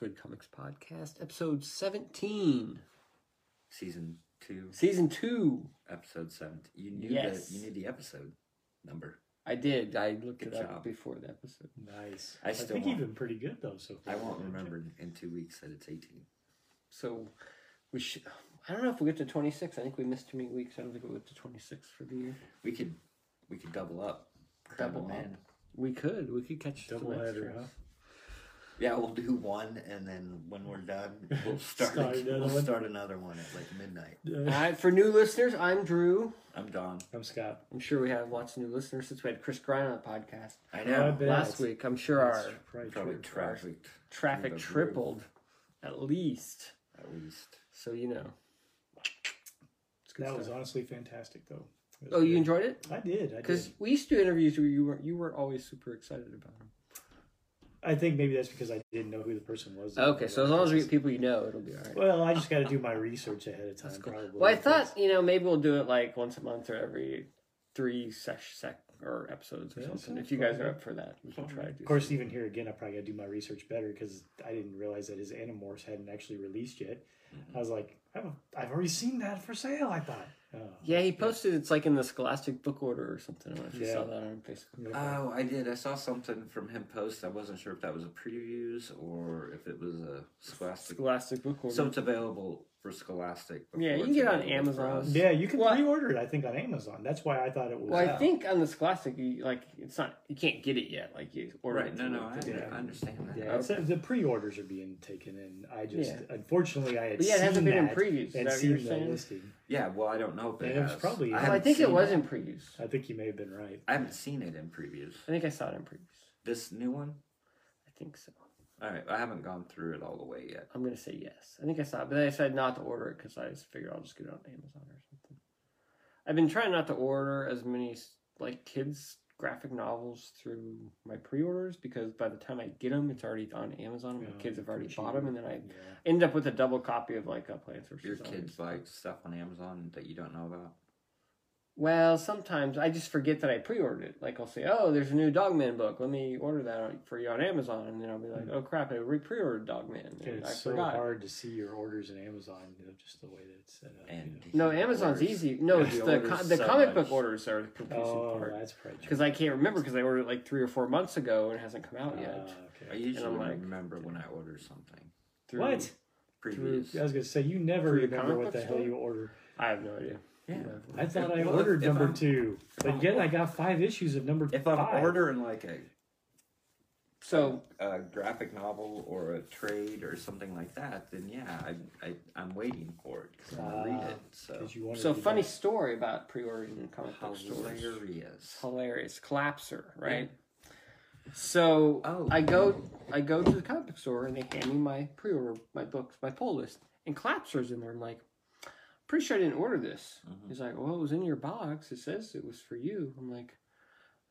Squid Comics Podcast, episode 17, Season two, season 2. episode seven. You knew Yes. the you knew the episode number. I did. I looked Good it up job. before the episode. Nice. I I, still think won't- you've been pretty good though so far. I won't remember in two weeks that it's eighteen. So we should. I don't know if we get to 26. I think we missed too many weeks. I don't think we'll get to 26 for the year. We could we could double up. Cram Double them up. in. We could. We could catch Double some header, extras. huh? Yeah, we'll do one, and then when we're done, we'll start. Start a- another we'll one. start another one at like midnight. All right, for new listeners, I'm Drew. I'm Don. I'm Scott. I'm sure we have lots of new listeners since we had Chris Grine on the podcast I I know. bet. last week. I'm sure our probably Probably true. trafficked traffic through the roof, tripled at least. at least. So you know. It's good That was stuff. honestly fantastic though. It was Oh, you good. enjoyed it? I did. I Because we used to do interviews where you weren't you weren't always super excited about them. I think maybe that's because I didn't know who the person was. Okay, so as long as we get people you know, it'll be all right. Well, I just got to do my research ahead of time. Cool. Probably. Well, I thought you know maybe we'll do it like once a month or every three sesh sec or episodes or Yeah, something. If you guys are up for that, we can try to do. Of course, something. even here again, I probably got to do my research better because I didn't realize that his Animorphs hadn't actually released yet. Mm-hmm. I was like, I've, I've already seen that for sale. I thought. Oh, yeah, he posted it's like in the Scholastic book order or something. I don't know if you Yeah. saw that on Facebook. Oh, I did. I saw something from him post. I wasn't sure if that was a previews or if it was a Scholastic. Scholastic book order. So it's available for Scholastic. Yeah, you can it's get on Amazon. Yeah, you can Well- pre-order it. I think on Amazon. That's why I thought it was. well, I think on the Scholastic, you, like it's not you can't get it yet. Like you order Right. No, no, I, through- Yeah. I understand that. Yeah, it's, the pre-orders are being taken in. I just Yeah. unfortunately I had But yeah, it seen hasn't been in that previews. Is and that what seen you're the listing. Yeah, well, I don't know if it And it was has. probably- I, I haven't think it seen was in previews. I think you may have been right. I haven't seen it in previews. I think I saw it in previews. This new one. I think so. All right, I haven't gone through it all the way yet. I'm gonna say yes. I think I saw it, but then I decided not to order it because I just figured I'll just get it on Amazon or something. I've been trying not to order as many like kids graphic novels through my pre-orders because by the time I get them, it's already on Amazon. and My kids have already for bought them, and then I Yeah. end up with a double copy of like a Plants vs. Your Zombies. kids buy stuff on Amazon that you don't know about. Well, sometimes I just forget that I pre-ordered it. Like I'll say, "Oh, there's a new Dogman book. Let me order that for you on Amazon," and then I'll be like, "Oh crap, I re- pre-ordered Dogman." And And I it's so forgot. hard to see your orders in Amazon, you know, just the way that it's set up. And you know. No, Amazon's orders. easy. No, Yeah, it's the the co- the so comic much. book orders are the confusing Oh, part that's probably because I can't remember because I ordered it like three or four months ago and it hasn't come out Ah, yet. I okay. usually I'm like- remember when I order something. Through, What? Previous. I was gonna say you never remember what book the hell you order. I have no idea. Yeah. I thought I Well, if- ordered if number I'm- two, but yet I got five issues of number If I'm five. ordering like a, So a graphic novel or a trade or something like that, then yeah, I, I I'm waiting for it because I want to read Ah, it. So 'Cause you so funny get- story about pre-ordering in comic book stores. hilarious. Hilarious collapser, right? So Oh. I go I go to the comic book store and they hand me my pre-order my books my pull list and collapsers in there. I'm like, pretty sure I didn't order this. Mhm. He's like, well, it was in your box. It says it was for you. I'm like,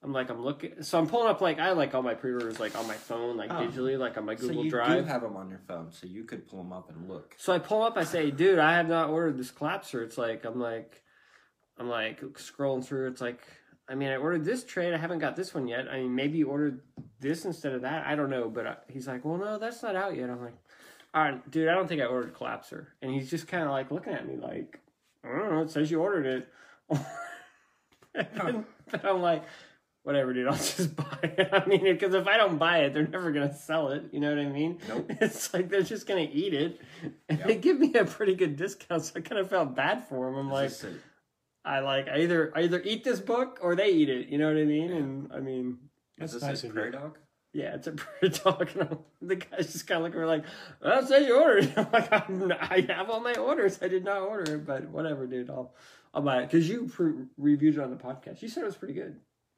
I'm like, I'm looking. So I'm pulling up like I like all my pre-orders like on my phone, like Oh. digitally, like on my Google So you Drive. do have them on your phone, so you could pull them up and look. So I pull up, I say, dude, I have not ordered this collapser. It's like, I'm like, I'm like scrolling through. It's like, I mean, I ordered this trade. I haven't got this one yet. I mean, maybe you ordered this instead of that. I don't know. But I, he's like, well, no, that's not out yet. I'm like, all right, dude, I don't think I ordered collapser. And he's just kind of like looking at me like, I don't know. It says you ordered it. and then, but I'm like, whatever, dude. I'll just buy it. I mean, because if I don't buy it, they're never gonna sell it. You know what I mean? Nope. It's like they're just gonna eat it, and Yep. they give me a pretty good discount. So I kind of felt bad for them. I'm Is like, I like I either I either eat this book or they eat it. You know what I mean? Yeah. And I mean, is this nice a prairie dog? Yeah, it's a bird dog. And I'm, the guy's just kind of looking at me like, well, it says you ordered. I'm like, I'm I have all my orders. I did not order it, but whatever, dude. I'll I'll buy it because you pre- reviewed it on the podcast. You said it was pretty good.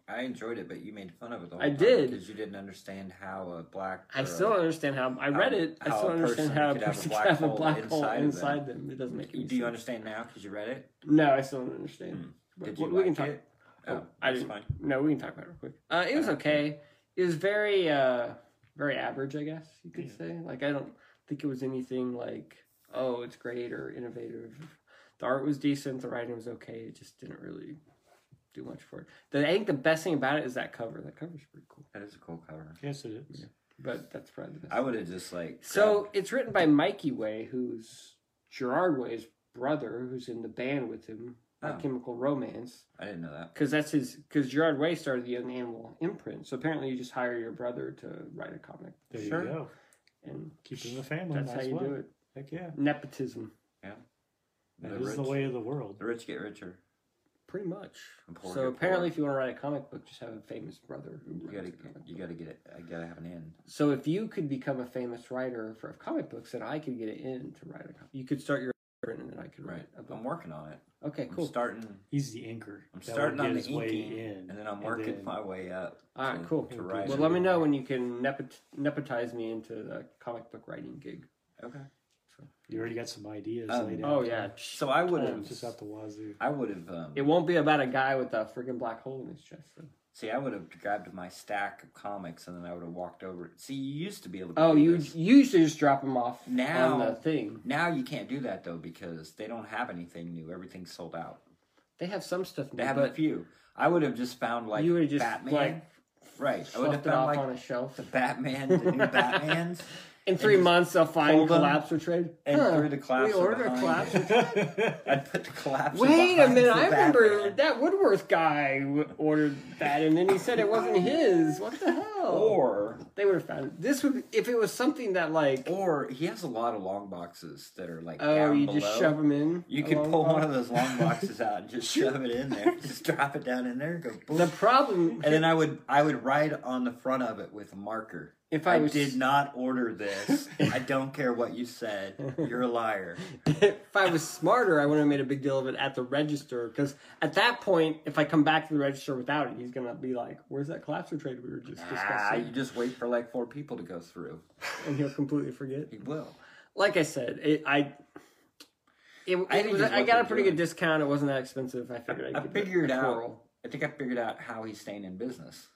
I enjoyed it, but you made fun of it the whole I time did. because you didn't understand how a black. I still don't understand how I read how- it. I still understand how a could person black can have a black hole inside of inside them. It doesn't make any Do you understand now because you read it? No, I still don't understand. But Did we- you we can like talk. it? Oh, Oh, I didn't. fine. No, we can talk about it real quick. Uh, it was okay. It was very, uh, very average, I guess you could Yeah. say. Like I don't think it was anything like, oh, it's great or innovative. The art was decent. The writing was okay. It just didn't really do much for it. The, I think the best thing about it is that cover. That cover's pretty cool. That is a cool cover. Yes, it is. but that's probably the best. I would have just like So it's written by Mikey Way, who's Gerard Way's brother, who's in the band with him, My Oh. Chemical Romance. I didn't know that. Because that's his. Because Gerard Way started the Young Animal imprint. So apparently, you just hire your brother to write a comic, There Sure. you go. and Keep it in the family. that's how you what. do it. Heck yeah. Nepotism, That The is the way of the world. The rich get richer. pretty much. So apparently, poor. if you want to write a comic book, just have a famous brother who you writes gotta a comic you gotta get it. Uh, I gotta have an end. So if you could become a famous writer for comic books, then I could get it in to write a comic. You could start your own, and then I could Right. write a book. I'm working on it. Okay, I'm cool. starting. He's the inker. I'm That will starting on get the his way inking, in, and then I'm and working then- my way up. All right, to, cool. To write. Well, let me know when you can nepot- nepotize me into the comic book writing gig. Okay. You already got some ideas Um, laid out. Oh yeah, So I would Oh, have. just out the wazoo. I would have. Um, it won't be about a guy with a freaking black hole in his chest. though. See, I would have grabbed my stack of comics and then I would have walked over. See, you used to be able to. Oh, you this. you usually just drop them off Now- on the thing. Now you can't do that though because they don't have anything new. Everything's sold out. They have some stuff, They new, have a but few. I would have just found like you would just Batman. like right. I would have found off like on a shelf. the Batman, the new Batmans, In three months, they'll find Collapser trade. and Huh, the collapse We ordered a collapse. I'd put the collapse. Wait a minute! I remember that Woodworth guy ordered that, and then he said it wasn't his. What the hell? Or they would have found it. this. Would if it was something that like or he has a lot of long boxes that are like oh, you below. just shove them in. You could pull box? one of those long boxes out and just shove it in there. Just drop it down in there and go boom. The problem, and then I would I would write on the front of it with a marker. If I, I was did not order this. I don't care what you said. You're a liar. if I was smarter, I wouldn't have made a big deal of it at the register. Because at that point, if I come back to the register without it, he's gonna be like, "Where's that collapse trade we were just Ah, discussing?" you just wait for like four people to go through. and he'll completely forget. He will. Like I said, it, I. It, I it was, I got a pretty doing. good discount. It wasn't that expensive. I figured I I'd get figured out- twirl. I think I figured out how he's staying in business.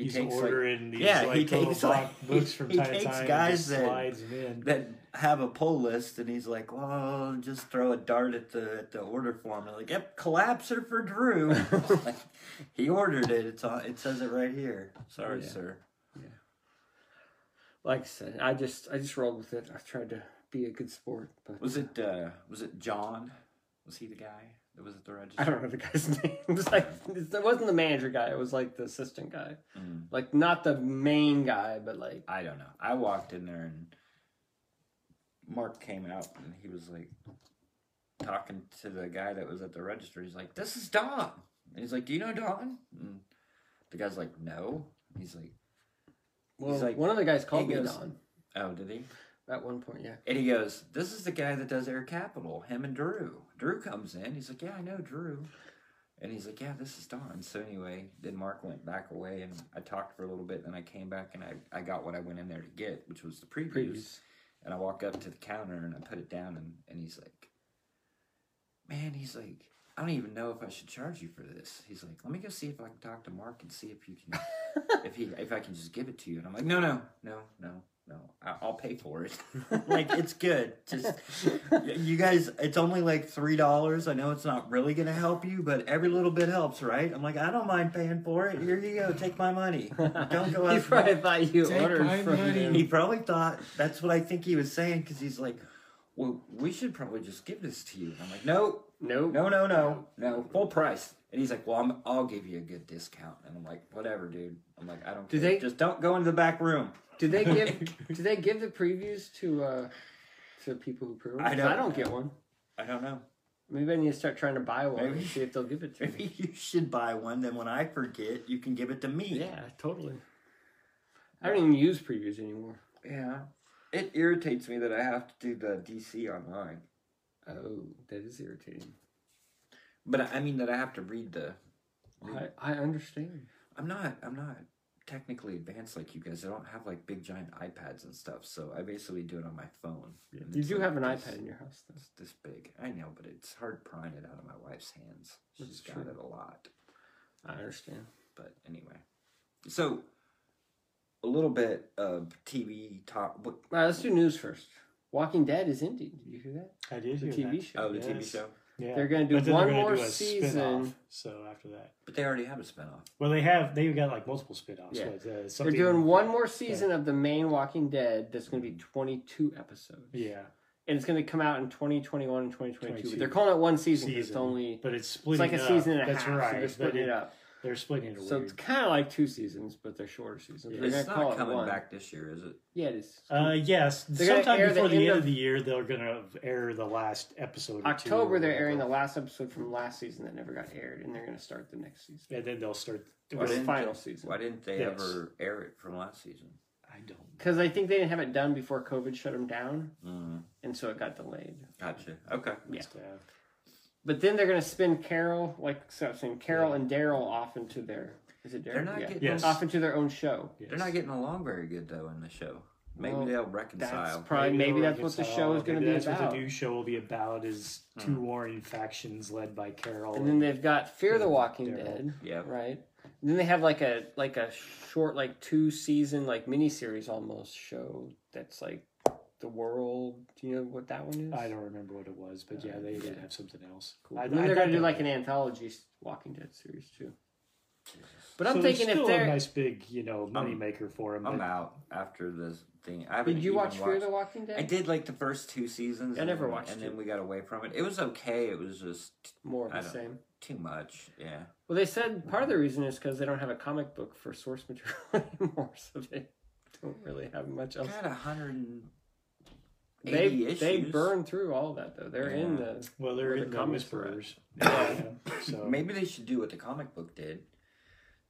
He He's takes like, ordering these yeah, like he little takes, box like- books from he time to takes time guys and just that- them in. that have a pull list, and he's like, "Well, just throw a dart at the at the order form." And like, "Yep, collapser for Drew." Like, he ordered it. It's on. It says it right here. Sorry, Yeah. sir. Like I said, I just I just rolled with it. I tried to be a good sport, but Was it uh was it John? Was he the guy that was at the register? I don't know the guy's name. It was like it wasn't the manager guy. It was like the assistant guy, Mm, like not the main guy, but like I don't know. I walked in there and Mark came out and he was like talking to the guy that was at the register. He's like, "This is Don." And he's like, "Do you know Don?" And the guy's like, "No." He's like, well, He's like- one of the guys called me goes- Don "Oh, did he?" At one point. Yeah, And he goes, "This is the guy that does Air Capital. Him and Drew. Drew comes in. He's like, "Yeah, I know Drew." And he's like, "Yeah, this is Don." So anyway, then Mark went back away, and I talked for a little bit. Then I came back, and I, I got what I went in there to get, which was the previews. previews. And I walk up to the counter, and I put it down, and, and he's like, "Man, he's like, I don't even know if I should charge you for this." He's like, "Let me go see if I can talk to Mark and see if you can, if he, if I can just give it to you." And I'm like, "No, no, no, no." No, I- I'll pay for it. like it's good. Just you guys, it's only like three dollars. I know it's not really gonna help you, but every little bit helps, right? I'm like, I don't mind paying for it. Here you go, take my money. Don't go he out. probably thought you Take ordered my from money. him. He probably thought that's what I think he was saying because he's like, well, we should probably just give this to you. And I'm like, no, Nope. no, no, no, no, full price. And he's like, well, I'm, I'll give you a good discount. And I'm like, whatever, dude. I'm like, I don't. Do care. they- just don't go into the back room? Did they give Did they give the previews to uh to people who pre-order? I 'Cause don't I don't know. get one. I don't know. Maybe I need to start trying to buy one Maybe. and see if they'll give it to me. Maybe you should buy one. Then when I forget, you can give it to me. Yeah, totally. I don't even use previews anymore. Yeah. It irritates me that I have to do the DC online. Oh, that is irritating. But I mean that I have to read the. I, I understand. I'm not. I'm not technically advanced like you guys. I don't have like big giant iPads and stuff. So I basically do it on my phone. And You do like have an this- iPad in your house, though. It's this big. I know, but it's hard prying it out of my wife's hands. She's That's got true. it a lot. I understand. But anyway, so a little bit of TV talk. What, All right, let's do news first. Walking Dead is ending. Did you hear that? I did The hear TV that. show. oh, the TV show. Yeah. They're gonna do one more do a season. spin-off, So after that, But they already have a spinoff. well, they have they've got like multiple spin-offs. Yeah. But, uh, They're doing one more season of the main Walking Dead. That's going to be 22 episodes. Yeah, and it's going to come out in 2021 and 2022. 22. But they're calling it one season. 'cause It's Season. only but it's it's like a up. season and a That's half. right. So they're but splitting it it- up. They're splitting it So weird. it's kind of like two seasons, but they're shorter seasons. They're It's going call not it coming one. back this year, is it? Yeah, it is. Uh, yes, They're sometime air the before the, end end of- of the year, they're gonna air the last episode. October, or they're airing the last episode from last season that never got aired, and they're going to start the next season. and then they'll start. The final season. Why didn't they Yes. ever air it from last season? I don't. Because I think they didn't have it done before COVID shut them down, Mm, and so it got delayed. gotcha. Okay. Yeah. Must have. But then they're going to spin Carol, like so I was saying, Carol and Daryl off into their. Is it Daryl? They're not yeah. getting. Yes. off into their own show. Yes. They're not getting along very good though in the show. Maybe Well, they'll That's reconcile. probably maybe, they'll that's what the show is going to be that's about. what the new show will be about. Is two Hmm. warring factions led by Carol. and then they've got Fear the Walking Daryl. Dead, Yeah. right? And then they have like a like a short like two season like miniseries almost show that's like the world. Do you know what that one is? I don't remember what it was, but yeah, they did have something else. Cool. I, And then I they're going to do like an anthology Walking Dead series too. But I'm so thinking it's if still they're a nice big, you know, money maker for them. I'm out after this thing. I Did you watch Fear the Walking Dead? I did like the first two seasons. I and never then- watched and it. then we got away from it. It was okay. It was just More of I the don't- same. too much. Yeah. Well, they said part of the mm. reason is because they don't have a comic book for source material anymore, so they don't really have much else. Got a hundred and They issues. they burn through all that though. They're in the well, they're in the the comics were Yeah. so Maybe they should do what the comic book did.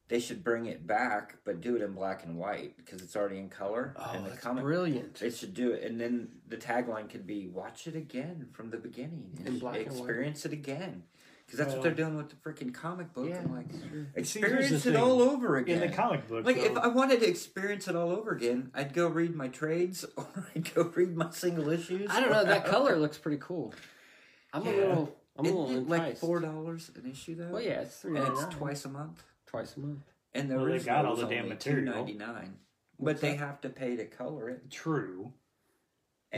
They should bring it back, but do it in black and white because it's already in color. oh, and the that's comic brilliant. They should do it, and then the tagline could be "Watch it again from the beginning and In black and white. experience it again," because that's Well- what they're doing with the freaking comic book. Yeah, I'm like, it's true. See, here's experience it thing. all over again. in the comic book, like, if I wanted to experience it all over again, I'd go read my trades or I'd go read my single issues. I don't know. That color looks pretty cool. I'm a little. I'm a Isn't little it like four dollars an issue though? Well, yeah, it's three and it's twice a month. twice a month. And the Well, they original got all the damn material. two ninety nine. But What's they have to pay to color it true,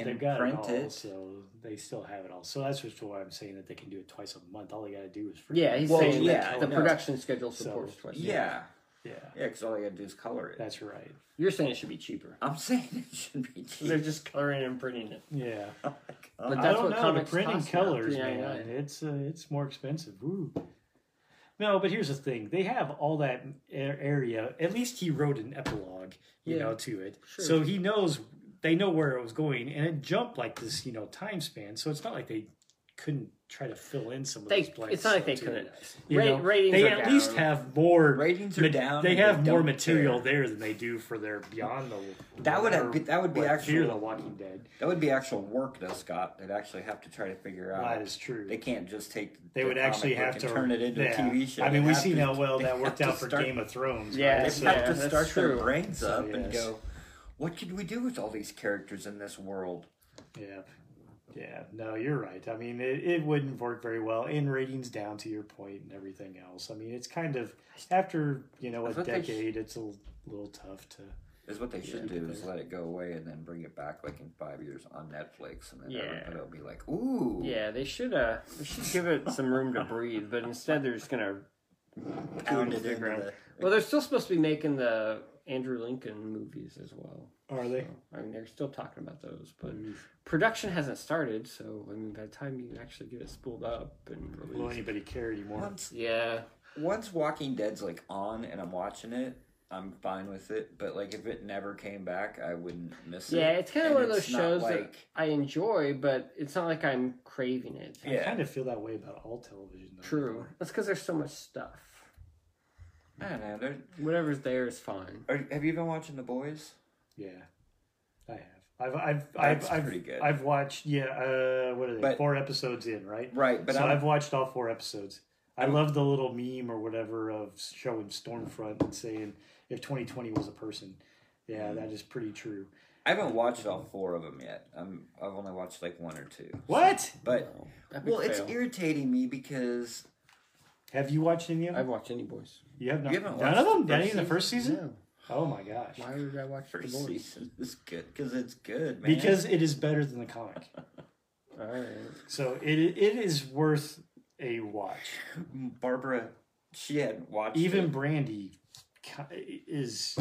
and they've got print it all, it. so they still have it all. So that's just why I'm saying that they can do it twice a month. All they got to do is freaking Yeah, he's Well, saying yeah, that the no. production schedule So, supports twice. Yeah, Yeah, yeah, because all you gotta do is color it. that's right. You're saying it should be cheaper. I'm saying it should be So they're just coloring and printing it. Yeah, Oh my God. But I that's don't what know. The comics printing cost now, colors, man, $3.99. it's uh, it's more expensive. Ooh. No, but here's the thing: they have all that area. At least he wrote an epilogue, you Yeah. know, to it, Sure. so he knows they know where it was going, and it jumped like this, you know, time span. So it's not like they couldn't try to fill in some of They, those blanks. it's not like they too. couldn't. You Ra- know, ratings they are at least have more. ratings are ma- down. They and have more material care. there than they do for their Beyond the. That would have that would be actual- Fear the Walking Dead. That would be actual work, though, Scott. They'd actually have to try to figure out. That is true. They can't just take. They the would comic actually have to turn it into yeah. a TV show. I mean, we have see to- how well that worked out for start- Game of Thrones. Yeah, right? They So- have to start their brains up and go. What could we do with all these characters in this world? Yeah. Yeah, no, you're right. I mean, it, it wouldn't work very well in ratings down to your point and everything else. I mean, it's kind of after you know a thought they sh- decade, it's a little tough to. Is what they should do is let it go away and then bring it back like in five years on Netflix, and then Yeah. everybody will be like, "Ooh, Yeah, they should. Uh, they should give it some room to breathe, but instead they're just gonna. pound it it the ground. the." Well, they're still supposed to be making the Andrew Lincoln movies as well. Are they? So, I mean, they're still talking about those, but mm. production hasn't started. So, I mean, by the time you actually get it spooled up and Will released, anybody care anymore? Once yeah, once Walking Dead's like on and I'm watching it, I'm fine with it. But like if it never came back, I wouldn't miss it. yeah, it's kind of And one of those it's not shows that I enjoy, but it's not like I'm craving it. I kind of feel that way about all television. Though, True. anymore. That's because there's so much stuff. I don't know. There- Whatever's there is fine. Are, have you been watching The Boys? Yeah, I have. I've I've I've, I've, pretty good. I've watched yeah. Uh, what are they? But- Four episodes in, right? Right, but so I'm, I've watched all four episodes. I love the little meme or whatever of showing Stormfront and saying if 2020 was a person. Yeah, that is pretty true. I haven't watched all four of them yet. I'm I've only watched like one or two. What? But No, epic well, it's fail. irritating me because Have you watched any of them? I've watched any boys. You have not. You haven't none of them. the Not first even the first season. No. Oh my gosh! Why would I watch the first boys? season is good because it's good, man. Because it is better than the comic. All right. So it it is worth a watch. Barbara, she had watched Even it. Brandy ki- is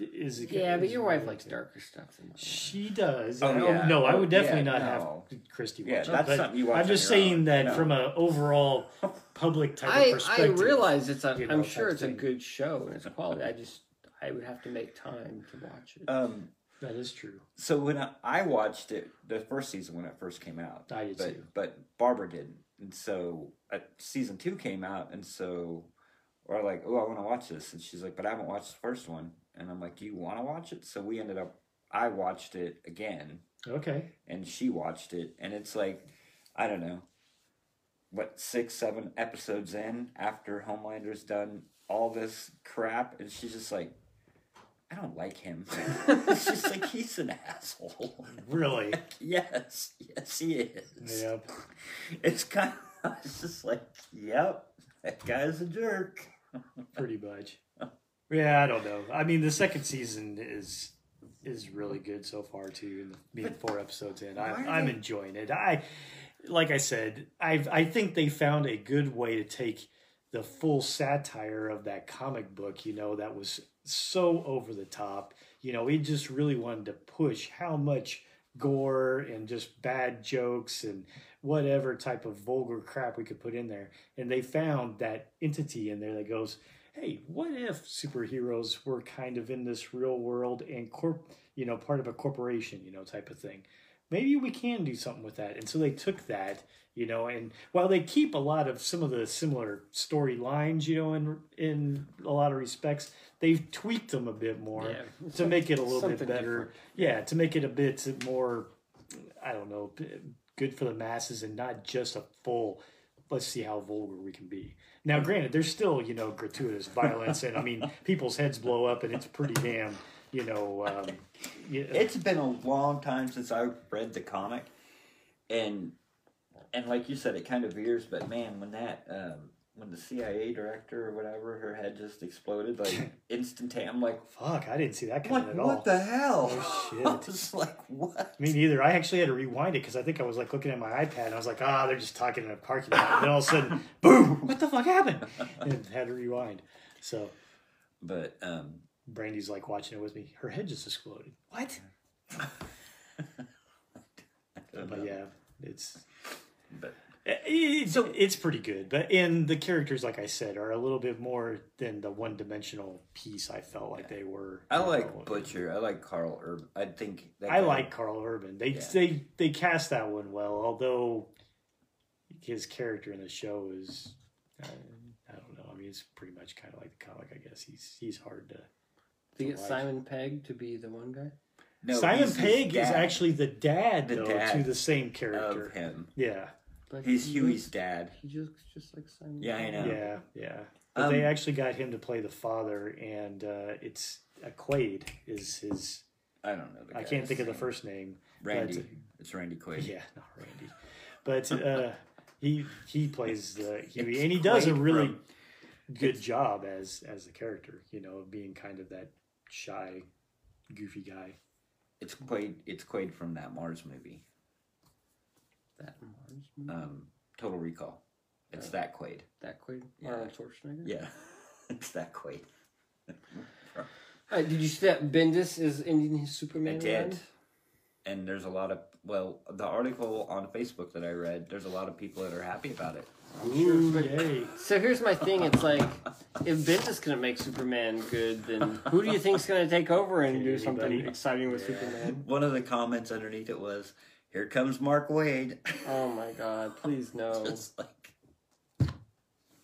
is Yeah, but your wife really likes darker stuff than mine. She does. Oh, I don't- yeah. No, I Oh, would definitely yeah, not no. have Christy watch Yeah, it. that's but something you watch I'm on just your saying own. that No. from an overall public type I, of I realize it's a. you know, I'm sure it's a good show and it's quality. I just I would have to make time to watch it. Um, that is true. so when I, I watched it, the first season when it first came out, I did but too. but Barbara didn't, and so uh, season two came out, and so we're like, oh, I want to watch this, and she's like, but I haven't watched the first one, and I'm like, do you want to watch it? So we ended up, I watched it again, Okay. and she watched it, and it's like, I don't know, what six, seven episodes in after Homelander's done all this crap, and she's just like, I don't like him. it's just like he's an asshole. Really? yes, yes, he is. yep. It's kind of, it's just like, yep, that guy's a jerk. Pretty much. Yeah, I don't know. I mean, the second season is is really good so far too. Being four episodes in, I'm I'm enjoying it. I like I said, I I think they found a good way to take the full satire of that comic book. You know, that was so over the top. You know, he just really wanted to push how much gore and just bad jokes and whatever type of vulgar crap we could put in there. And they found that entity in there that goes, hey, what if superheroes were kind of in this real world and corp, you know, part of a corporation, you know, type of thing? Maybe we can do something with that. And so they took that, you know, and while they keep a lot of some of the similar storylines, you know, in in a lot of respects, they've tweaked them a bit more Yeah. to make it a little bit better. different. Yeah, to make it a bit more, I don't know, good for the masses and not just a full. Let's see how vulgar we can be. Now, granted, there's still you know gratuitous violence, and I mean people's heads blow up, and it's pretty damn you know. Um, yeah, It's been a long time since I read the comic, and and like you said, it kind of veers. But man, when that um, when the CIA director or whatever, her head just exploded like instantaneous. I'm like, fuck, I didn't see that coming like at what all. What the hell? Oh, shit. I was like, what? Me neither. I actually had to rewind it because I think I was like looking at my iPad and I was like, ah, they're just talking in a parking lot. And then all of a sudden, boom! What the fuck happened? And had to rewind. So But um, Brandy's like watching it with me. Her head just exploded. What? But know. yeah, it's But it's it's pretty good. But and the characters, like I said, are a little bit more than the one dimensional piece. I felt like they were. I like know. Butcher. I like Karl Urban. I think that I guy- like Karl Urban. They Yeah. they they cast that one well, although his character in the show is uh, I don't know. I mean, it's pretty much kind of like the comic. I guess he's he's hard to. To get like- Simon Pegg to be the one guy. No, Simon he's his Pegg is dad actually the dad The though dad to the same character. of him. Yeah, But He's he Hughie's looks- dad. He looks just like Simon. Yeah, I Pegg. know. yeah, yeah. But they Um, actually got him to play the father, and uh, it's uh, Quaid is his. I don't know. The I can't guy's think of the name. first name. Randy. but- it's Randy Quaid. Yeah, not Randy, but uh, he he plays the Hughie, and he does a Quaid really from- good job as as the character. You know, of being kind of that shy, goofy guy. It's Quaid. It's Quaid from that Mars movie, That Mars. movie? um, Total Recall. It's that Quaid. that Quaid. yeah. Arnold Schwarzenegger. Yeah, it's that Quaid. Uh, did you see that Bendis is ending his Superman I did. run? And there's a lot of well, the article on Facebook that I read. There's a lot of people that are happy about it. Ooh, but- yay! So here's my thing. It's like, if Bendis gonna make Superman good, then who do you think's going to take over and do something Anybody? exciting with Yeah. Superman? One of the comments underneath it was, "Here comes Mark Waid." Oh my God! Please no. Just like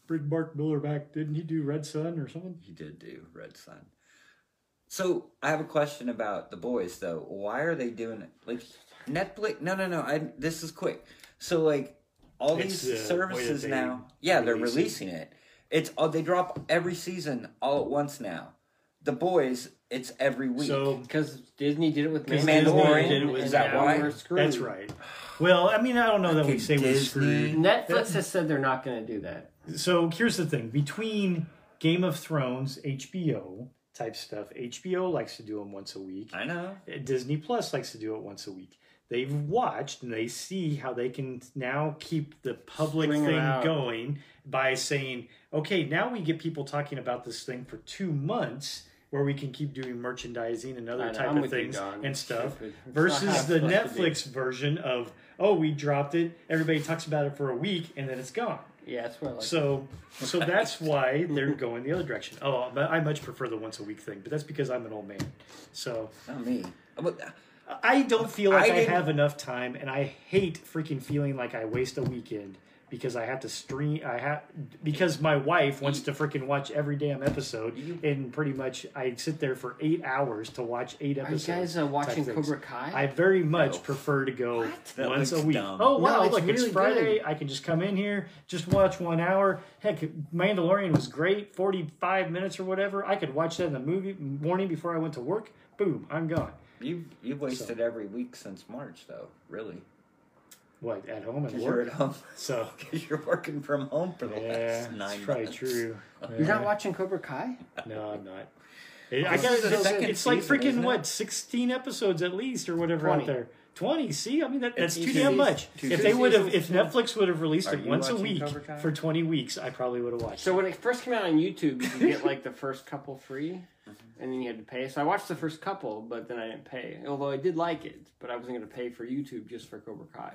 Bring Mark Millar back. Didn't he do Red Sun or something? he did do Red Sun. So I have a question about the boys though. Why are they doing it? Like Netflix? No, no, no. I this is quick. So like all It's these the services they now, yeah, they're release it. releasing it. It's all they drop every season all at once now. The boys, it's every week. So Because Disney did it with Because Mandalorian, Disney did it with- is that now why? we're screwed. that's right. Well, I mean, I don't know that we Okay, say we're Disney. screwed. Netflix has said they're not going to do that. So here's the thing: between Game of Thrones, HBO type stuff, HBO likes to do them once a week. I know. Disney Plus likes to do it once a week. They've watched and they see how they can now keep the public String it thing going by saying, okay, now we get people talking about this thing for two months where we can keep doing merchandising and other know, type I'm of things and stuff Stupid. It's not how versus the supposed to be. Netflix version of, oh, we dropped it, everybody talks about it for a week and then it's gone. Yeah, that's what I like. So, so that's why they're going the other direction. Oh, but I much prefer the once a week thing, but that's because I'm an old man. So Not me. But I don't feel like I I, have enough time, and I hate freaking feeling like I waste a weekend because I have to stream. I have because my wife wants to freaking watch every damn episode, and pretty much I sit there for eight hours to watch eight Are you episodes. guys uh, watching. Cobra Kai? I very much No. prefer to go That once a week. dumb. Oh wow! No, it's look, it's Friday. good. I can just come in here, just watch one hour. Heck, Mandalorian was great, forty-five minutes or whatever. I could watch that in the movie morning before I went to work. Boom, I'm gone. You've you've wasted every week since March, though. Really, What at home and because you're work? at home. So Because you're working from home for the yeah, last that's nine probably months. true. You're not watching Cobra Kai? No, I'm not. I This got the it's, second it's like freaking it? what, sixteen episodes at least or whatever 20. out there. Twenty. See, I mean that, that's It's too damn much. two If they would have, if. Netflix would have released Are it once a week for twenty weeks, I probably would have watched. So it. when it first came out on YouTube, you could get like the first couple free, and then you had to pay. So I watched the first couple, but then I didn't pay. Although I did like it, but I wasn't going to pay for YouTube just for Cobra Kai.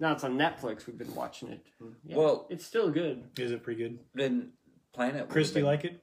Now it's on Netflix. We've been watching it. Mm-hmm. Yeah, Well- it's still good. Is it pretty good? Then Planet. Christy would have like it?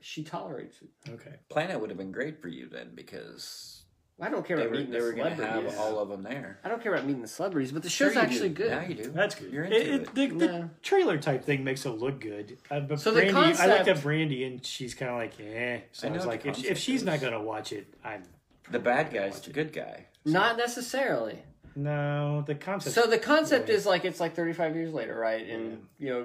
She tolerates it. Okay. Planet would have been great for you then because I don't care they about were meeting they the were going to celebrities. have all of them there. I don't care about meeting the celebrities, but the Sure show's you actually do. good. Now you do. That's good. You're into it- it. The, the Yeah. trailer type thing makes it look good. Uh, but So the Brandy, I like concept- that Brandy, and she's kind of like, eh. So I I, know was what like, if, if concept she's is. not gonna watch it, I'm The bad guy's the good guy. Not necessarily. no. The concept. So the concept is like it's like 35 years later, right? And you know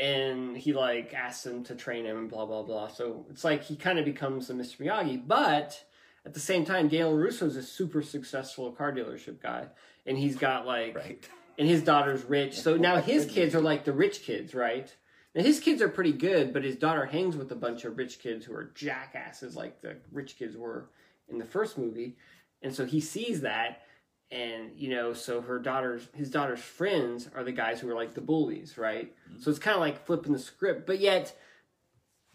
and he like asks him to train him and blah blah blah. So it's like he kind of becomes the Mr. Miyagi, but at the same time, Daniel LaRusso is a super successful car dealership guy, and he's got like Right. and his daughter's rich. So now his kids are like the rich kids, right? Now his kids are pretty good, but his daughter hangs with a bunch of rich kids who are jackasses, like the rich kids were in the first movie. And so he sees that, and you know, so her daughter's his daughter's friends are the guys who are like the bullies, right? So it's kind of like flipping the script, but yet.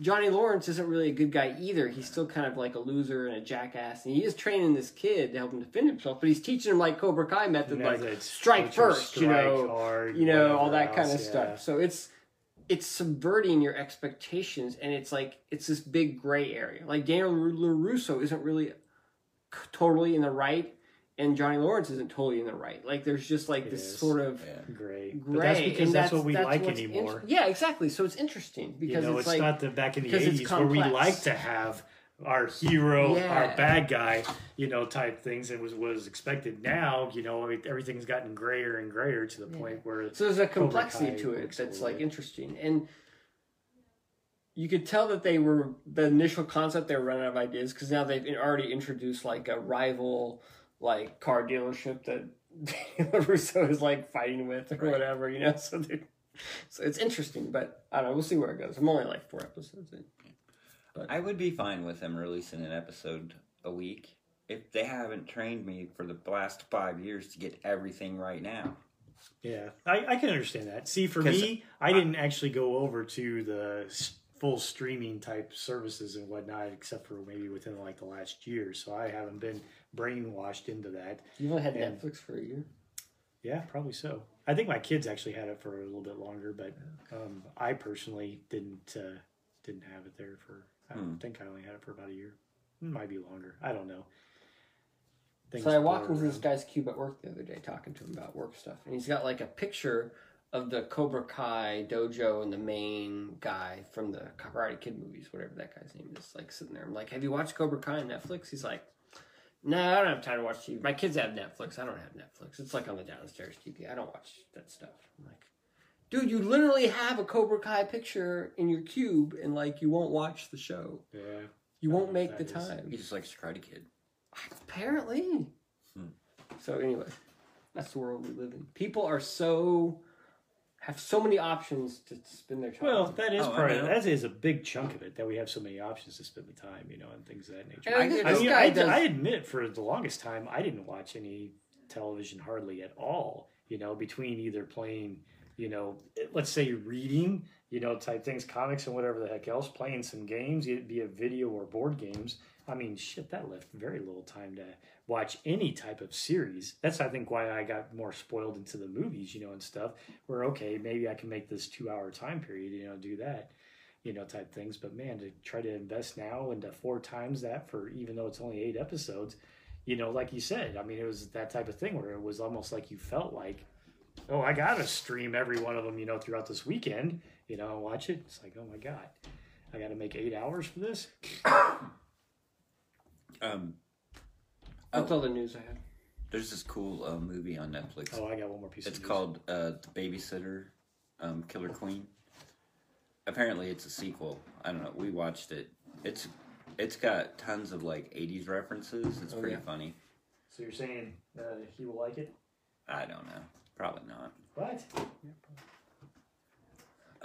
Johnny Lawrence isn't really a good guy either. He's still kind of like a loser and a jackass, and he is training this kid to help him defend himself. But he's teaching him like Cobra Kai method, like strike first, you know, hard, you know, all that kind of else, stuff. So it's it's subverting your expectations, and it's like it's this big gray area. Like Daniel LaRusso isn't really totally in the right, and Johnny Lawrence isn't totally in the right. Like there's just like this Yes. sort of Yeah. Great. gray. But that's because and that's, what we like anymore. int- yeah, exactly. So it's interesting you because know, it's, it's, like not the back in the eighties where we complex. like to have our hero, Yeah. our bad guy, you know, type things. It was was expected. Now, you know, everything's gotten grayer and grayer to the Yeah. point where So there's a complexity to it works a that's like interesting, and you could tell that they were the initial concept they were running out of ideas because now they've already introduced like a rival like car dealership that Daniel Russo is like fighting with or Right. whatever, you know. So so it's interesting, but I don't know. We'll see where it goes. I'm only like four episodes in. I would be fine with them releasing an episode a week if they haven't trained me for the last five years to get everything right now. Yeah, I, I can understand that. See, for me, I didn't actually go over to the full streaming type services and whatnot, except for maybe within like the last year. So I haven't been brainwashed into that. You've only had And- Netflix for a year. Yeah, probably so. I think my kids actually had it for a little bit longer, but um, I personally didn't uh, didn't have it there for. I Hmm. think I only had it for about a year. It might be longer. I don't know. Things So I walked blur into this guy's cube at work the other day talking to him about work stuff. And he's got like a picture of the Cobra Kai dojo and the main guy from the Karate Kid movies, whatever that guy's name is, like sitting there. I'm like, Have you watched Cobra Kai on Netflix? He's like, No, I don't have time to watch TV. My kids have Netflix. I don't have Netflix. It's like on the downstairs TV. I don't watch that stuff. I'm like, Dude, you literally have a Cobra Kai picture in your cube and like you won't watch the show. Yeah. You won't make the that is- time. He just likes Karate Kid. Apparently. Hmm. So anyway, that's the world we live in. People are so have so many options to spend their time. Well, that is Oh, part of that is a big chunk of it that we have so many options to spend the time, you know, and things of that nature. I I think did- I this mean, I, does. I admit for the longest time I didn't watch any television hardly at all. You know, between either playing, you know, let's say reading, you know, type things, comics and whatever the heck else, playing some games, be it video or board games. I mean, shit, that left very little time to watch any type of series. That's I think why I got more spoiled into the movies, you know, and stuff. Where okay, maybe I can make this two hour time period, you know, do that you know, type things. But man, to try to invest now into four times that for even though it's only eight episodes, you know, like you said, I mean, it was that type of thing where it was almost like you felt like, oh, I got to stream every one of them, you know, throughout this weekend, you know, and watch it. It's like, oh my God, I got to make eight hours for this. Um, That's all the news I had. there's this cool uh, movie on Netflix. Oh, I got one more piece It's of news. called uh, The Babysitter, um, Killer Queen. Apparently, it's a sequel. I don't know. We watched it. It's it's got tons of like '80s references. It's Oh, pretty yeah. funny. So you're saying uh, he will like it? I don't know. Probably not. What?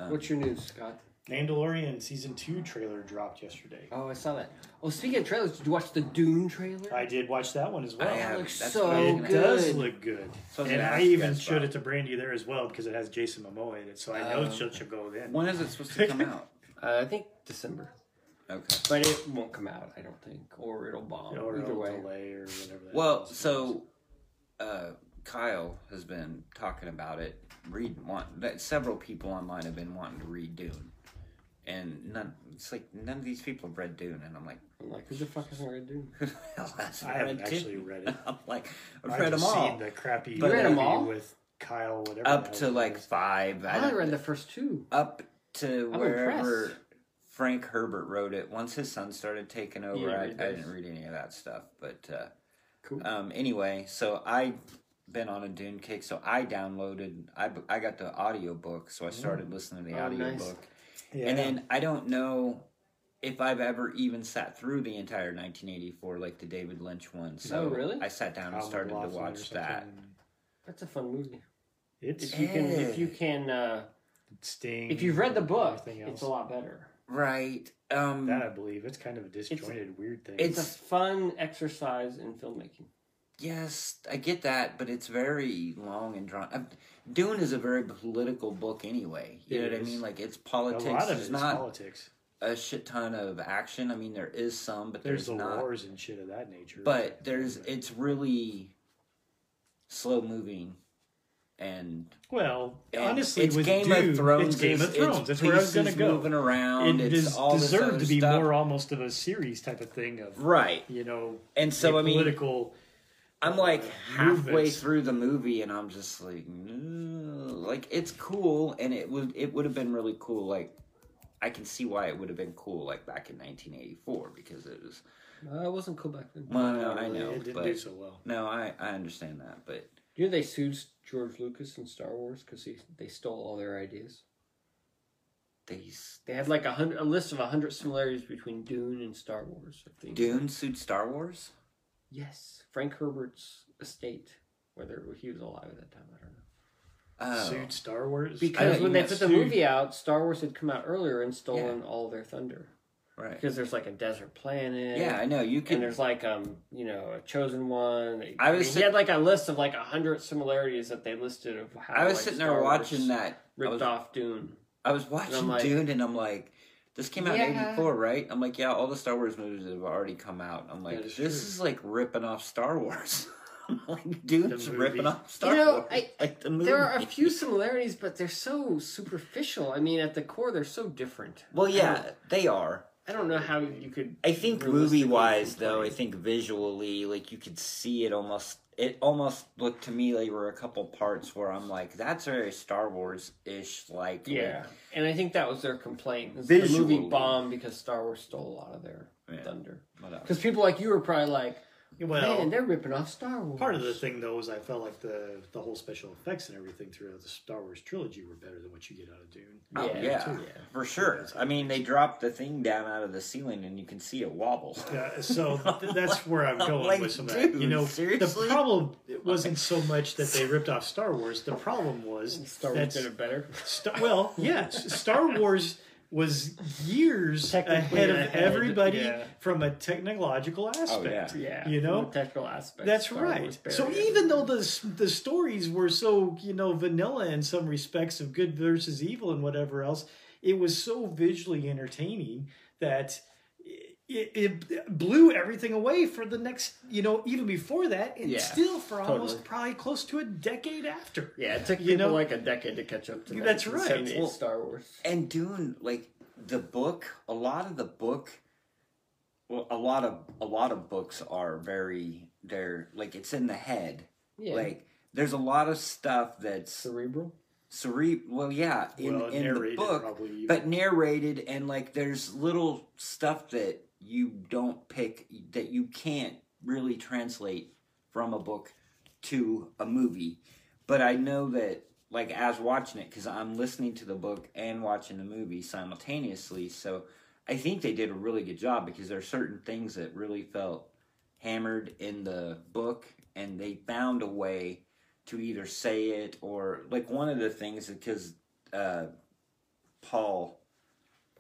Um, What's your news, Scott? Mandalorian season two trailer dropped yesterday. Oh, I saw that. Oh, speaking of trailers, did you watch the Dune trailer? I did watch that one as well. I have- looks that's so what I was it gonna- good. does look good. So I was and gonna I ask you even guys showed about- it to Brandy there as well because it has Jason Momoa in it, so I know Oh. she'll, she'll go in. When is it supposed to come out? Uh, I think December, Okay. but it won't come out. I don't think, or it'll bomb. or Either it'll way. delay or whatever. that Well, is. so uh, Kyle has been talking about it. Read want that several people online have been wanting to read Dune, and none. It's like none of these people have read Dune, and I'm like, I'm like, who the fuck is read Dune? who the hell has I haven't actually read it. I'm like, I've, I've read them all seen the crappy But- You read 'em movie all? with Kyle, whatever. up to like his five. I only read the first two. up to I'm wherever impressed. Frank Herbert wrote it. Once his son started taking over, didn't I, I didn't read any of that stuff. But uh, Cool. um, anyway, so I been on a Dune kick, so I downloaded. I I got the audiobook, so I started listening to the Oh, audiobook, nice. Yeah. and then I don't know if I've ever even sat through the entire 1984 like the David Lynch one. So Oh, really? I sat down and Kyle started to watch that. That's a fun movie. It's If you can, if you can, uh, Sting. if you've read the book, it's a lot better. Right. Um, That I believe it's kind of a disjointed, weird thing. It's a fun exercise in filmmaking. Yes, I get that, but it's very long and drawn. Uh, Dune is a very political book anyway. You It know what I mean? Like it's politics. a lot of it not politics. a shit ton of action. I mean, there is some, but There's there's, the not. wars and shit of that nature. But there's it's really slow moving, and well, and honestly, it's with Game Dune, of Thrones. it's Game of it's- Thrones. It's That's where I was going to go. Moving around. It it's is all this deserved to be stuff. more almost of a series type of thing of right. you know. And so I mean, political. I'm like halfway movements. through the movie, and I'm just like, "No." like it's cool, and it would it would have been really cool. Like I can see why it would have been cool, like back in 1984, because it was. Uh, it wasn't cool back then. Well, no, I know, It didn't but do so well. no, I I understand that, but You know they sued George Lucas and Star Wars because he they stole all their ideas. these They had like a hundred, a list of a hundred similarities between Dune and Star Wars. I think. Dune sued Star Wars. Yes, Frank Herbert's estate. Whether he was alive at that time, I don't know. Oh, Sued Star Wars. Because when they meant put the movie out, Star Wars had come out earlier and stolen all their thunder. right. Because there's like a desert planet. Yeah, I know you And can. there's like um you know a chosen one. I was he sit- had like a list of like a hundred similarities that they listed of how I was like, sitting Star there Wars watching that. Ripped was, off Dune. I was watching like- Dune, and I'm like, this came out in Yeah. '84, right? I'm like, yeah, all the Star Wars movies have already come out. I'm like, That this is is, like ripping off Star Wars. I'm like, Dune's The ripping off Star You know, Wars. I- like the movie. There are a few similarities, but they're so superficial. I mean, at the core, they're so different. Well, yeah, they are. I don't know how you could. I think movie wise, though, I think visually, like you could see it almost. It almost looked to me like there were a couple parts where I'm like, that's very Star Wars ish. Like, Yeah, and I think that was their complaint. is The movie bombed because Star Wars stole a lot of their Yeah. thunder. Because people like you were probably like, Well, Man, they're ripping off Star Wars. part of the thing though is I felt like the the whole special effects and everything throughout the Star Wars trilogy were better than what you get out of Dune. Oh Yeah, yeah, yeah. for sure. I mean, they dropped the thing down out of the ceiling, and you can see it wobble. Yeah, so th- that's where I'm going Like, with some of that. You know, seriously? the problem it wasn't so much that they ripped off Star Wars. The problem was Star Wars did it better. Star, well, yeah, S- Star Wars was years Technically ahead of ahead, everybody yeah. from a technological oh, aspect. yeah. Yeah, You know? from the technical aspect. That's Star right. So even though the the stories were so you know vanilla in some respects of good versus evil and whatever else, it was so visually entertaining that it, it blew everything away for the next you know even before that and Yeah, still for almost totally. probably close to a decade after. yeah, it took you people know- like a decade to catch up to that. That's right. 78 Well, Star Wars. And Dune, like the book, a lot of the book, well, a lot of a lot of books are very they're like it's in the head. Yeah, Like there's a lot of stuff that's cerebral. cere. Well, yeah, in well, in the book, but narrated and like there's little stuff that you don't pick that you can't really translate from a book to a movie but i know that like as watching it because i'm listening to the book and watching the movie simultaneously so i think they did a really good job because there are certain things that really felt hammered in the book and they found a way to either say it or like one of the things because uh, paul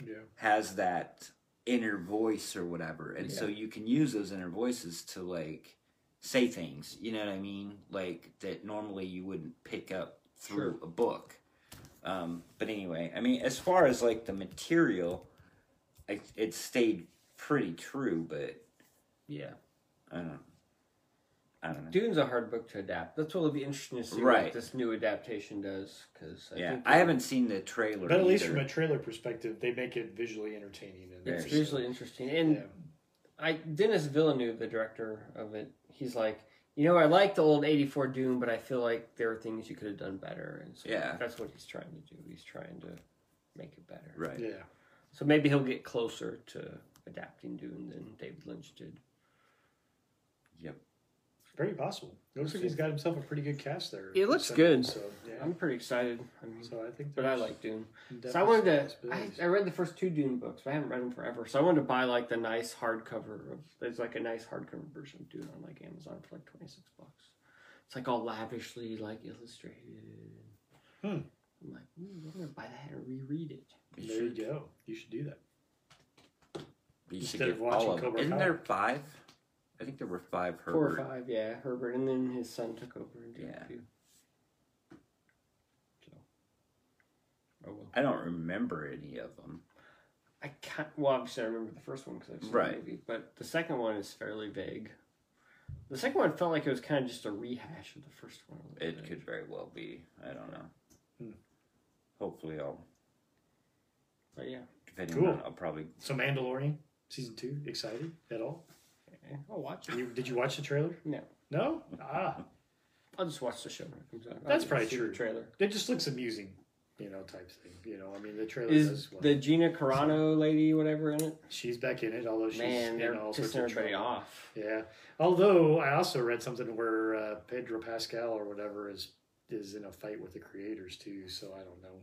yeah. has that inner voice or whatever. And so you can use those inner voices to like say things you know what i mean? Like that normally you wouldn't pick up through a book. Um, but anyway i mean as far as like the material I, it stayed pretty true but Yeah, i don't i don't know Dune's a hard book to adapt. That's what will be interesting to see Right. what this new adaptation does. Because yeah think i haven't seen the trailer But at least either. from a trailer perspective, they make it visually entertaining. And it's Very visually interesting. And Yeah. I Denis Villeneuve, the director of it, he's like, you know, I like the old '84 Dune, but I feel like there are things you could have done better. And so Yeah. that's what he's trying to do. He's trying to make it better. right yeah. So maybe he'll get closer to adapting Dune than David Lynch did. yep Very possible. It looks like he's got himself a pretty good cast there. It looks So- good. So yeah. I'm pretty excited. I mean, So I think. but I like Dune. So I wanted to. I. I read the first two Dune books, but I haven't read them forever. So I wanted to buy like the nice hardcover of. There's like a nice hardcover version of Dune on like Amazon for like twenty six bucks. It's like all lavishly like illustrated. Hmm. I'm like, I'm gonna buy that and reread it. You there you go. You should do that. Be Instead of watching all of, Cobra isn't Kai. there five? I think there were five Herbert. Four or five, yeah, Herbert, and then his son took over and did Yeah. a few. So, oh well. I don't remember any of them. I can't. Well, obviously, I remember the first one because I've seen Right. the movie, but the second one is fairly vague. The second one felt like it was kind of just a rehash of the first one. It bit. could very well be. I don't know. Hmm. Hopefully, I'll. but yeah, Depending Cool. on, I'll probably. So Mandalorian season two. Excited at all? I'll watch it. You, did you watch the trailer? No, No. Ah, I'll just watch the show when it comes out. I'll That's just probably see true. Trailer it just looks amusing. You know, type thing. You know, I mean, the trailer is does. well. the Gina Carano lady, whatever, in it. she's back in it, although she's Man, they're in all sorts pissing of everybody trouble. off. Yeah. Although I also read something where uh, Pedro Pascal or whatever is is in a fight with the creators too. So I don't know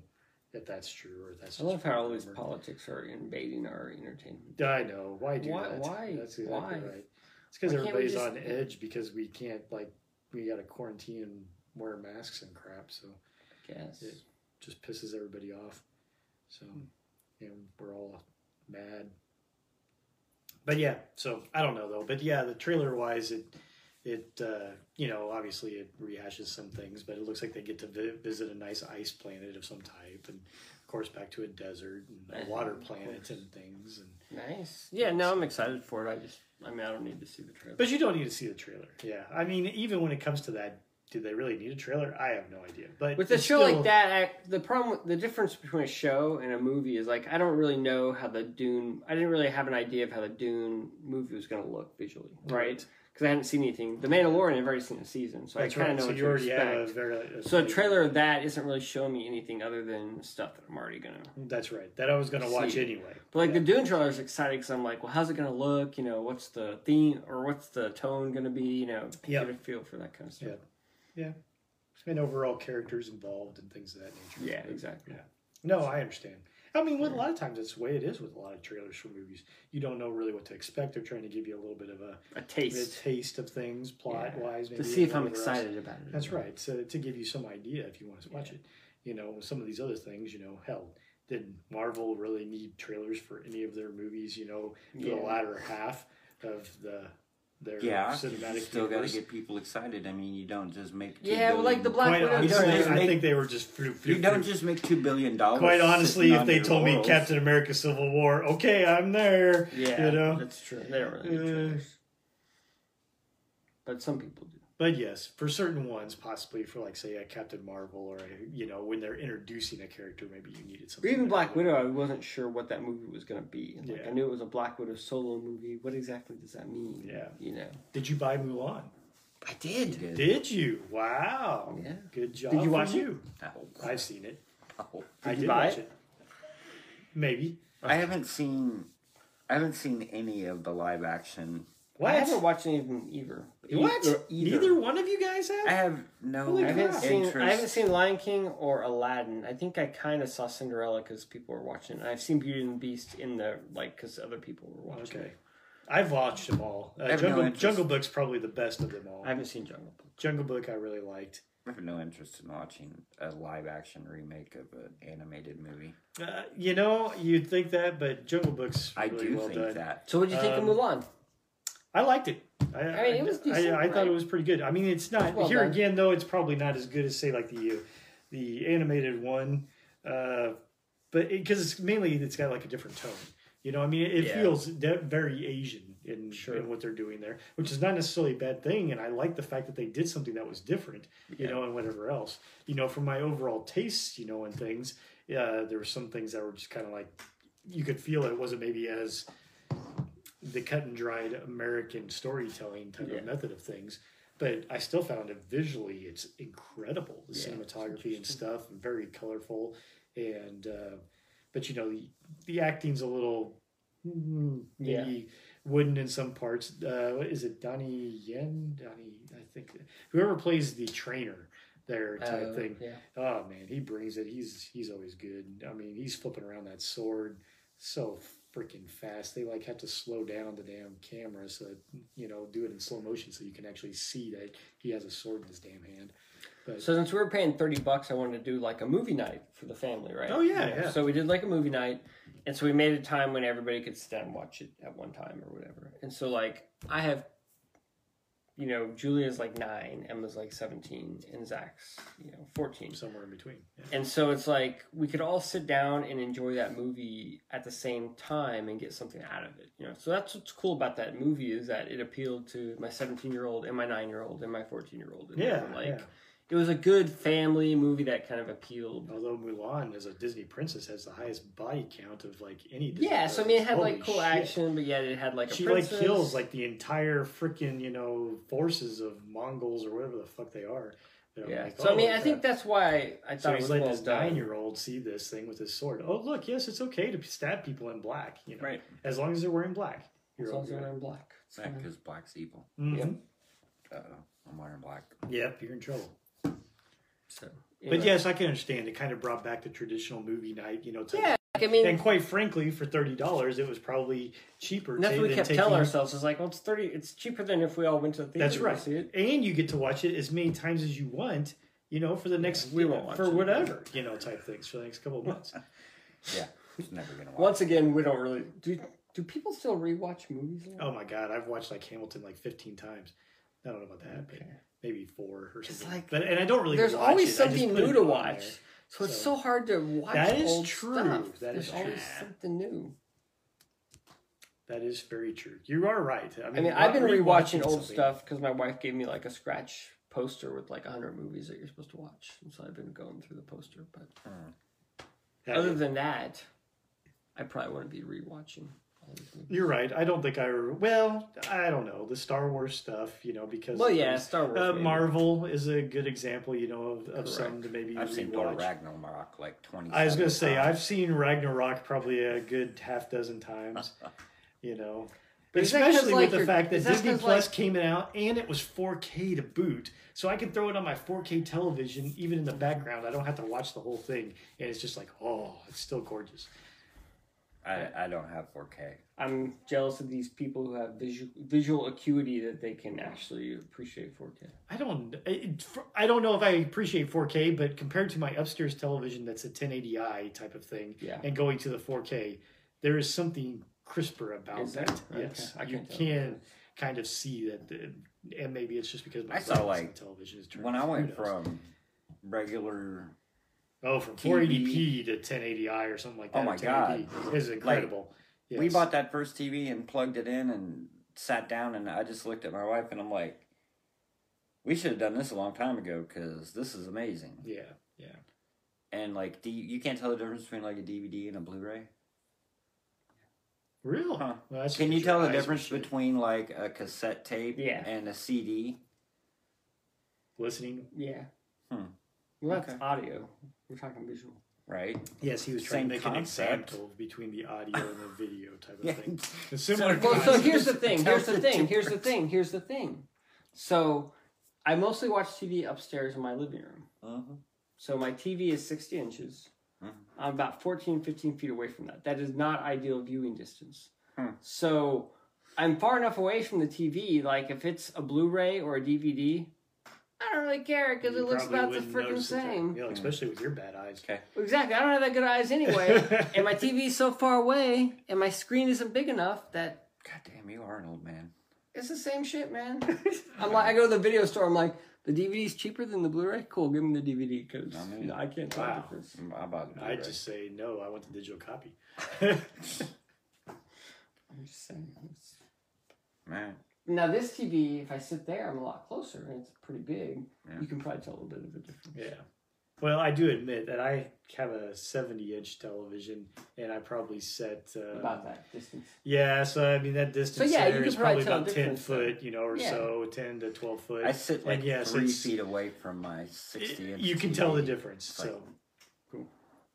if that's true or if that's. I love how all these rumor. politics are invading our entertainment. I know why do Why- that? why? That's exactly Why? right. It's because Why can't we everybody's just- on edge because we can't like we got to quarantine and wear masks and crap. So I guess. Yeah. just pisses everybody off. So you know we're all mad. But yeah, so I don't know though. But yeah, the trailer wise, it it uh, you know obviously it rehashes some things, but it looks like they get to vi- visit a nice ice planet of some type, and of course back to a desert and a water planet and things. And Nice. Yeah, no, I'm excited for it. I just, I mean, I don't need to see the trailer. but you don't need to see the trailer. Yeah, I mean even when it comes to that do they really need a trailer? I have no idea. But With a show still- like that, act- the problem, the difference between a show and a movie is like I don't really know how the Dune. I didn't really have an idea of how the Dune movie was going to look visually, right? Because I haven't seen anything. The Mandalorian, I've already seen a season, so That's I kind right. of know so what you to already expect. have a very. a so a trailer of that isn't really showing me anything other than stuff that I'm already gonna. That's right. That I was going to watch anyway. But like Yeah. the Dune trailer is exciting because I'm like, well, how's it gonna look? You know, what's the theme or what's the tone gonna be? You know, Yeah. get a feel for that kind of stuff. Yeah. and overall characters involved and things of that nature. Yeah, exactly. No, I understand. I mean, with a lot of times it's the way it is with a lot of trailers for movies. You don't know really what to expect. They're trying to give you a little bit of a, A taste, a taste of things, plot Yeah. wise, to see if I'm excited about it. That's right. So to give you some idea if you want to watch Yeah. it, you know, some of these other things, you know, hell, did Marvel really need trailers for any of their movies? You know, for Yeah. the latter half of the their Yeah, cinematic you still got to get people excited. I mean, you don't just make. two Yeah, well, like the Black Widow honestly, don't just trailer. I make- think they were just flew, You don't just make two billion dollars. Quite honestly, if they your told me. Captain America: Civil War, okay, I'm there. Yeah, you know. that's true. They don't really Uh. But some people do. But yes, for certain ones, possibly for like say a Captain Marvel or a, you know when they're introducing a character, maybe you needed Or something. even Black. Widow, I wasn't sure what that movie was going to be. Like, Yeah. I knew it was a Black Widow solo movie. What exactly does that mean? Yeah. You know. Did you buy Mulan? I did. You did. Did you? Wow. Yeah. Good job. Did you watch it? you. No. I've seen it. No. I you did buy watch it? it. Maybe. I haven't seen. I haven't seen any of the live action. What? I haven't watched any of them either. What? Either. Neither one of you guys have. I have no Holy I haven't crap. seen. interest. I haven't seen Lion King or Aladdin. I think I kind of saw Cinderella because people were watching. I've seen Beauty and the Beast in the like because other people were watching. Okay. I've watched them all. Uh, I have no Jungle, interest. Jungle Book's probably the best of them all. I haven't seen Jungle Book. Jungle Book I really liked. I have no interest in watching a live action remake of an animated movie. Uh, you know, you'd think that, but Jungle Book's I really do well think done. that. So what did you think Um, of Mulan? I liked it. I, I mean, it was I- decent, I, I thought right? it was pretty good. I mean, it's not well here done. again though. It's probably not as good as say like the uh, the animated one, uh, but because it's mainly it's got like a different tone. You know, I mean, it, it Yeah. feels de- very Asian in, Sure. in what they're doing there, which is not necessarily a bad thing. And I like the fact that they did something that was different, you Yeah. know, and whatever else. You know, for my overall tastes, you know, and things, uh, there were some things that were just kind of like you could feel it wasn't maybe as the cut and dried American storytelling type Yeah. of method of things. But I still found it visually, it's incredible. The Yeah, cinematography and stuff, very colorful. And, uh, but you know, the, the acting's a little mm, maybe wooden in some parts. Uh, what is it? Donnie Yen? Donnie, I think. Whoever plays the trainer there type Uh, thing. Yeah. Oh man, he brings it. He's he's always good. I mean, he's flipping around that sword so freaking fast. They like have to slow down the damn camera so that, you know do it in slow motion so you can actually see that he has a sword in his damn hand. But So since we were paying thirty bucks, I wanted to do like a movie night for the family, right? Oh, yeah, yeah. So we did like a movie night, and so we made a time when everybody could sit down and watch it at one time or whatever. And so like I have, you know, Julia's like nine, Emma's like seventeen, and Zach's you know fourteen. somewhere in between. Yeah. And so it's like we could all sit down and enjoy that movie at the same time and get something out of it. You know, so that's what's cool about that movie is that it appealed to my 17 year old and my nine year old and my 14 year old. Yeah, like yeah. It was a good family movie that kind of appealed. Although Mulan, as a Disney princess, has the highest body count of like any. Disney Yeah, so I mean, it had Holy like cool shit. action, but yet it had like a She princess. like kills like the entire freaking you know forces of Mongols or whatever the fuck they are. You know, yeah. like, so I mean, oh, I think that's why I So thought it he's was letting well his done. nine-year-old see this thing with his sword. Oh, look, yes, it's okay to stab people in black. You know, Right. as long as they're wearing black. As You're long all as they're wearing black. It's fine. Because black's evil. Mhm. Uh, I'm wearing black. Yep, you're in trouble. So, But yes, I can understand. It kind of brought back the traditional movie night. You know, type yeah. Like, I mean, And quite frankly, for thirty dollars, it was probably cheaper. and that's what we kept taking- telling ourselves. Is like, well, it's thirty. It's cheaper than if we all went to the theater. That's to right. See it. And you get to watch it as many times as you want. You know, for the next we won't watch for it. whatever you know type things for the next couple of months. Yeah. It's never gonna watch. Once again, we don't really do. Do people still rewatch movies? now? oh my god, I've watched like Hamilton like fifteen times. I don't know about that, but Okay. Maybe four or something. like- but and I don't really. There's watch always it. Something new to watch, there. so it's So- so hard to watch. That is old true. Stuff. That There's is always true. something new. That is very true. You are right. I mean, I mean, I've been rewatching rewatching old something- stuff because my wife gave me like a scratch poster with like hundred movies that you're supposed to watch, and so I've been going through the poster. But hmm. other than that, I probably wouldn't be rewatching all these movies. You're right. I don't think I. Well, I don't know the Star Wars stuff. You know, because Well, yeah, Star Wars. Uh. Marvel is a good example, you know, of, of some to maybe I've seen Thor. Ragnarok like twenty. I was gonna say I've seen Ragnarok probably a good half dozen times. you know, But is that 'cause, especially like, with the you're- fact that that Disney Plus like- came out and it was 4K to boot, so I can throw it on my 4K television even in the background. I don't have to watch the whole thing, and it's just like, oh, it's still gorgeous. I, I don't have 4K. I'm jealous of these people who have visual visual acuity that they can actually appreciate 4K. I don't. It, I don't know if I appreciate 4K, but compared to my upstairs television, that's a 1080i type of thing, Yeah. and going to the 4K, there is something crisper about Is there? that. Okay, Yes, I you can't tell. can kind of see that, the, and maybe it's just because my I saw, like, television is turned. When I went from regular, oh from TV 480p to 1080i or something like that, Oh my or 1080 God. is incredible. we Yes. bought that first TV and plugged it in and sat down and I just looked at my wife and I'm like, we should have done this a long time ago because this is amazing. Yeah, yeah. And like, D- you can't tell the difference between like a DVD and a Blu-ray. Real? Huh. Well, Can you tell the difference between like a cassette tape Yeah. and a CD? listening? Yeah. Hmm. Well, that's Okay. audio. We're talking visual. Right? Yes, he was trying Same to make concept. an example between the audio and the video type of Yeah. thing. A similar Well, so concept. here's the thing. Here's the the thing. Here's the thing. Here's the thing. So, I mostly watch TV upstairs in my living room. Mm-hmm. So my TV is 60 inches. Mhm. I'm about 14, 15 feet away from that. That is not ideal viewing distance. Hmm. So I'm far enough away from the TV. Like if it's a Blu-ray or a DVD, I don't really care because it looks about the freaking notice it, same. You know, especially with your bad eyes. Okay. Exactly. I don't have that good eyes anyway, and my TV's so far away, and my screen isn't big enough that God damn, you are an old man. it's the same shit, man. I'm like, I go to the video store. I'm like, the DVD's cheaper than the Blu-ray. Cool, give me the DVD because I mean, I can't tell the wow. difference. I bought the I Blu-ray. just say no. I want the digital copy. I'm just saying. Man. Now this TV, if I sit there, I'm a lot closer, and it's pretty big. Yeah. You can probably tell a little bit of a difference. yeah. Well, I do admit that I have a 70 inch television, and I probably set. Uh, About that distance. Yeah, so I mean that distance yeah, you there can is probably probably about 10 foot, you know, or Yeah. so, 10 to 12 foot. I sit like And yes, three it's- feet away from my 60 inch you can tell the difference. It's so, Cool.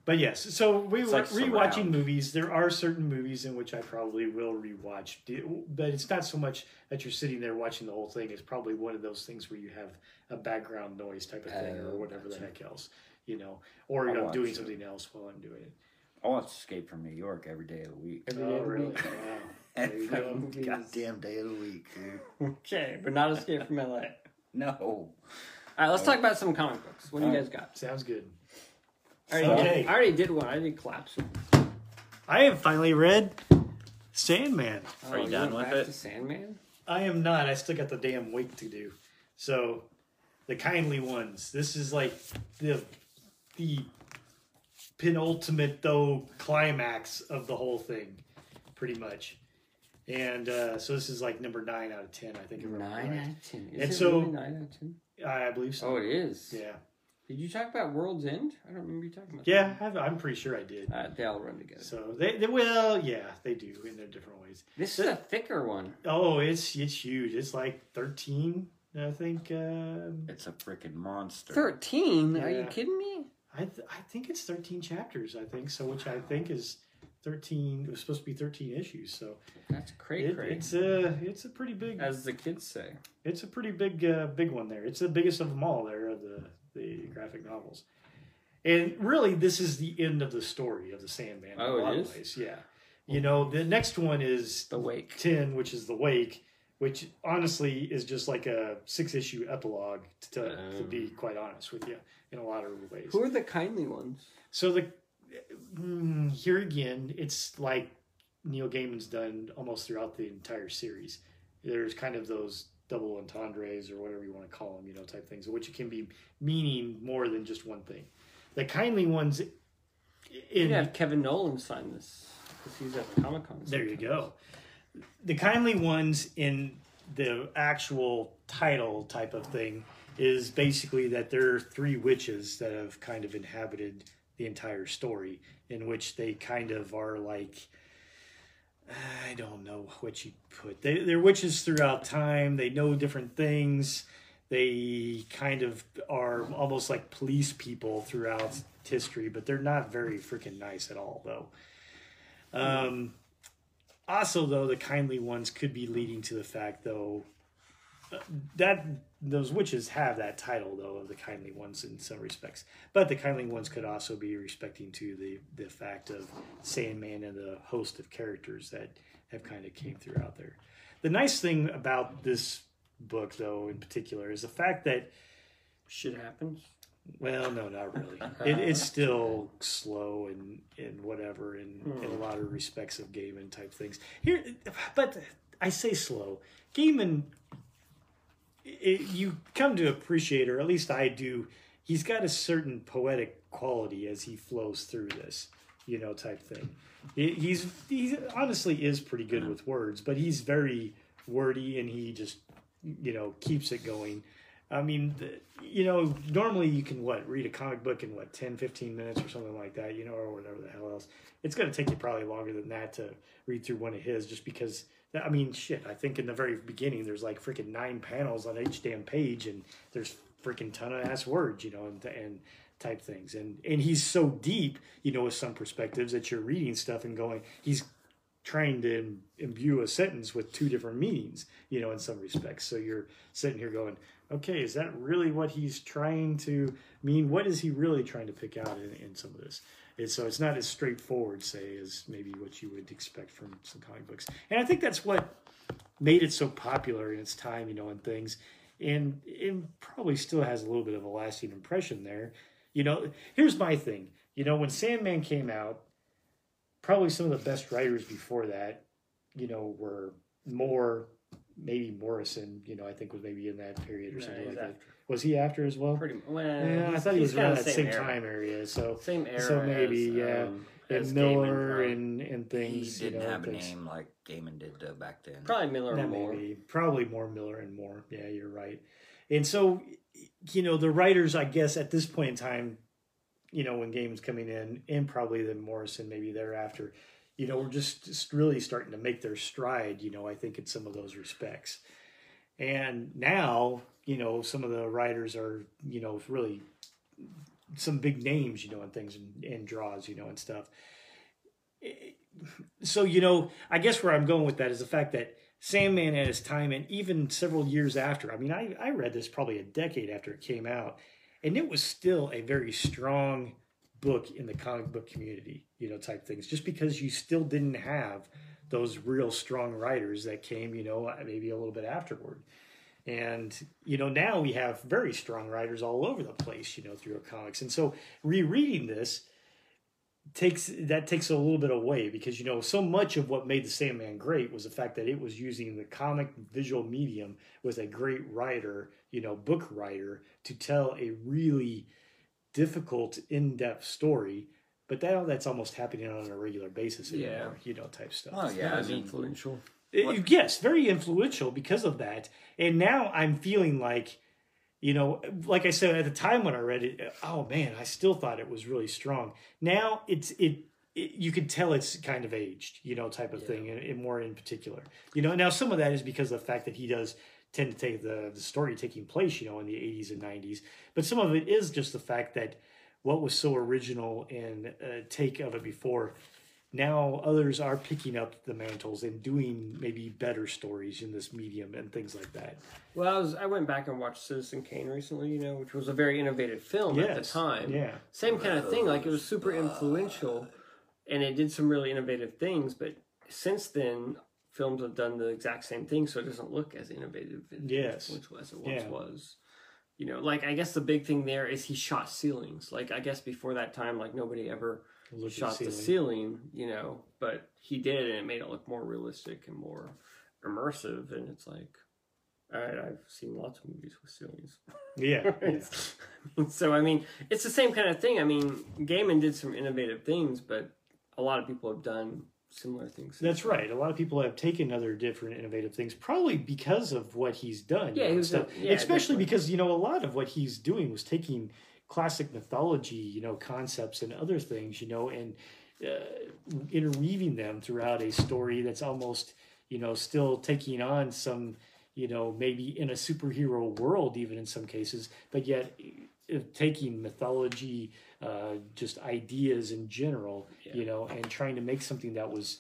But yes, so we It's like rewatching surround. movies. There are certain movies in which I probably will rewatch, Do- but it's not so much that you're sitting there watching the whole thing. It's probably one of those things where you have a background noise type of thing, or Oh, whatever the heck else, you know, or I'll I'm doing it. something else while I'm doing it. I watch Escape from New York every day of the week. Every oh, day oh, of the really? week. Wow. There you Every go. Goddamn day of the week, dude. Okay, but not Escape from LA. No. All right, let's talk about some comic books. What do you guys got? Sounds good. I already, Okay. did, I already did one. I did Collapser. I have finally read Sandman. Are you Oh, done went with back it? To Sandman. I am not. I still got the damn wake to do. So, the kindly ones. This is like the the penultimate though climax of the whole thing, pretty much. And uh, so this is like number nine out of ten. I think. if Nine right. out of ten. Is And it so- really nine out of ten? I believe so. Oh, it is. Yeah. Did you talk about World's End? I don't remember you talking about. Yeah. I've, I'm pretty sure I did. Uh, they all run together. So they, they well, yeah, they do in their different ways. This is a thicker one. Oh, it's it's huge. It's like thirteen, I think. Um, It's a freaking monster. Thirteen? Are you kidding me? I th- I think it's thirteen chapters. I think so, which I think is thirteen. It was supposed to be thirteen issues. So That's cray it, it's a it's a pretty big As the kids say. it's a pretty big uh, big one there. It's the biggest of them all. There of the the graphic novels, and really this is the end of the story of the Sandman. Oh, in a lot is? of ways. Yeah. You know the next one is The Wake. 10, which is The Wake, which honestly is just like a six issue epilogue, to, to Um. be quite honest with you, in a lot of ways. Who are the kindly ones? So, the mm, here again, it's like Neil Gaiman's done almost throughout the entire series. There's kind of those double entendres or whatever you want to call them, you know, type things, which can be meaning more than just one thing. The kindly ones, You in could have Kevin Nowlan sign this because he's at Comic Con. There you go. The kindly ones in the actual title type of thing is basically that there are three witches that have kind of inhabited the entire story, in which they kind of are like. I don't know what you put. They, they're witches throughout time. They know different things. They kind of are almost like police people throughout history, but they're not very freaking nice at all, though. Um, also, though, the kindly ones could be leading to the fact, though, that those witches have that title, though, of the kindly ones in some respects. But the kindly ones could also be respecting to the the fact of Sandman and the host of characters that have kind of came throughout there. The nice thing about this book, though, in particular, is the fact that Shit happens. well, no, not really. It, it's still slow and and whatever in, in a hmm. lot of respects of Gaiman type things. Here, but I say slow. Gaiman, it, you come to appreciate, or at least I do. He's got a certain poetic quality as he flows through this, you know, type thing. He's he honestly is pretty good with words, but he's very wordy and he just you know keeps it going. I mean, the, you know, normally you can what read a comic book in what 10, 15 minutes or something like that, you know, or whatever the hell else. It's going to take you probably longer than that to read through one of his, just because. I mean, shit. I think in the very beginning, there's like freaking nine panels on each damn page, and there's freaking ton of ass words, you know, and and type things. And and he's so deep, you know, with some perspectives that you're reading stuff and going, he's trying to im- imbue a sentence with two different meanings, you know, in some respects. So you're sitting here going, okay, is that really what he's trying to mean? What is he really trying to pick out in, in some of this? And so it's not as straightforward, say, as maybe what you would expect from some comic books. And I think that's what made it so popular in its time, you know, and things. And it probably still has a little bit of a lasting impression there. You know, here's my thing. You know, when Sandman came out, probably some of the best writers before that, you know, were more maybe Morrison, you know, I think was maybe in that period or Yeah, something like that. After. Was he after as well? Pretty well. yeah, I thought he was around kinda that same era. time area. So Same era. So maybe, as, yeah. um, and Miller Gaiman, probably. and and He things. didn't you know, have a things. name like Gaiman did though back then. probably Miller That or more. maybe probably more Miller and Moore. Yeah, you're right. And so, you know, the writers, I guess, at this point in time, you know, when Gaiman's coming in, and probably then Morrison maybe thereafter, you know, we're just, just really starting to make their stride. You know, I think in some of those respects. And now, you know, some of the writers are, you know, really some big names, you know, and things and, and draws, you know, and stuff. Eh, so, you know, I guess where I'm going with that is the fact that Sandman at his time, and even several years after, I mean, I, I read this probably a decade after it came out, and it was still a very strong book in the comic book community, you know, type things, just because you still didn't have those real strong writers that came, you know, maybe a little bit afterward. And, you know, now we have very strong writers all over the place, you know, through our comics. And so rereading this takes that takes a little bit away because you know so much of what made the Sandman great was the fact that it was using the comic visual medium with a great writer, you know, book writer to tell a really difficult, in-depth story. But now that's almost happening on a regular basis anymore, Yeah. you know, type stuff. Oh yeah, I mean, influential. It- yes, very influential because of that. And now I'm feeling like, you know, like I said at the time when I read it, oh man, I still thought it was really strong. Now it's it. it you could tell it's kind of aged, you know, type of thing, and, and more in particular. You know, now some of that is because of the fact that he does tend to take the the story taking place, you know, in the 80s and 90s, but some of it is just the fact that what was so original and uh, take of it before now others are picking up the mantles and doing maybe better stories in this medium and things like that. Well, I was I went back and watched Citizen Kane recently, you know, which was a very innovative film at the time. yeah. Same kind of thing. Like it was super influential, and it did some really innovative things. But since then, films have done the exact same thing, so it doesn't look as innovative Yes. as it once Yeah. was. You know, like I guess the big thing there is he shot ceilings. Like I guess before that time, like nobody ever Look shot the ceiling. ceiling, you know, but he did, and it made it look more realistic and more immersive. And it's like, all right, I've seen lots of movies with ceilings. Yeah, yeah. So I mean, it's the same kind of thing. I mean, Gaiman did some innovative things, but a lot of people have done similar things. That's right. A lot of people have taken other different innovative things, probably because of what he's done. Yeah, you know, he was yeah, especially definitely. because you know a lot of what he's doing was taking classic mythology, you know, concepts and other things, you know, and uh, interweaving them throughout a story that's almost, you know, still taking on some, you know, maybe in a superhero world, even in some cases, but yet uh, taking mythology, uh, just ideas in general, you know, and trying to make something that was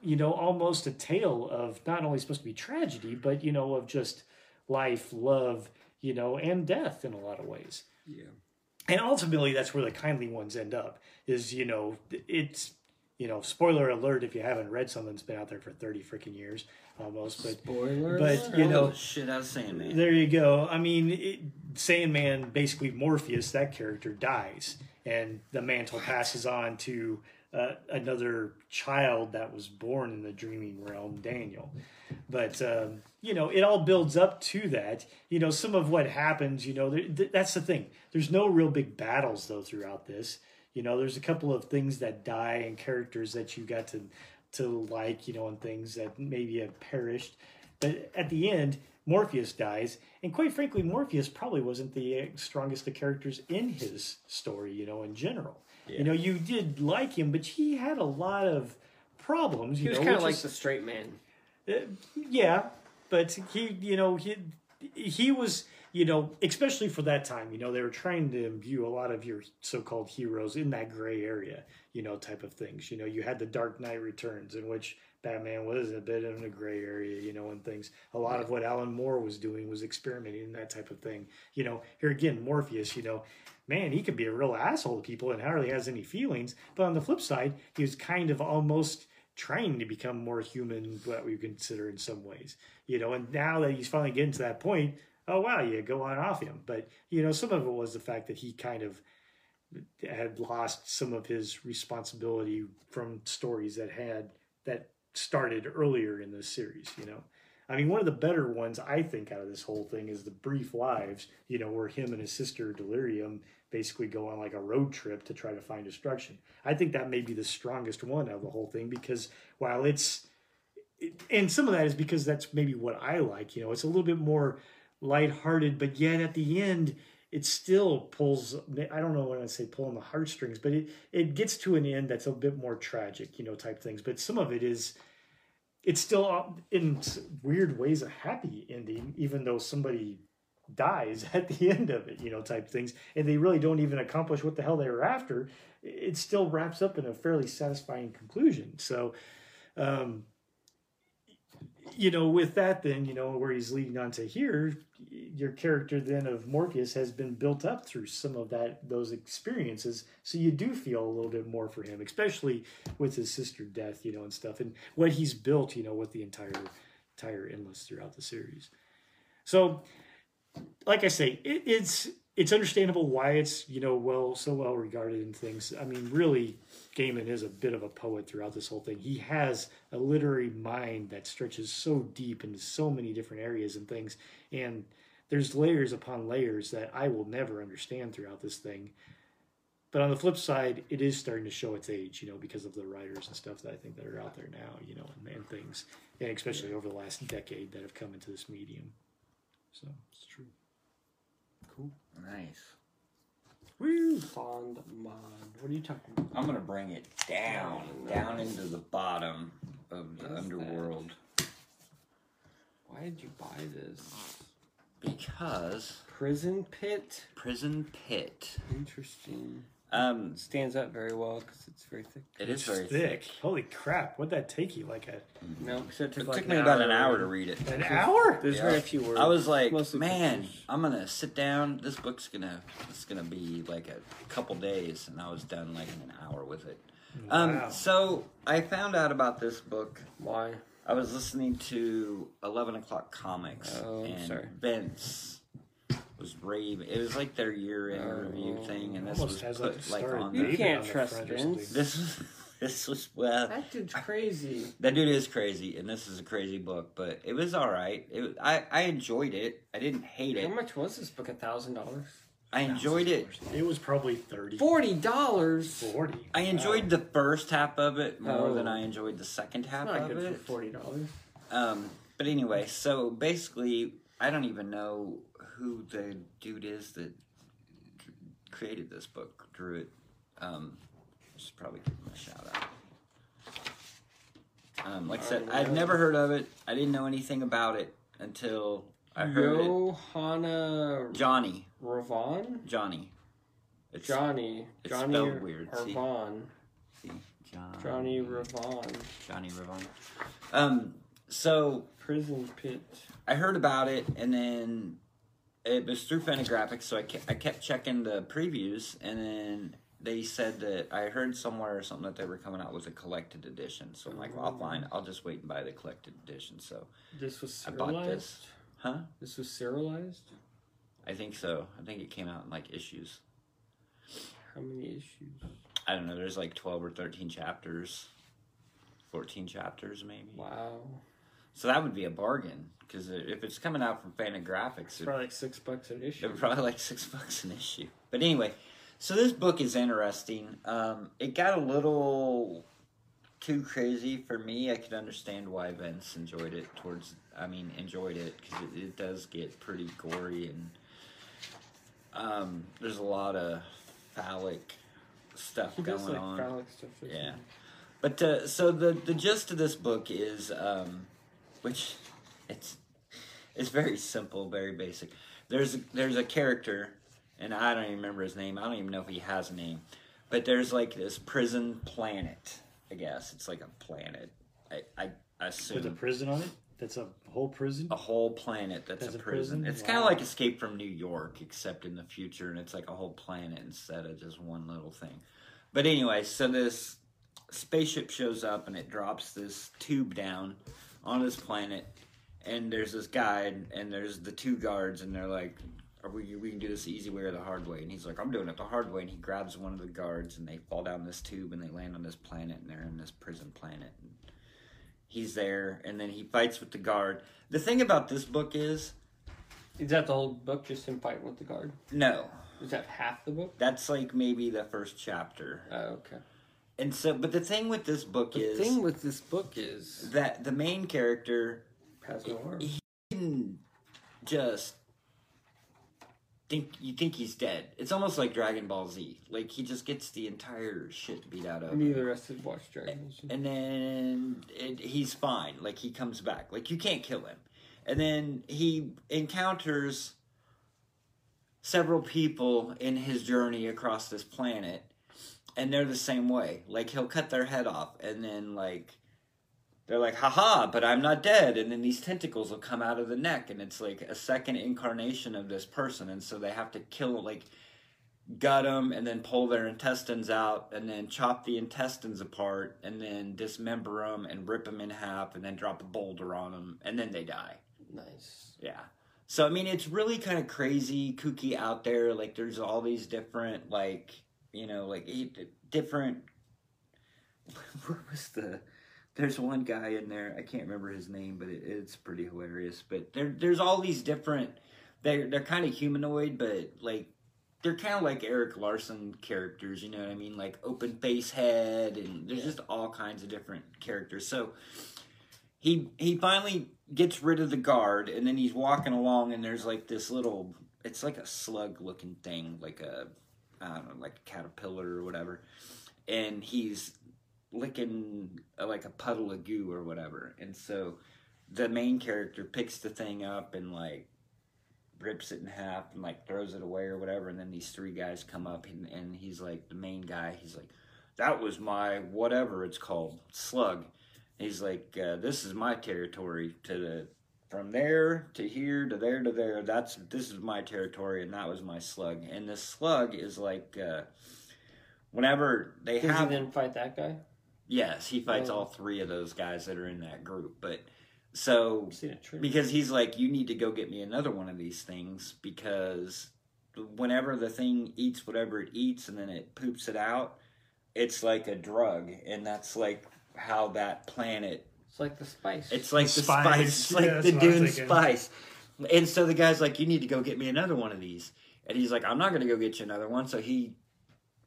you know, almost a tale of not only supposed to be tragedy, but you know, of just life, love, you know, and death in a lot of ways. Yeah. And ultimately, that's where the kindly ones end up. Is you know, it's you know, spoiler alert if you haven't read something that's been out there for thirty freaking years almost, but Spoiler. but, alert. you know- Oh, shit out of Sandman. there you go. I mean, it, Sandman, basically Morpheus, that character dies, and the mantle passes on to uh, another child that was born in the dreaming realm, Daniel. But um, you know, it all builds up to that. You know, some of what happens. You know, there, th- that's the thing. There's no real big battles though throughout this. You know, there's a couple of things that die and characters that you got to to like. You know, and things that maybe have perished. But at the end, Morpheus dies, and quite frankly, Morpheus probably wasn't the uh, strongest of characters in his story. You know, in general. Yeah. You know, you did like him, but he had a lot of problems. You he was kind of like the straight man. uh, yeah, but he, you know, he he was, you know, especially for that time, you know, they were trying to imbue a lot of your so-called heroes in that gray area, you know, type of things. You know, you had the Dark Knight Returns, in which Batman was a bit in a gray area, you know, and things. A lot of what Alan Moore was doing was experimenting in that type of thing. You know, here again, Morpheus, you know. Man, he could be a real asshole to people and hardly has any feelings. But on the flip side, he was kind of almost trying to become more human, what we consider in some ways, you know. And now that he's finally getting to that point, oh wow, you go on off him. But you know, some of it was the fact that he kind of had lost some of his responsibility from stories that had that started earlier in this series. You know, I mean, one of the better ones I think out of this whole thing is the Brief Lives. You know, where him and his sister Delirium basically go on like a road trip to try to find destruction. I think that may be the strongest one of the whole thing because while it's and some of that is because that's maybe what I like, you know, it's a little bit more lighthearted, but yet at the end it still pulls I don't know when I say pulling the heartstrings, but it it gets to an end that's a bit more tragic, you know, type things. But some of it is it's still in weird ways a happy ending, even though somebody dies at the end of it, you know, type things, and they really don't even accomplish what the hell they were after. It still wraps up in a fairly satisfying conclusion. So, um, you know, with that, then you know where he's leading on to here, your character then of Morpheus has been built up through some of that those experiences, so you do feel a little bit more for him, especially with his sister death, you know, and stuff, and what he's built, you know, with the entire entire endless throughout the series. So, like I say, it, it's it's understandable why it's you know well so well regarded in things. I mean, really, Gaiman is a bit of a poet throughout this whole thing. He has a literary mind that stretches so deep into so many different areas and things, and there's layers upon layers that I will never understand throughout this thing. But on the flip side, it is starting to show its age, you know, because of the writers and stuff that I think that are out there now, you know, and, and things, and especially over the last decade that have come into this medium. So It's true. Cool. Nice. Woo! Fond mod. What are you talking about? I'm gonna bring it down, down into the bottom of the What is that? underworld Why did you buy this? because Prison pit. prison pit. Interesting. Um, stands up very well because it's very thick. it is very thick. Holy crap! What'd that take you? Like a No, because it took, It like took me about an hour to read. read it. an hour? There's Yeah. very few words. I was like, Mostly man, pictures. I'm gonna sit down. This book's gonna it's gonna be like a couple days, and I was done like in an hour with it. Um, Wow. so I found out about this book. Why? I was listening to Eleven O'clock Comics, Oh, and sorry. Vince was raving. It was like their year-end Oh. review thing, and this was put like, like on. You The, David can't the trust front Vince. this was this was well. That dude's crazy. That dude is crazy, and this is a crazy book, but it was all right. It was, I I enjoyed it. I didn't hate it. How much was this book? A thousand dollars. I enjoyed it. It was probably 30, Forty dollars. 40. I enjoyed the first half of it more Oh. than I enjoyed the second half Not of good it. for forty dollars. Um, but anyway, so basically, I don't even know who the dude is that created this book, drew it. Um, I should probably give him a shout out. Um, like I said, I've never heard of it. I didn't know anything about it until I heard it. Johanna Johnny, Ravon? Johnny. It's Johnny. it's Johnny spelled weird, see? Ravon. see, John, Johnny Ravon. Johnny Ravon. Um, so Prison Pit. I heard about it, and then it was through Fantagraphics, so I kept, I kept checking the previews, and then they said that I heard somewhere or something that they were coming out with a collected edition. So I'm like, well, I'll find. I'll just wait and buy the collected edition. So, This was I bought serialized? this. huh? This was serialized? I think so. I think it came out in like issues. How many issues? I don't know. There's like 12 or 13 chapters, 14 chapters maybe. Wow. So that would be a bargain because if it's coming out from Fantagraphics, It's probably like six bucks an issue. They're probably like six bucks an issue. But anyway, so this book is interesting. Um, it got a little too crazy for me. I could understand why Vince enjoyed it. Towards, I mean, enjoyed it because it, it does get pretty gory and um, there's a lot of phallic stuff going like on. phallic stuff. Yeah. But uh, so the the gist of this book is, um, which it's it's very simple, very basic. There's a, there's a character, and I don't even remember his name. I don't even know if he has a name. But there's like this prison planet. I guess it's like a planet. I I assume With a prison on it? That's a whole prison? a whole planet that's, That's a prison. prison? It's kind of like Escape from New York, except in the future, and it's like a whole planet instead of just one little thing. But anyway, so this spaceship shows up and it drops this tube down on this planet, and there's this guy and, and there's the two guards, and they're like. Are we, we can do this the easy way or the hard way. And he's like, I'm doing it the hard way. And he grabs one of the guards and they fall down this tube and they land on this planet and they're in this prison planet. And he's there and then he fights with the guard. The thing about this book is Is that the whole book, just him fighting with the guard? no, Is that half the book? that's like maybe the first chapter. Oh, okay. And so, but the thing with this book The is the thing with this book is that the main character has no arm. he can just think you think he's dead. It's almost like Dragon Ball Z. Like he just gets the entire shit beat out of him. Neither of us had watched Dragon Ball Z. and then it, he's fine. Like he comes back. Like you can't kill him. And then he encounters several people in his journey across this planet, and they're the same way. Like he'll cut their head off, and then like they're like, haha, but I'm not dead. And then these tentacles will come out of the neck, and it's like a second incarnation of this person. And so they have to kill, like, gut them, and then pull their intestines out, and then chop the intestines apart, and then dismember them, and rip them in half, and then drop a boulder on them, and then they die. Nice. Yeah. So, I mean, it's really kind of crazy, kooky out there. Like, there's all these different, like, you know, like, eight different. Where was the. There's one guy in there. I can't remember his name, but it, it's pretty hilarious. But there, there's all these different. They're they're kind of humanoid, but like they're kind of like Erik Larsen characters. You know what I mean? Like open face head, and there's just all kinds of different characters. So he he finally gets rid of the guard, and then he's walking along, and there's like this little. It's like a slug looking thing, like a I don't know, like a caterpillar or whatever, and he's licking uh, like a puddle of goo or whatever. And so the main character picks the thing up and like rips it in half and like throws it away or whatever. And then these three guys come up and, and he's like, the main guy, he's like, that was my whatever it's called, slug. He's like, uh, this is my territory to the. From there to here to there to there, that's this is my territory, and that was my slug. And the slug is like, uh, whenever they Does have he then fight that guy? Yes, he fights Oh. all three of those guys that are in that group. But so I've seen a trailer. because he's like, you need to go get me another one of these things because whenever the thing eats whatever it eats and then it poops it out, it's like a drug, and that's like how that planet. It's like the spice. It's like The the spice, spice. it's like Yeah, the that's what I was Dune spice. And so the guy's like, you need to go get me another one of these. and he's like, I'm not gonna go get you another one. So he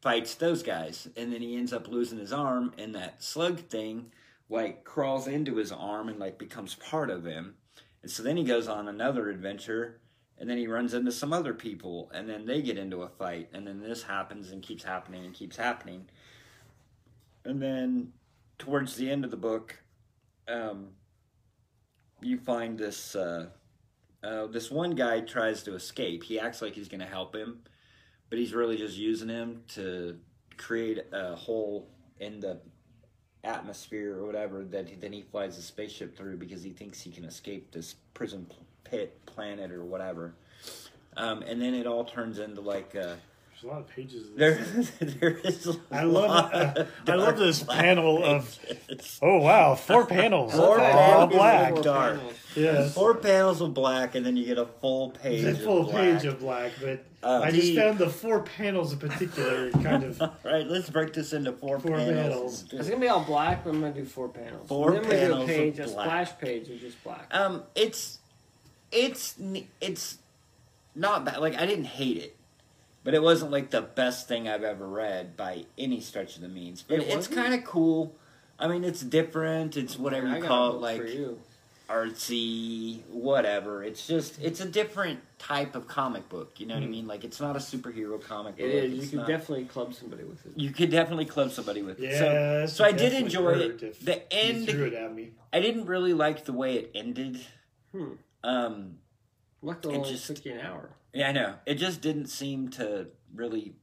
fights those guys, and then he ends up losing his arm, and that slug thing like crawls into his arm and like becomes part of him. And so then he goes on another adventure, and then he runs into some other people, and then they get into a fight, and then this happens and keeps happening and keeps happening. And then towards the end of the book, um, you find this uh, uh, this one guy tries to escape. He acts like he's going to help him, but he's really just using him to create a hole in the atmosphere or whatever that he, then he flies a spaceship through because he thinks he can escape this prison pit planet or whatever. Um, and then it all turns into like uh, There's a lot of pages. Of there. there is. a I love lot uh, of I love this black panel of pages. oh wow four panels Four all panels. black Four dark. yes Four panels of black, and then you get a full page. a of full black. page of black but Uh, I just he- found the four panels in particular kind of All right, let's break this into four, Four panels. panels. It's gonna be all black, but I'm gonna do four panels. Four and then we do panels a of page, a splash page of just black. Um, it's it's it's not bad. Like I didn't hate it, but it wasn't like the best thing I've ever read by any stretch of the means. But It it's kind of cool. I mean, it's different. It's whatever I you call it, like for you. artsy, whatever. It's just it's a different type of comic book. You know what I Hmm. mean? Like it's not a superhero comic It book. is. You It's could not- definitely club somebody with it. you could definitely club somebody with it. yeah So, so I did enjoy it. if The you end, threw it at me I didn't really like the way it ended. Hmm. Um, Luckily, It it just- took you an hour. Yeah, I know. It just didn't seem to really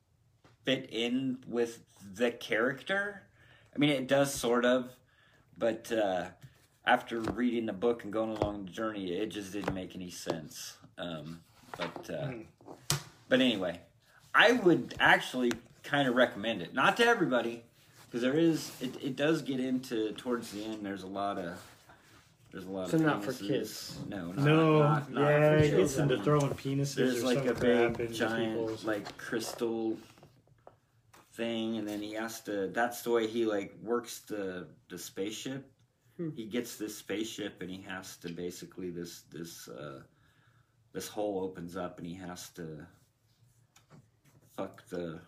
fit in with the character. I mean, it does sort of, but uh, after reading the book and going along the journey, it just didn't make any sense. Um, but uh, Hmm. but anyway, I would actually kind of recommend it. Not to everybody, because there is it, it does get into towards the end. There's a lot of there's a lot So of not for penises. kids. No, not, no not, not yeah for it gets into throwing penises There's or like a big giant people's like crystal thing, and then he has to. That's the way he like works the the spaceship. Hmm. He gets this spaceship, and he has to basically this this uh, this hole opens up, and he has to fuck the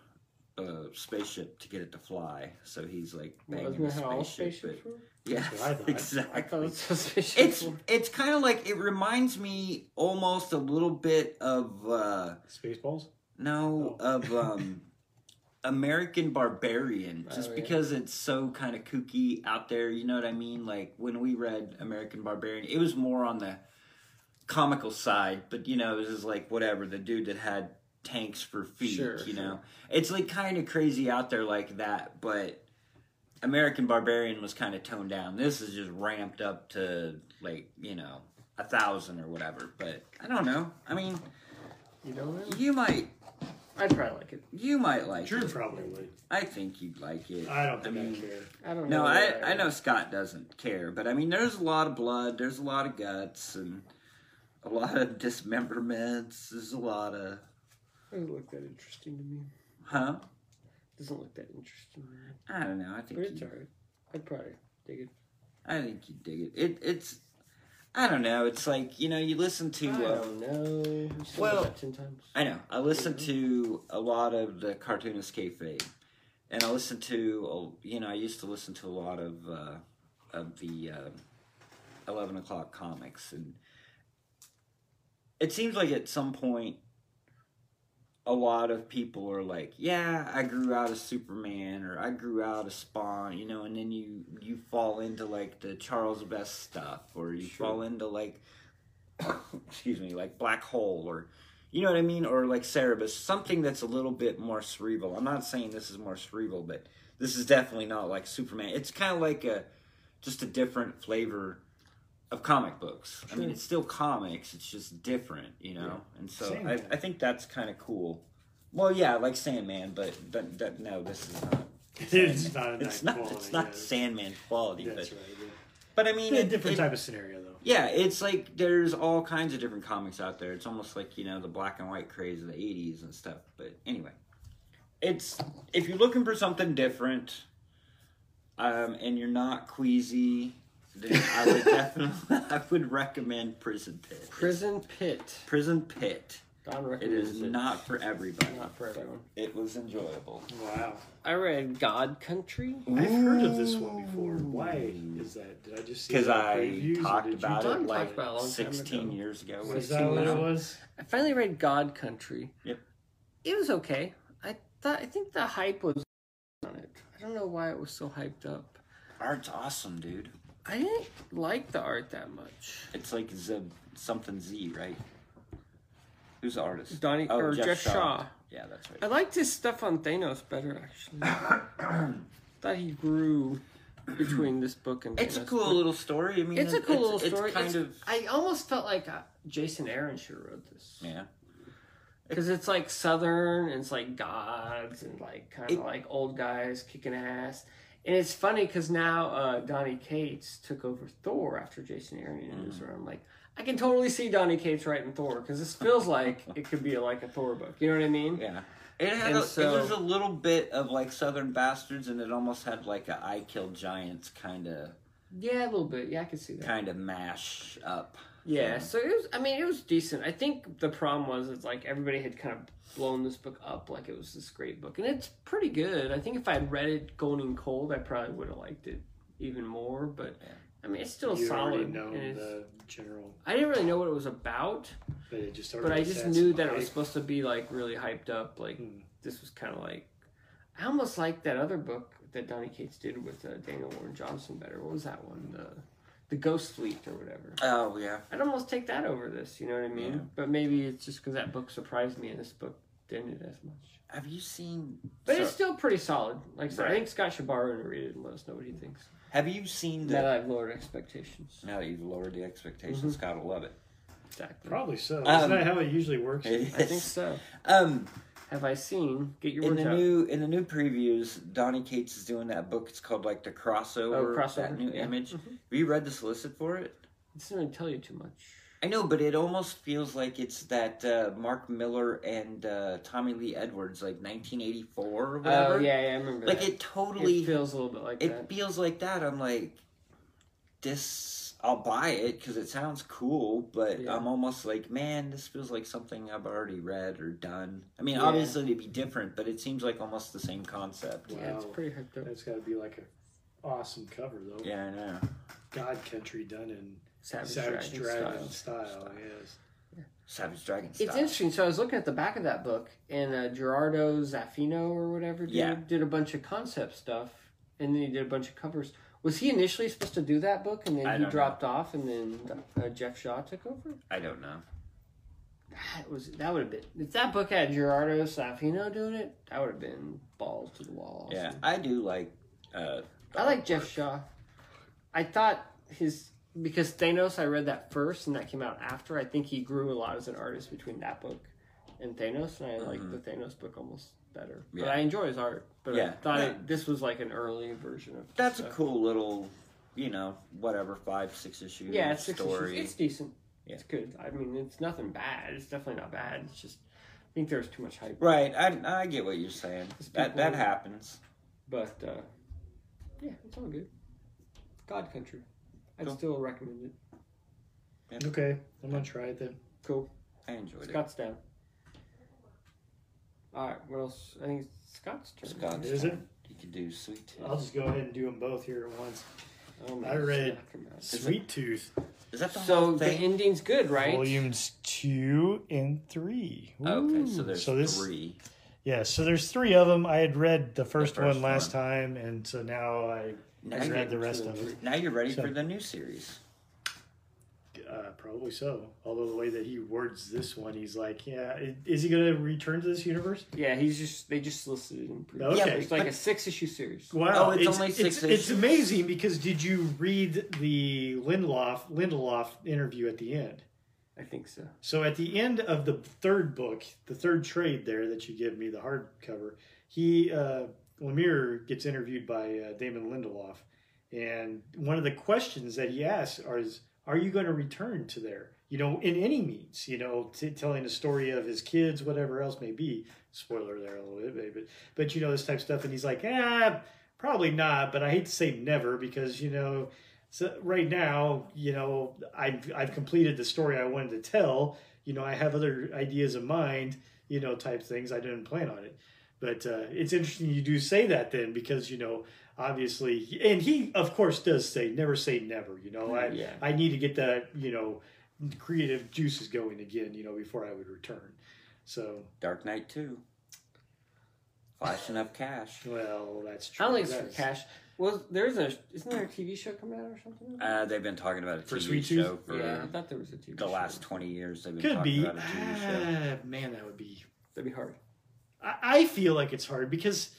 uh, spaceship to get it to fly. So he's like banging Wasn't the that how all spaceship. Spaceships but- were? yeah, I thought. I exactly thought that's what spaceships it's it's kind of like it reminds me almost a little bit of uh spaceballs no Oh. of um American Barbarian just Oh, yeah. because it's so kind of kooky out there you know what I mean like when we read American Barbarian it was more on the comical side but you know it was just like whatever the dude that had tanks for feet Sure, you sure. know it's like kind of crazy out there like that but American Barbarian was kind of toned down. This is just ramped up to like you know a thousand or whatever. But I don't know. I mean, You don't know? you might I'd probably like it. you might like Drew it. probably would I think you'd like it. I don't think I, mean, care I don't no, know. I I know Scott doesn't care, but I mean, there's a lot of blood. There's a lot of guts and a lot of dismemberments. There's a lot of Doesn't look that interesting to me. huh. Doesn't look that interesting. I don't know. I think But it's you, alright. I'd probably dig it. I think you dig it. It it's I don't know. It's like you know you listen to. I Uh, don't know. Well- ten times. I know. I listen Mhm. to a lot of the cartoonist kayfabe, and I listen to you know I used to listen to a lot of uh, of the uh, eleven o'clock comics, and it seems like at some point a lot of people are like, "Yeah, I grew out of Superman," or "I grew out of Spawn," you know, and then you you fall into like the Charles Burns stuff, or you Sure. fall into like, excuse me, like Black Hole, or you know what I mean, or like Cerebus, something that's a little bit more cerebral. I'm not saying this is more cerebral, but this is definitely not like Superman. It's kind of like a just a different flavor of comic books. I mean, it's still comics. It's just different, you know. Yeah. And so I, I think that's kind of cool. Well, yeah, like Sandman, but but, but no, this is not. it's not It's not. quality, It's not yeah. Sandman quality, that's but right yeah. but I mean, a it, different it- type of scenario though yeah, it's like there's all kinds of different comics out there. It's almost like you know the black and white craze of the '80s and stuff. But anyway, it's if you're looking for something different, um, and you're not queasy, then I would definitely I would recommend Prison Pit. Prison Pit. Prison Pit. Don It recommends is it. not for everybody. Not for everyone. It was enjoyable. Wow. I read God Country. I've heard of this one before. Why is that? Did I just see Because it in I previews, or talked did you about it talked like about it a long time 16 ago. years ago. Was 16 that what it now. was? I finally read God Country. Yep. It was okay. I thought I think the hype was on it. I don't know why it was so hyped up. Art's awesome, dude. I didn't like the art that much. It's like Z, something Z, right? Who's the artist? Donny Oh, or Geoff Geoff, Shaw. Shaw. Yeah, that's right. I liked his stuff on Thanos better actually. thought he grew between this book and It's a cool but little story. I mean, It's a it- cool little it's story. kind It's- of I almost felt like uh, Jason Aaron should have wrote this. yeah. Because it's like southern, and it's like gods, and like kind of like old guys kicking ass. And it's funny because now uh, Donny Cates took over Thor after Jason Aaron and mm. I'm like, I can totally see Donny Cates writing Thor because this feels like it could be like a Thor book. You know what I mean? Yeah. It had And a, so- it was a little bit of like Southern Bastards, and it almost had like a I Kill Giants kind of Yeah, a little bit. Yeah, I can see that. kind of mash up. Yeah, Yeah. so it was. I mean, it was decent. I think the problem was it's like everybody had kind of blown this book up like it was this great book, and it's pretty good. I think if I had read it going in cold, I probably would have liked it even more. But. I mean, it's still you already solid. know the general, I didn't really know what it was about, but it just. but I just knew that it was supposed to be like really hyped up. Like Hmm. this was kind of like. I almost liked that other book that Donny Cates did with uh, Daniel Warren Johnson better. What was that one? The, the Ghost Fleet or whatever. Oh yeah. I'd almost take that over this, you know what I mean? Yeah. But maybe it's just because that book surprised me and this book didn't as much. Have you seen? But so- it's still pretty solid. Like I said, I think Scott should borrow and read it and let us know what he thinks. have you seen Now that? I've lowered expectations. Now that you've lowered the expectations, Mhm. Scott will love it. Exactly. Probably so. Um, Isn't that how it usually works? I think so. Um, Have I seen? Get your in words the out. new in the new previews, Donny Cates is doing that book. It's called like the crossover. Oh, crossover, That new yeah. image. Mhm. Have you read the solicit for it? It doesn't really tell you too much. I know, but it almost feels like it's that uh, Mark Millar and uh, Tommy Lee Edwards, like 1984 or whatever. Oh yeah, yeah, I remember. Like that. it totally. It feels a little bit like it that. feels like that. I'm like, this. I'll buy it because it sounds cool, but Yeah. I'm almost like, man, this feels like something I've already read or done. I mean, Yeah. obviously it'd be different, but it seems like almost the same concept. Yeah, it's Wow. pretty hyped up. That's got to be like a awesome cover though. Yeah, I know. God Country done in Savage, Savage Dragon, Dragon style. style. Yes. Savage Dragon style. It's interesting. So I was looking at the back of that book, and uh, Gerardo Zaffino or whatever dude, Yeah. did a bunch of concept stuff, and then he did a bunch of covers. Was he initially supposed to do that book, and then he don't know. dropped off, and then uh, Geoff Shaw took over? I don't know. That was that would have been if that book had Gerardo Zaffino doing it. That would have been balls to the wall. Yeah. I do like. Uh, I like Geoff Shaw. I thought his because Thanos. I read that first, and that came out after. I think he grew a lot as an artist between that book and Thanos, and I like Mhm. the Thanos book almost better. But I enjoy his art. But I thought yeah. it, this was like an early version of. That's a cool little, you know, whatever five six issue Yeah, it's six story. issues. It's decent. Yeah. It's good. I mean, it's nothing bad. It's definitely not bad. It's just I think there's too much hype. Right, I, I get what you're saying. Just That that happens. But uh, yeah, it's all good. God Country. I'd Cool. still recommend it. Okay, I'm gonna try it then. Cool. I enjoyed it. Scott's down. All right. What else? I think it's Scott's turn. Scott's Is it? turn. You could do sweet tooth. I'll just go ahead and do them both here at once. Oh, man, I read snack him. Sweet Tooth, Is that the So whole the thing? ending's good, right? volumes two and three. okay, so Ooh. there's so this, three. Yeah, so there's three of them. I had read the first, first one last one. time, and so now I Now, I you- read the two rest and of three. it. now you're ready So- for the new series. Uh, probably so. Although the way that he words this one, he's like, "Yeah, i- is he going to return to this universe?" Yeah, he's just they just listed it in Okay. Yeah, It's like but- a six issue series. Wow, Oh, it's only six it's, it's amazing because did you read the Lindelof Lindelof interview at the end? I think so. So at the end of the third book, the third trade there that you give me, the hardcover, he uh, Lemire gets interviewed by uh, Damon Lindelof, and one of the questions that he asks are, is, "Are you going to return to there? You know, in any means, you know, t- telling a story of his kids, whatever else may be." Spoiler there a little bit, but but you know this type of stuff, and he's like, "Ah, probably not," but I hate to say never because you know. So right now, you know, I've I've completed the story I wanted to tell. you know, I have other ideas in mind, you know, type things. I didn't plan on it. But uh, it's interesting you do say that then because, you know, obviously, and he, of course, does say never say never. You know, I, Yeah. I need to get that, you know, creative juices going again, you know, before I would return. So, Dark Knight 2. Flashing up cash. well, that's true. I don't think it's for That's- cash. Well, there's a isn't there a TV show coming out or something? Uh, they've been talking about a For TV Sweet show Tooth? for yeah, I thought there was a TV the show. last 20 years. They've been Could talking be. about a TV show. Ah, man, that would be That'd be hard. I, I feel like it's hard because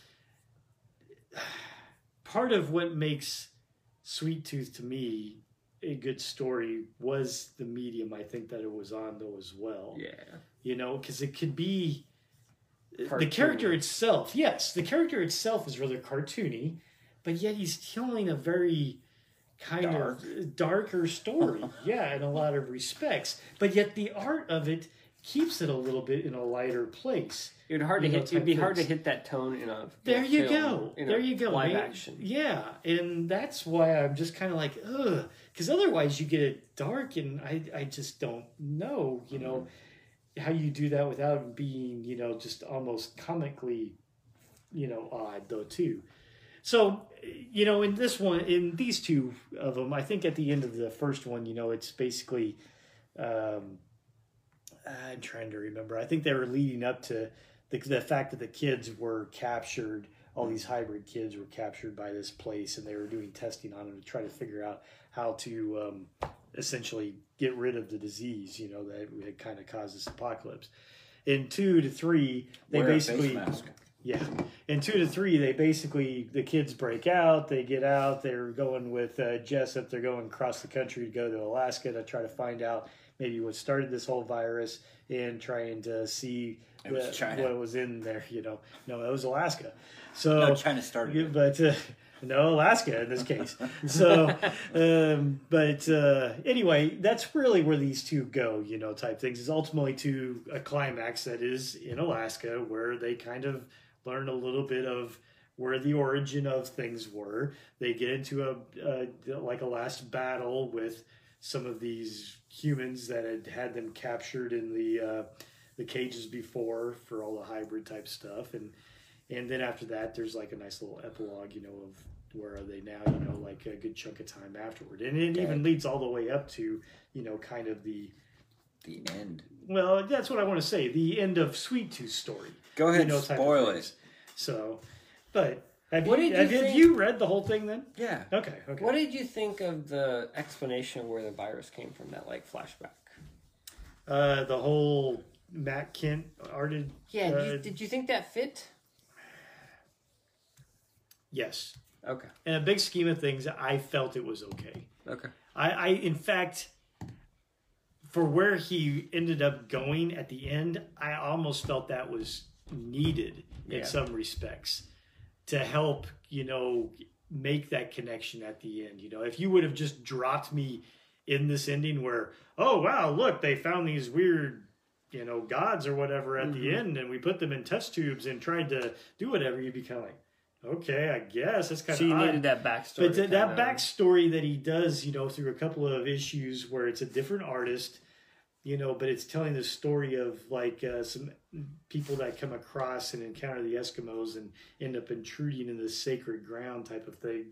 part of what makes Sweet Tooth to me a good story was the medium I think that it was on though as well. Yeah. You know, because it could be the character itself. Yes, the character itself is rather cartoony, but yet he's telling a very kind Dark. of darker story. yeah, in a lot of respects. But yet the art of it keeps it a little bit in a lighter place. It'd hard to know, hit. It'd be hard to hit that tone in a. There you film, go. There you go. Live man. action. Yeah, and that's why I'm just kind of like, ugh, because otherwise you get it dark, and I, I just don't know, you know, how you do that without being, you know, just almost comically, you know, odd though too. So, you know, in this one, in these two of them, I think at the end of the first one, you know, it's basically, um, I'm trying to remember. I think they were leading up to the, the fact that the kids were captured. All these hybrid kids were captured by this place, and they were doing testing on them to try to figure out how to um, essentially get rid of the disease. You know that had kind of caused this apocalypse. In two to three, they Wear a face basically mask. yeah. In two to three, they basically the kids break out. They get out. They're going with uh, Jessup. They're going across the country to go to Alaska to try to find out maybe what started this whole virus and trying to see was the- what was in there. You know, no, it was Alaska. So No, China started but uh, no Alaska in this case. So, um, but uh, anyway, that's really where these two go. You know, type things is ultimately to a climax that is in Alaska, where they kind of learn a little bit of where the origin of things were. They get into a, a like a last battle with some of these humans that had had them captured in the uh, the cages before for all the hybrid type stuff. And and then after that there's like a nice little epilogue you know of where are they now you know like a good chunk of time afterward. And it even leads all the way up to you know kind of the The end. well that's what i want to say the end of sweet tooth story. Go ahead, you know, spoil it. so but have, What you, did you have, think- you read the whole thing then Yeah. okay okay What did you think of the explanation of where the virus came from? That like flashback. uh the whole Matt Kindt arted Yeah. did, Uh, you, did you think that fit? yes Okay. in a big scheme of things i felt it was okay Okay. I, I in fact for where he ended up going at the end i almost felt that was needed in some respects to help you know make that connection at the end you know if you would have just dropped me in this ending where oh wow look they found these weird you know gods or whatever at the Mhm. end and we put them in test tubes and tried to do whatever you'd be kind of like okay i guess that's kind So of you odd. needed that backstory. But th- that kinda- backstory that he does, you know, through a couple of issues where it's a different artist, you know, but it's telling the story of like uh, some people that come across and encounter the Eskimos and end up intruding in the sacred ground type of thing.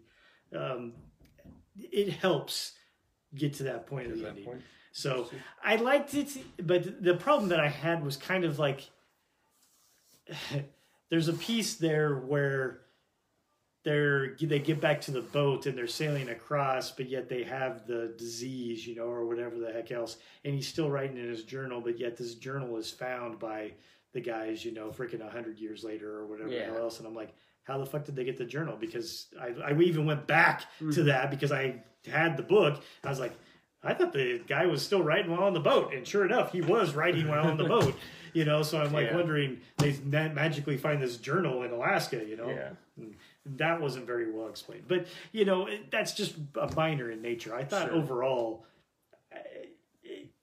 Um, it helps get to that point of the ending. point. So I liked it, but the problem that I had was kind of like there's a piece there where they're they get back to the boat and they're sailing across, but yet they have the disease, you know, or whatever the heck else, and he's still writing in his journal, but yet this journal is found by the guys, you know, freaking a hundred years later or whatever the Yeah. hell else, and I'm like, how the fuck did they get the journal? Because I, I even went back to mm. that because I had the book. I was like, I thought the guy was still writing while on the boat, and sure enough, he was writing while on the boat. You know, so I'm like Yeah. wondering they magically find this journal in Alaska. You know, Yeah. And that wasn't very well explained. But you know, that's just a minor in nature. I thought Sure. overall, uh,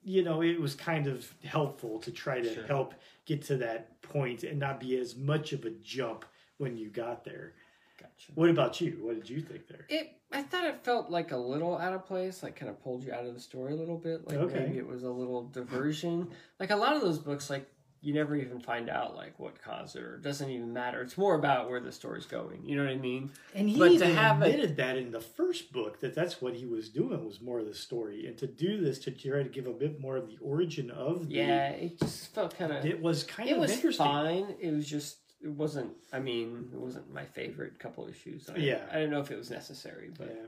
you know, it was kind of helpful to try to Sure. help get to that point and not be as much of a jump when you got there. Gotcha. What about you? What did you think there? It, I thought it felt like a little out of place, like kind of pulled you out of the story a little bit. Like Okay. maybe it was a little diversion. Like a lot of those books, like you never even find out like what caused it, or it doesn't even matter. It's more about where the story's going. You know what I mean? And he But to have a- admitted that in the first book that that's what he was doing was more of the story, and to do this to try to give a bit more of the origin of the. Yeah, it just felt kind of. It was kind It of was interesting. fine. It was just. It wasn't. I mean, it wasn't my favorite couple issues. I, Yeah. I don't know if it was necessary, but Yeah.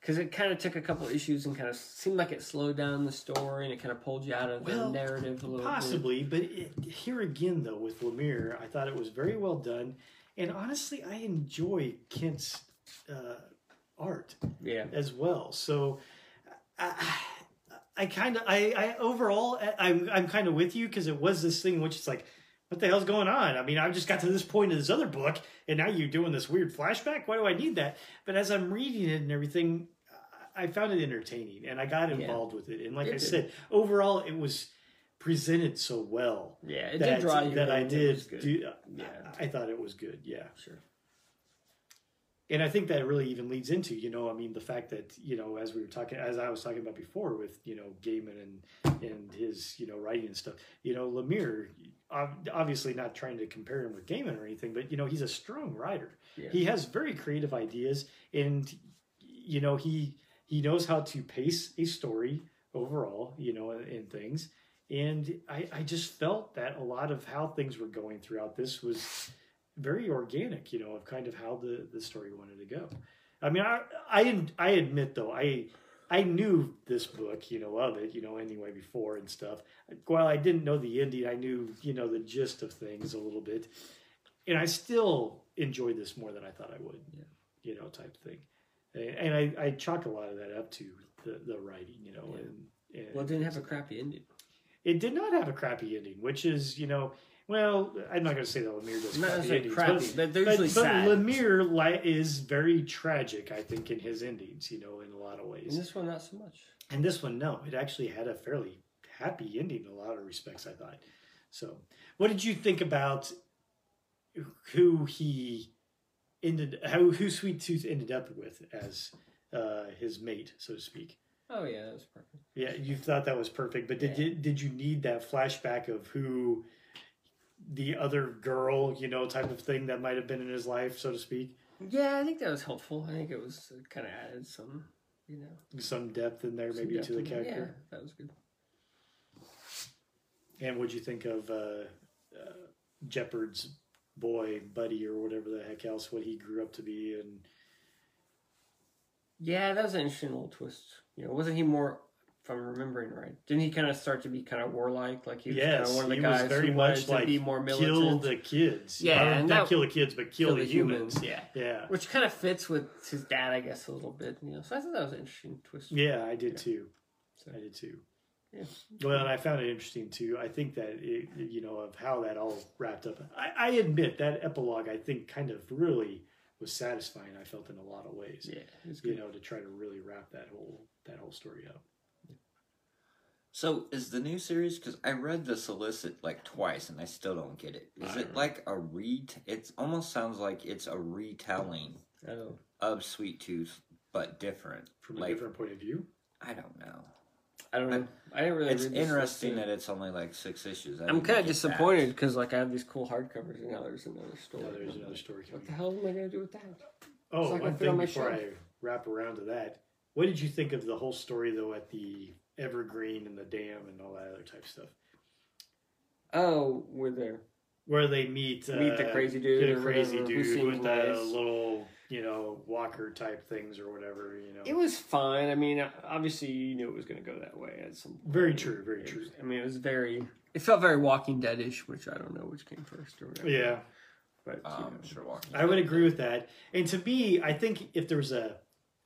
Because it kind of took a couple issues and kind of seemed like it slowed down the story and it kind of pulled you out of Well, the narrative a little bit. Possibly, but it, here again, though, with Lemire, I thought it was very well done, and honestly, I enjoy Kindt's uh, art Yeah. as well. So, I, I kind of, I, I overall, I'm, I'm kind of with you because it was this thing which is like, what the hell's going on? I mean, I've just got to this point in this other book, and now you're doing this weird flashback. Why do I need that? But as I'm reading it and everything, I found it entertaining, and I got Yeah. involved with it. And like It I did. said, overall, it was presented so well Yeah, it that, did draw you that. I did do. Uh, yeah. I, thought it was good. Yeah, Sure. and I think that really even leads into you know I mean the fact that you know as we were talking as I was talking about before with you know Gaiman and and his you know writing and stuff. You know Lemire, obviously not trying to compare him with Gaiman or anything, but you know he's a strong writer. Yeah. He has very creative ideas, and you know he he knows how to pace a story overall. You know, in, in things, and I I just felt that a lot of how things were going throughout this was very organic. You know, of kind of how the the story wanted to go. I mean, I I I admit though I. I knew this book, you know, of it, you know, anyway before and stuff. While I didn't know the ending, I knew, you know, the gist of things a little bit, and I still enjoyed this more than I thought I would. Yeah. you know, type thing. And, I, I chalk a lot of that up to the, the writing, you know, Yeah. and, and Well, it didn't have a crappy ending. it did not have a crappy ending, which is, you know, well, I'm not going to say that Lemire does Not crappy endings, crappy, but, but they're but, usually but sad. Lemire li- is very tragic, I think, in his endings, you know, in a lot of ways. In this one, not so much. And this one, no, it actually had a fairly happy ending in a lot of respects, I thought. So, what did you think about who he ended, how who Sweet Tooth ended up with as uh, his mate, so to speak? Oh yeah, that was perfect. Yeah, you thought that was perfect, but did Yeah. you, did you need that flashback of who the other girl, you know, type of thing that might have been in his life, so to speak? Yeah, I think that was helpful. I think it was kind of added some, you know, Some depth in there, maybe to the character. Yeah, that was good. And what'd you think of uh, uh, Jepperd's boy, buddy, or whatever the heck else, what he grew up to be? And Yeah, that was an interesting little twist. You know, wasn't he more? If I'm remembering right, didn't he kind of start to be kind of warlike? Like he was kind of one of the guys very who much wanted to like be more militant. kill the kids. Yeah, Or and not that- kill the kids, but kill, the, humans. Yeah, Yeah, which kind of fits with his dad, I guess, a little bit. You know, so I thought that was an interesting twist. yeah, I did Yeah. too. So- I did too. Yeah. Well, and I found it interesting too. I think that it, you know of how that all wrapped up. I, I admit that epilogue. I think kind of really was satisfying. I felt in a lot of ways. Yeah, it was You know, to try to really wrap that whole that whole story up. So is the new series? Because I read the solicit like twice and I still don't get it. Is I it uh-huh. like a re? It almost sounds like it's a retelling Oh, of Sweet Tooth, but different. From a like different point of view. I don't know. I don't know. I didn't really. It's read interesting list, that it's only like six issues. I I'm kind of disappointed because like I have these cool hardcovers and now there's another story. Now there's another story What the hell am I gonna do with that? Oh, It's like I one fit thing on my before shelf. I wrap around to that. What did you think of the whole story though at the Evergreen and the dam and all that other type of stuff? Oh, we're there. Where they meet Meet the uh, crazy dude get a or crazy whatever, dude seems with the little you know walker type things or whatever. You know, It was fine. I mean, obviously you knew it was gonna go that way at some point. Very true, very It true. was- I mean, it was very. It felt very Walking Dead-ish, which I don't know which came first or whatever. yeah. but you Um, know. sure, walking. I would agree with that. And to me, I think if there was a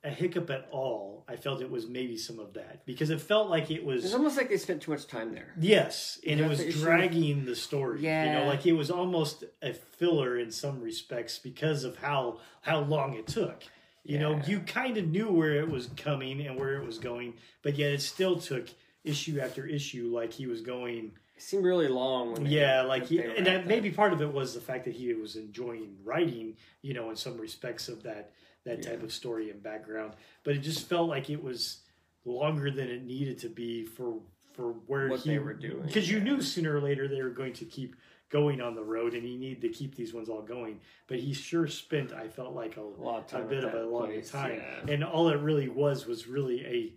a hiccup at all, I felt it was maybe some of that because it felt like it was. It's was almost like they spent too much time there. yes, and it was the dragging the story. you Yeah. know, like it was almost a filler in some respects because of how how long it took. You know, you kind of knew where it was coming and where it was going, but yet it still took issue after issue, like he was going It seemed really long. When they- Yeah, like he, and at that, maybe part of it was the fact that he was enjoying writing, you know, in some respects of that that type Yeah. of story and background. But it just felt like it was longer than it needed to be for for where What he they were doing, Because you knew sooner or later they were going to keep going on the road, and he needed to keep these ones all going. But he sure spent, I felt like a, a lot of a time. bit of a long time, yeah. and all it really was was really a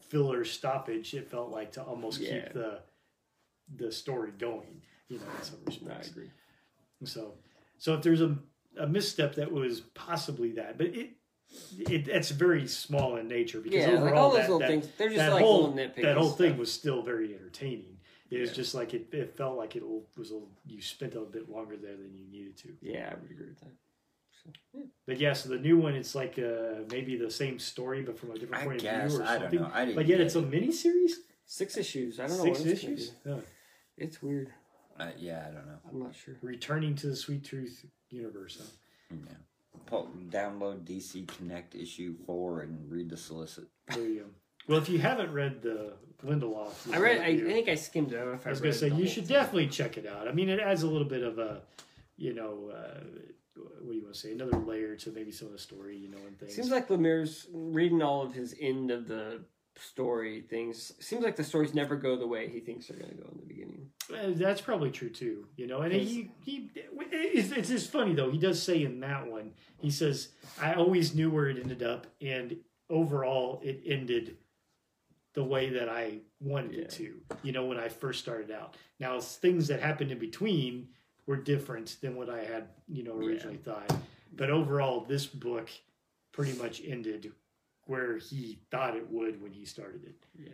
filler stoppage. It felt like to almost Yeah. keep the the story going, you know, in some I respects. agree. So, so if there's a, a misstep that was possibly that, but it, it that's very small in nature because Yeah, overall like all those that, little that, things. They're just that like whole little nitpicky. that whole thing stuff. was still very entertaining. It was Yeah. just like it, it felt like it was a, you spent a bit longer there than you needed to. Yeah, I would agree with that. So, yeah. But yeah, so the new one it's like uh, maybe the same story but from a different I point guess of view or I don't something. know. I didn't. But yet get it's a mini series. Six issues. I don't know Six what it's gonna issues. be. Huh. It's weird. Uh, yeah, I don't know. I'm not sure. Returning to the Sweet Tooth universe. Huh? Yeah. Pull, download DC Connect issue four and read the solicit. There you go. Well, if you haven't read the Lindelof, I read. I, I review- think I skimmed it. If I I, was going to say you should thing. definitely check it out. I mean, it adds a little bit of a, you know, uh, what do you want to say? Another layer to maybe some of the story, you know, and things. Seems like Lemire's reading all of his end of the story things. Seems like the stories never go the way he thinks they're going to go in the beginning. Uh, that's probably true too. You know, and he he it's, it's just funny though. He does say in that one, he says, "I always knew where it ended up, and overall, it ended." The way that I wanted it to, you know, when I first started out. Now, things that happened in between were different than what I had, you know, originally thought. But overall, this book pretty much ended where he thought it would when he started it Yeah.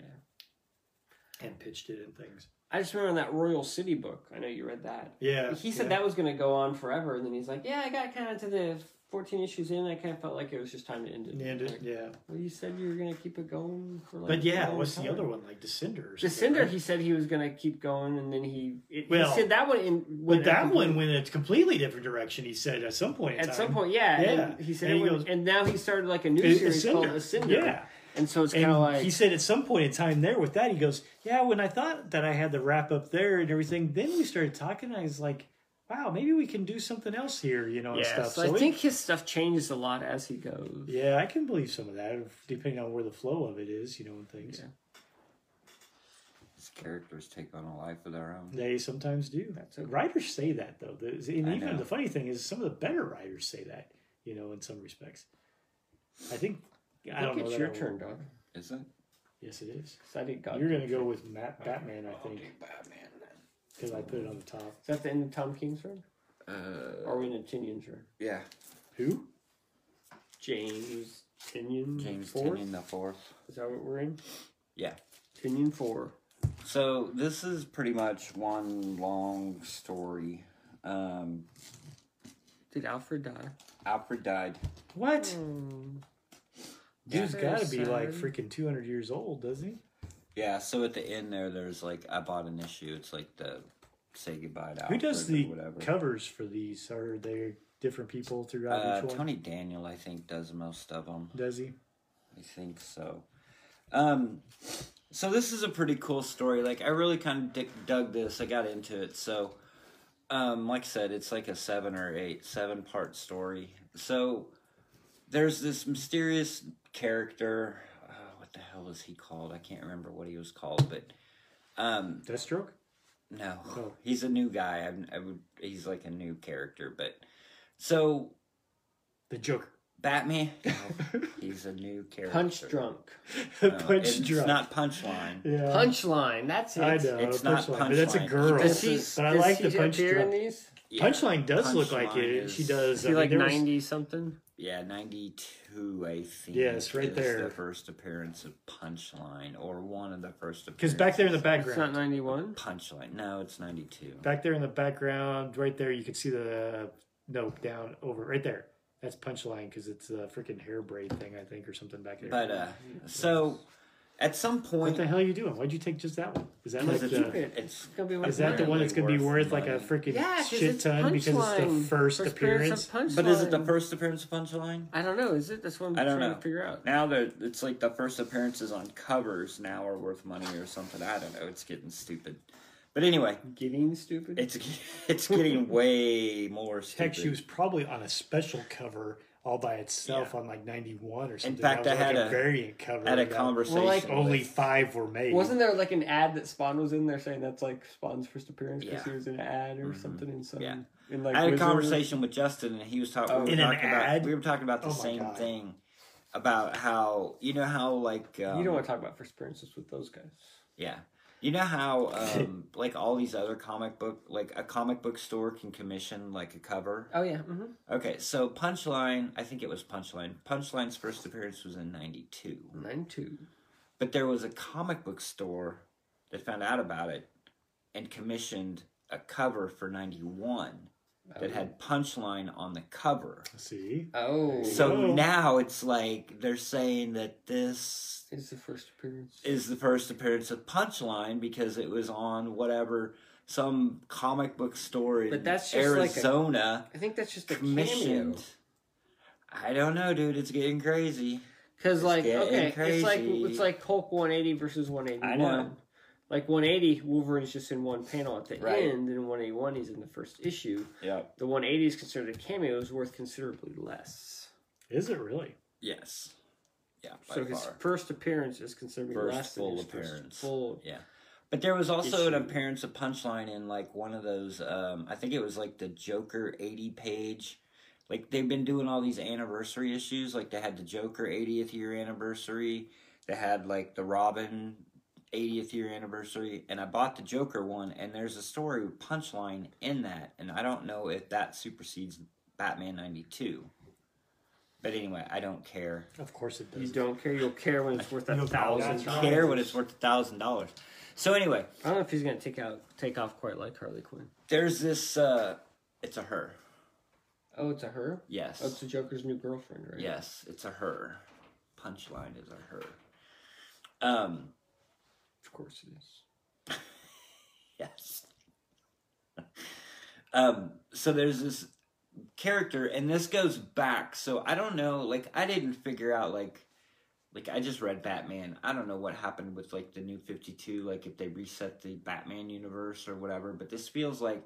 and pitched it and things. I just remember that Royal City book. I know you read that. Yeah, He said yeah. that was going to go on forever, and then he's like, "Yeah, I got kind of to the 14 issues in. I kind of felt like it was just time to end it." And Like, yeah, well, you said you were going to keep it going for like. but yeah, what's the other one like Descender? Or something, Descender, right? he said he was going to keep going, and then he it, Well, he said that one in But that one went in a completely different direction. He said at some point. In at time. some point, yeah, Yeah. And he said And he went, goes- and now he started like a new It- series Ascender. called Ascender. Yeah, and so it's kind of like he said at some point in time there with that, he goes, "Yeah, when I thought that I had the wrap up there and everything, then we started talking. And I was like, wow, maybe we can do something else here, you know, and yeah. stuff." So, So I it- think his stuff changes a lot as he goes. yeah, I can believe some of that, depending on where the flow of it is, you know, and things. Yeah. His characters take on a life of their own. They sometimes do. That's okay. Writers say that though. The- And I even know. the funny thing is, some of the better writers say that. You know, in some respects. I think. I, I don't think know. it's your turn, dog. Is it? Yes, it is. I did God. You're gonna go with Matt Batman, I I'll think, do Batman then. Because I put it on the top. Is that the end of Tom King's run? Uh, Or are we in a Tynion's run? yeah, Who? James Tynion James fourth? Tynion the fourth. Is that what we're in? Yeah. Tynion four. So this is pretty much one long story. Um, Did Alfred die? Alfred died. What? Dude's Very got to be like sad. freaking 200 years old, doesn't he? Yeah. So at the end there, there's like I bought an issue. It's like the say goodbye to Who does Alfred the or whatever. covers for these? Are they different people throughout Uh, each one? Tony Daniel, I think, does most of them. Does he? I think so. Um, so this is a pretty cool story. Like I really kind of dig- dug this. I got into it. So, um, like I said, it's like a seven or eight, seven part story. So there's this mysterious character. What the hell is he called? I can't remember what he was called, but um, Deathstroke? no, Oh. he's a new guy. I, I would. He's like a new character, but so The Joker. Batman. no, he's a new character. Punch drunk. No, Punch it's drunk. not punchline. yeah. Punchline. That's it. I know. It's punchline, not but that's a girl. Does she, is- but I like she the punch appear in drunk. these? Yeah, Punchline does look like Punchline it. is- She does. Is I mean, like there was- ninety something? Yeah, ninety-two. I think. Yes, right is there. The first appearance of Punchline, or one of the first. Because back there in the It's not background, ninety one. Punchline. No, it's ninety-two. back there in the background, right there, you can see the no down over right there. That's punchline because it's a freaking hair braid thing, I think, or something back there. But uh, so at some point, what the hell are you doing? Why'd you take just that one? Is that like because the, it's, it's It's gonna be worth is that the one that's going to be worth worth like a freaking Yeah, 'cause shit ton because it's the Punchline. first, appearance? of Punchline. but is it the first appearance of Punchline? I don't know. Is it? That's what I'm I don't trying know. to figure out. Now that it's like the first appearances on covers now are worth money or something. I don't know. It's getting stupid. But anyway, Getting stupid. it's it's getting way more stupid. Heck, she was probably on a special cover all by itself on like 91 or something. In fact, that was I like had a, a- variant cover. had a that conversation. Well, like, Only with- five were made. Wasn't there like an ad that Spawn was in there saying that's like Spawn's first appearance because Yeah. he was in an ad or Mhm. something in some Yeah. in like I had a conversation with Justin, and he was talking. Oh. we were In an talking about ad? we were talking about the Oh same God. thing about how you know how like um, you don't want to talk about first appearances with those guys. Yeah. You know how um like all these other comic book like a comic book store can commission like a cover? Oh yeah. Mm-hmm. Okay, so Punchline, I think it was Punchline. Punchline's first appearance was in 92. Nine two. But there was a comic book store that found out about it and commissioned a cover for 91 that had Punchline on the cover. See? Oh. So Whoa. now it's like they're saying that this is the first appearance. is the first appearance of Punchline because it was on whatever some comic book story But that's just like a- Arizona I think that's just a commissioned. cameo. I don't know, dude. It's getting crazy. Because like getting okay, it's like it's like Hulk 180 versus I 181. know. Like 180, Wolverine's just in one panel at the Right. end, and 181 he's in the first issue. Yeah. The 180 is considered a cameo is worth considerably less. Is it really? Yes. Yeah. By so his far. first appearance is considered First than full appearance. full. Yeah. But there was also an appearance of Punchline in like one of those. Um, I think it was like the Joker eighty page. Like they've been doing all these anniversary issues. Like they had the Joker 80th year anniversary. They had like the Robin 80th year anniversary. And I bought the Joker one, and there's a story Punchline in that. And I don't know if that supersedes Batman 92. But anyway, I don't care. Of course it does. You don't care. You'll care when it's worth a You'll- thousand. that's I right. don't care when it's worth a thousand dollars. So anyway, I don't know if he's gonna take out take off quite like Harley Quinn. there's this. uh It's a her. Oh, it's a her. Yes. Oh, it's the Joker's new girlfriend, right? Yes, it's a her. Punchline is a her. Um, Of course it is. yes. um, so there's this character, and this goes back. So I don't know. Like I didn't figure out like. Like I just read Batman. I don't know what happened with like the new 52 like if they reset the Batman universe or whatever, but this feels like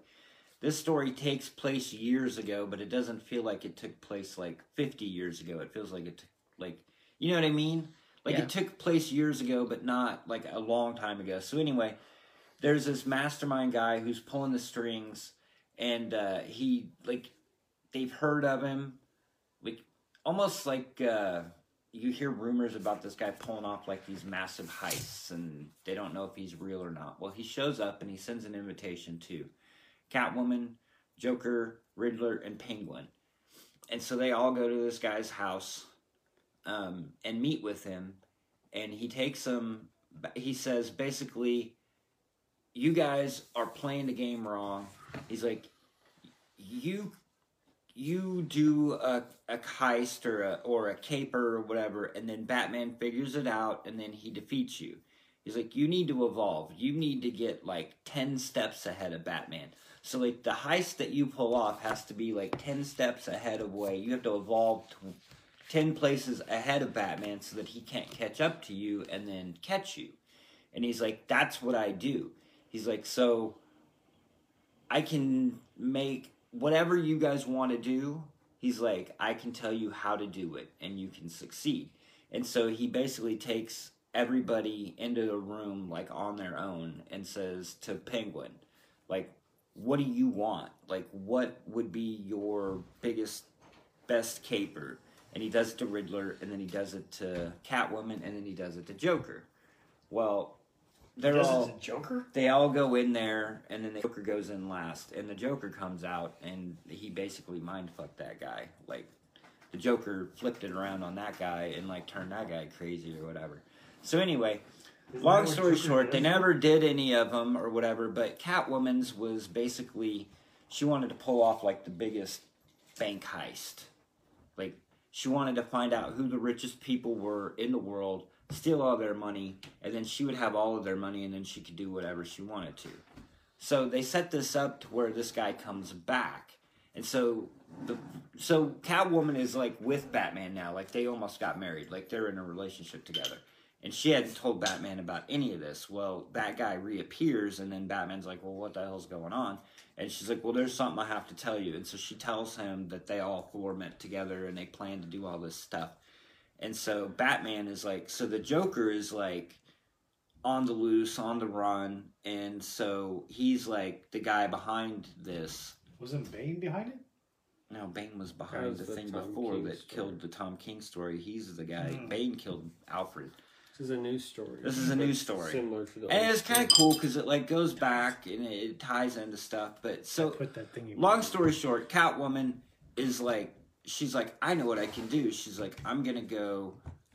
this story takes place years ago, but it doesn't feel like it took place like 50 years ago. It feels like it took like you know what I mean? Like Yeah. it took place years ago, but not like a long time ago. So anyway, there's this mastermind guy who's pulling the strings, and uh, he like they've heard of him, like almost like uh, you hear rumors about this guy pulling off like these massive heists, and they don't know if he's real or not. Well, he shows up and he sends an invitation to Catwoman, Joker, Riddler, and Penguin, and so they all go to this guy's house um, and meet with him, and he takes them. He says basically, "You guys are playing the game wrong." He's like, "You, you do a, a heist or a or a caper or whatever, and then Batman figures it out, and then he defeats you." He's like, "You need to evolve. You need to get like ten steps ahead of Batman." So like the heist that you pull off has to be like ten steps ahead of way. You have to evolve to 10 places ahead of Batman so that he can't catch up to you and then catch you. And he's like, that's what I do. He's like, so I can make whatever you guys want to do. He's like, I can tell you how to do it and you can succeed. And so he basically takes everybody into the room like on their own and says to Penguin, like, what do you want? Like, what would be your biggest, best caper? and he does it to Riddler, and then he does it to Catwoman, and then he does it to Joker. Well, they're Does all Joker? they all go in there, and then the Joker goes in last, and the Joker comes out, and he basically mind fucked that guy. Like the Joker flipped it around on that guy and like turned that guy crazy or whatever. So anyway, Isn't long story short, they never did any of them or whatever. But Catwoman's was basically she wanted to pull off like the biggest bank heist, like she wanted to find out who the richest people were in the world, steal all their money, and then she would have all of their money, and then she could do whatever she wanted to. So they set this up to where this guy comes back, and so the so Catwoman is like with Batman now, like they almost got married, like they're in a relationship together, And she hadn't told Batman about any of this. Well, that guy reappears, and then Batman's like, Well, what the hell's going on? And she's like, Well, there's something I have to tell you. And so she tells him that they all four met together and they plan to do all this stuff. And so Batman is like, So the Joker is like on the loose, on the run. And so he's like the guy behind this. Wasn't Bane behind it? No, Bane was behind was the the thing Tom before King that story. killed the Tom King story. He's the guy. Hmm. Bane killed Alfred. This is a new story. This is a new story. Similar to the And it's kind of cool because it like goes back and it, it ties into stuff. But so Put that thing. long story short, Catwoman is like she's like I know what I can do. She's like I'm gonna go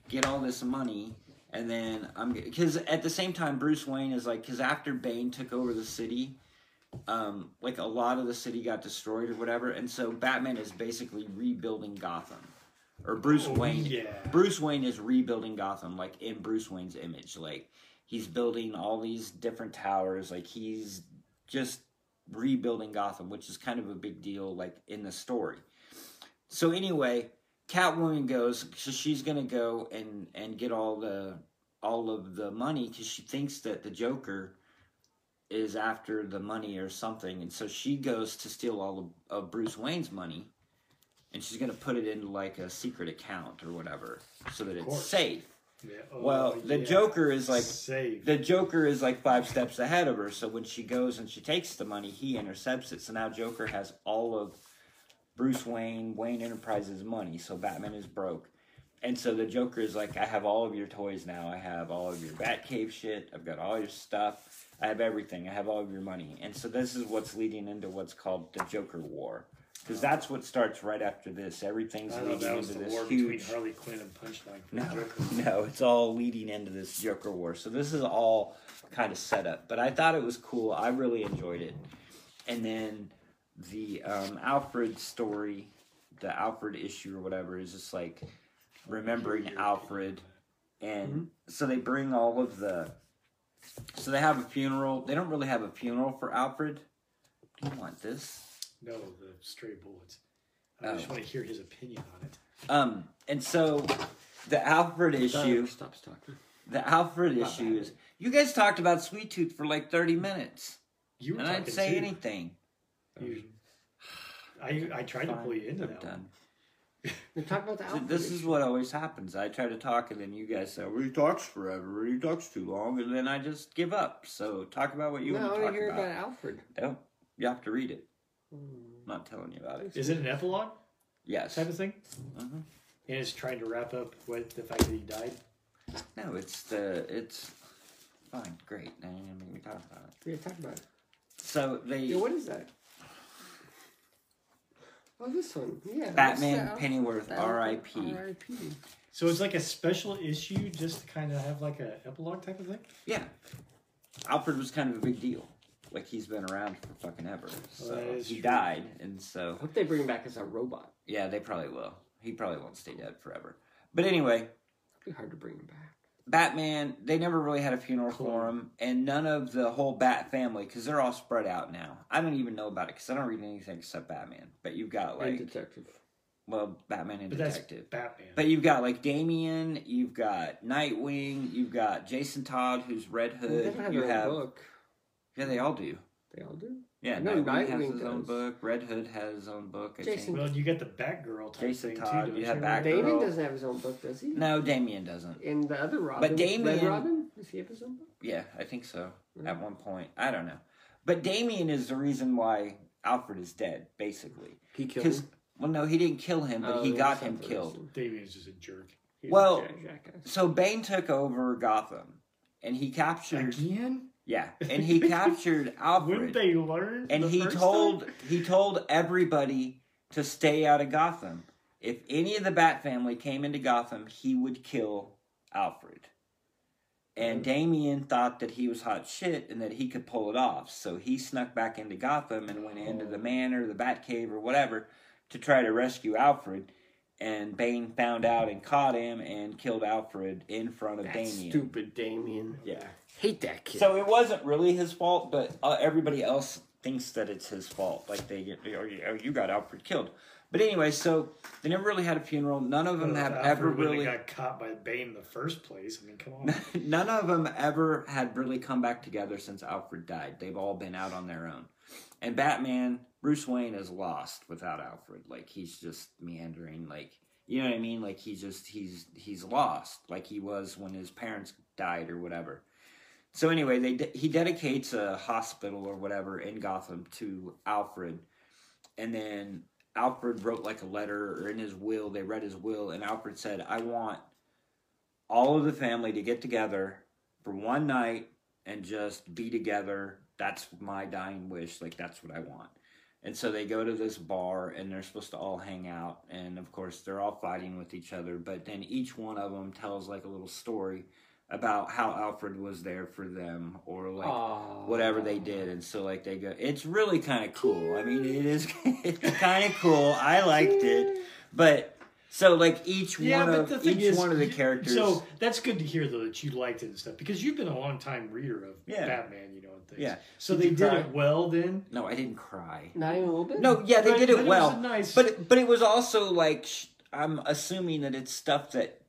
get all this money and then I'm because at the same time Bruce Wayne is like because after Bane took over the city, um, like a lot of the city got destroyed or whatever, and so Batman is basically rebuilding Gotham, or Bruce Oh, Wayne. yeah. Bruce Wayne is rebuilding Gotham, like in Bruce Wayne's image. Like he's building all these different towers. Like he's just rebuilding Gotham, which is kind of a big deal, like in the story. So anyway, Catwoman goes. So she's gonna go and and get all the all of the money because she thinks that the Joker is after the money or something, and so she goes to steal all of, of Bruce Wayne's money, and she's gonna put it into like a secret account or whatever, so that it's safe. Yeah. Oh, Well, the yeah. Joker is like Save. the Joker is like five steps ahead of her. So when she goes and she takes the money, he intercepts it. So now Joker has all of Bruce Wayne, Wayne Enterprises money. So Batman is broke. And so the Joker is like, I have all of your toys now. I have all of your Batcave shit. I've got all your stuff. I have everything. I have all of your money. And so this is what's leading into what's called the Joker War. Because that's what starts right after this. Everything's leading into the this war huge. between Harley Quinn and Punchline. No, no, it's all leading into this Joker War. So this is all kind of set up. But I thought it was cool. I really enjoyed it. And then the um, Alfred story, the Alfred issue or whatever, is just like remembering Alfred. And so they bring all of the. So they have a funeral. They don't really have a funeral for Alfred. Do you want this? No, the stray bullets. I just Oh. want to hear his opinion on it. Um, and so the Alfred issue. Stop talking. The Alfred issue is you guys talked about Sweet Tooth for like thirty minutes, You were and I didn't say too. anything. You- I I tried to pull you into I'm that. done. We talk about the So this is what always happens. I try to talk, and then you guys say, "Well, he talks forever. He talks too long," and then I just give up. So talk about what you no, want to want talk to hear about. about Alfred. No, you have to read it. Hmm. I'm not telling you about it. Is it an epilogue Yes. type of thing? Mhm. And it's trying to wrap up with the fact that he died. No, it's the it's fine, great. Now you're gonna make me talk about it. Yeah, talk about it. So they Yeah, what is that? Oh, this one. Yeah. Batman that's the Pennyworth, R.I.P. R.I.P. So it's like a special issue, just to kind of have like a epilogue type of thing. Yeah. Alfred was kind of a big deal. Like he's been around for fucking ever. Oh, so that is he true. died, and so I hope they bring him back as a robot. yeah, they probably will. He probably won't stay dead forever. But anyway, It'd be hard to bring him back. Batman, they never really had a funeral Cool. for him, and none of the whole Bat family, because they're all spread out now. I don't even know about it because I don't read anything except Batman. But you've got and like, detective. well, Batman and But Detective. that's Batman. But you've got like Damien, you've got Nightwing, you've got Jason Todd, who's Red Hood. don't have you have, own book. yeah, they all do. They all do. Yeah, No, Nightwing, has Nightwing his own does. book. Red Hood has his own book. I Jason- think. well, you get the Batgirl type Jason thing Todd, too. don't you have? Batgirl. Damien doesn't have his own book, does he? No, Damien doesn't. And the other Robin. but Damien- Robin? Does he have his own book? Yeah, I think so. Mm. At one point, I don't know. But Damien is the reason why Alfred is dead, basically. He killed him. well, no, he didn't kill him, but Oh, he got him killed. reason. Damien's just a jerk. He was a Well, jack- So Bane took over Gotham, and he captured. Again? Yeah, and he captured Alfred. Wouldn't they learn? and the he told time? he told everybody to stay out of Gotham. If any of the Bat family came into Gotham, he would kill Alfred. And Mhm. Damien thought that he was hot shit and that he could pull it off. So he snuck back into Gotham and went into the Oh. manor, the Batcave, or whatever to try to rescue Alfred. And Bane found out and caught him and killed Alfred in front of That Damien. stupid Damien. Yeah. Hate that kid. So it wasn't really his fault, but uh, everybody else thinks that it's his fault. Like they get, oh, you- oh, got Alfred killed. But anyway, so they never really had a funeral. None of them Well, have ever really. got caught by Bane in the first place. I mean, come on. None of them ever had really come back together since Alfred died. They've all been out on their own. And Batman, Bruce Wayne is lost without Alfred. Like he's just meandering. Like you know what I mean? Like he's just he's he's lost. Like he was when his parents died or whatever. So anyway, they de- he dedicates a hospital or whatever in Gotham to Alfred, and then Alfred wrote like a letter or in his will. They read his will, and Alfred said, "I want all of the family to get together for one night and just be together. That's my dying wish. Like that's what I want." And so they go to this bar and they're supposed to all hang out. And of course, they're all fighting with each other. But then each one of them tells like a little story about how Alfred was there for them or like Aw. whatever they did. And so like they go, it's really kind of cool. I mean, it is, it's kind of cool. I liked it. But so like each Yeah, one of the each is, one of the characters. So that's good to hear though that you liked it and stuff because you've been a long time reader of Yeah. Batman, you know, and things. Yeah. So Did they did cry? it well then. no, I didn't cry. Not even a little bit. No, yeah, they But- did but it was well. a nice, But but it was also like I'm assuming that it's stuff that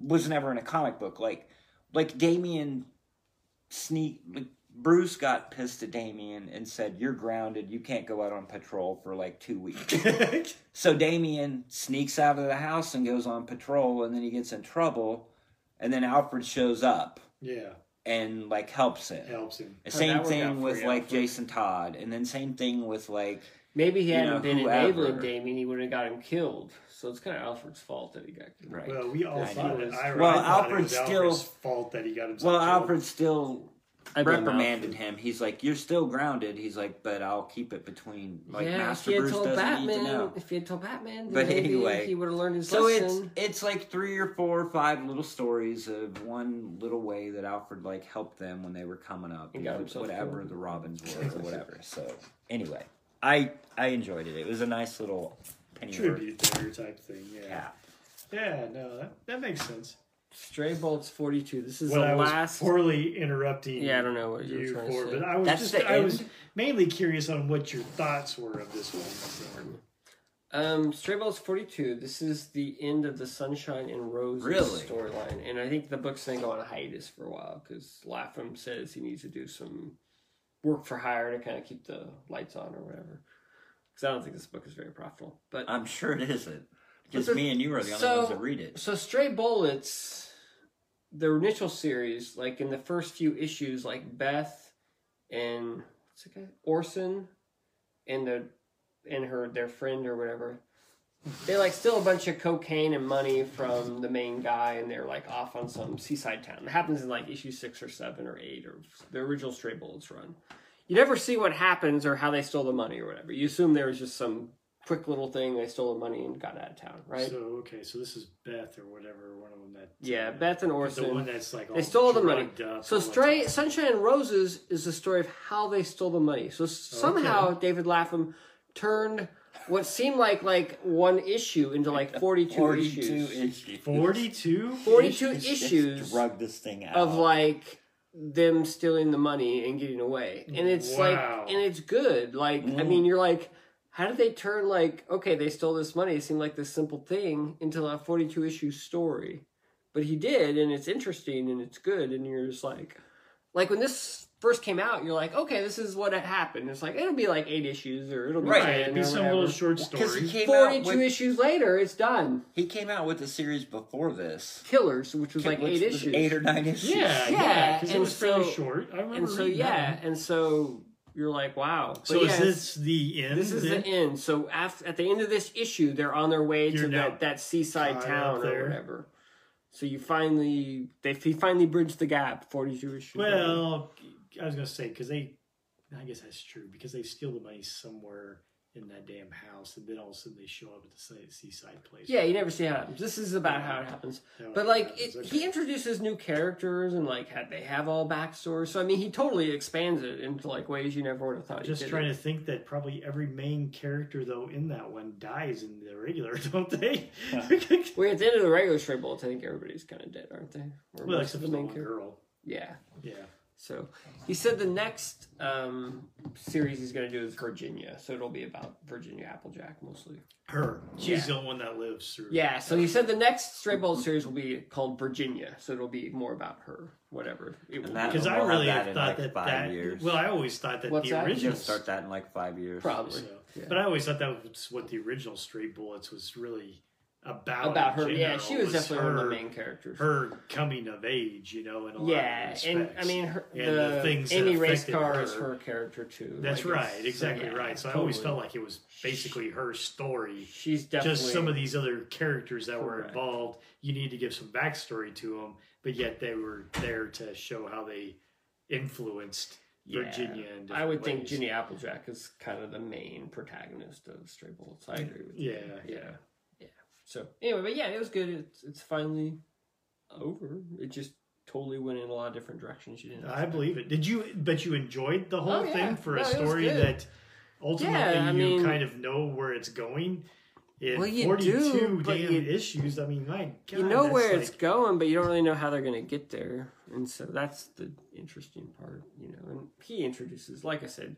was never in a comic book. Like like Damien sneak like Bruce got pissed at Damien and said, "You're grounded. You can't go out on patrol for like two weeks." so Damien sneaks out of the house and goes on patrol, and then he gets in trouble, and then Alfred shows up yeah, and like helps him. helps him. The Same that work out thing with you, like Alfred? Jason Todd, and then same thing with like Maybe he You hadn't know, been whoever. enabling Damien, he would have got him killed. So it's kind of Alfred's fault that he got killed. right. Well, we all Yeah, thought it. was- I, Well, I thought it Alfred was still- Alfred's fault that he got himself. Well, killed. Alfred still I blame reprimanded him. He's like, "You're still grounded." He's like, "But I'll keep it between like yeah, Master if he had Bruce told doesn't Batman, need to know." if he had told Batman, But maybe anyway, he would have learned his lesson. So it's lesson. it's like three or four or five little stories of one little way that Alfred like helped them when they were coming up, He you got whatever killed. the Robins were or whatever. So anyway, I I enjoyed it. It was a nice little penny tribute there type thing. Yeah, cap. yeah, no, that, that makes sense. Stray Bullets 42. This is When the I was last. poorly interrupting. Yeah, I don't know what you were you trying to for, say. but I was That's just the I was end? mainly curious on what your thoughts were of this one. So. Um, Stray Bullets 42. This is the end of the Sunshine and Roses Really? storyline, and I think the book's gonna go on a hiatus for a while because Lapham says he needs to do some work for hire to kind of keep the lights on or whatever. Because I don't think this book is very profitable. But I'm sure it isn't. Because the- me and you are the only so- ones that read it. so Stray Bullets, the initial series, like in the first few issues, like Beth and what's guy Orson and the and her their friend or whatever, they like steal a bunch of cocaine and money from the main guy, and they're like off on some seaside town. It happens in like issue six or seven or eight or the original Stray Bullets run. You never see what happens or how they stole the money or whatever. You assume there was just some quick little thing they stole the money and got out of town, right? So okay, so this is Beth or whatever, one of them that. yeah, Beth and Orson. the Orson. one that's like all They stole the money. Up So all Stray. Sunshine and Roses is the story of how they stole the money. So somehow David Lapham turned what seemed like like one issue into like 42, issues. issues. Forty-two. 42 issues? issues drug this thing out. of like them stealing the money and getting away. And it's Wow. like and it's good. Like I Mhm. mean you're like how did they turn like okay, they stole this money, it seemed like this simple thing into a 42 issue story. But he did and it's interesting and it's good and you're just like like when this first came out, you're like, okay, this is what had happened. It's like it'll be like eight issues or it'll be Right, It'd be or some whatever. little short Because he stories. came out 42 with issues later, it's done. he came out with a series before this, Killers, which was like which eight was issues. eight or nine issues. Yeah, Yeah, yeah, it and was fairly so- short. I remember. and so reading that yeah, and so you're like, wow. But So yeah, is this the end? This is then? the end. So after, at the end of this issue, they're on their way You're to that, that seaside town or there. whatever. So you finally they he finally bridged the gap. Forty two issues. later. Well, I was gonna say because they, I guess that's true because they steal the money somewhere in that damn house, and then all of a sudden they show up at the si- seaside place. yeah, you never see how it happens. This is about how it happens. How But it like happens, it, okay. he introduces new characters and like had, they have all backstories. So I mean, he totally expands it into like ways you never would have thought. Just he trying did. to think that probably every main character though in that one dies in the regular, don't they? Well, at the end of the regular Stray Bullets, I think everybody's kind of dead, aren't they? Or well, except for the main one girl. Yeah. Yeah. So he said the next um, series he's going to do is Virginia. So it'll be about Virginia Applejack mostly. Her. She's Yeah. the one that lives through. Yeah. So he said the next Stray Bullet series will be called Virginia. So it'll be more about her, whatever. It will And. Because I We'll have really that thought like, that five that. years. Well, I always thought that What's the that? You'll original. start that in like five years. Probably. So, Yeah. But I always thought that was what the original Stray Bullets was really about. about her. Yeah, she was, definitely one of the main characters. Her coming of age, you know, in a lot yeah, and. I mean, her, And the, the things that Amy Race Car her. is her character too. That's Like, right, exactly yeah, right. So I always felt like it was basically her story. she's definitely Just some of these other characters that were involved, you need to give some backstory to them, but yet they were there to show how they influenced Yeah. Virginia. In I would think ways. Ginny Applejack is kind of the main protagonist of Stray Bullets. I mm, agree with Yeah, you. yeah. yeah. So anyway, but yeah, it was good. It's it's finally over. It just totally went in a lot of different directions. You didn't. I believe it. Did you? But you enjoyed the whole Oh, yeah. thing for No, a story that ultimately Yeah, you mean- kind of know where it's going. In Well, you 42 do, but damn you- issues. I mean, my God, you know where like, it's going, but you don't really know how they're going to get there, and so that's the interesting part, you know. And he introduces, like I said,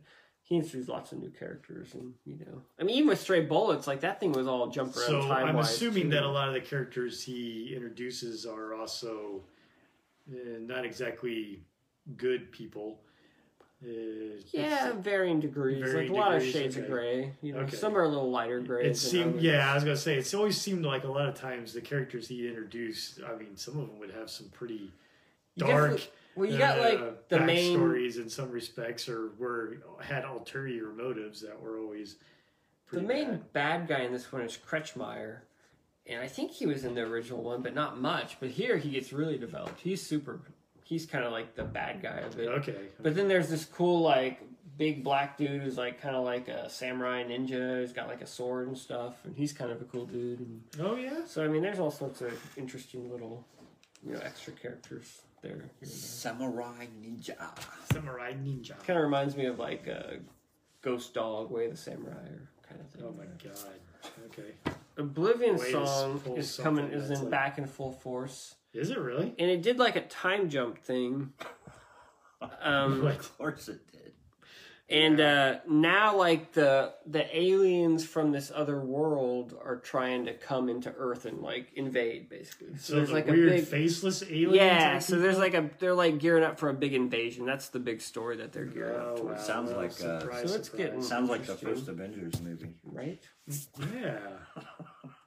he introduces lots of new characters, and you know, I mean, even with Stray Bullets, like that thing was all jump around So time. I'm assuming that a lot of the characters he introduces are also uh, not exactly good people. Uh, Yeah, varying degrees. Varying like a lot degrees, of shades okay. of gray. You know, Okay. some are a little lighter gray. It seemed, yeah, I was gonna say, it's always seemed like a lot of times the characters he introduced. I mean, some of them would have some pretty dark. Well, you got uh, like the main. stories in some respects, or were had ulterior motives that were always The main bad. bad guy in this one is Kretschmeyer, and I think he was in the original one, but not much. But here he gets really developed. He's super. He's kind of like the bad guy of it. Okay, But then there's this cool like big black dude who's like kind of like a samurai ninja. He's got like a sword and stuff, and he's kind of a cool dude. And oh yeah, so I mean, there's all sorts of interesting little, you know, extra characters there. here and there. Samurai Ninja. samurai ninja. Kind of reminds me of like a Ghost Dog, Way of the Samurai, or kind of thing. Oh my god. Okay, Oblivion Way song is coming is in like- back in full force, is it really? and it did like a time jump thing. Um, Like, Of course it did. And uh, now like the the aliens from this other world are trying to come into Earth and like invade, basically. So, so there's the like weird a big faceless alien. yeah. type So there's like a they're like gearing up for a big invasion. That's the big story that they're gearing up Oh, towards, wow. Sounds Well, like, uh, So it's surprise. getting- Sounds like the first Avengers movie. right? yeah.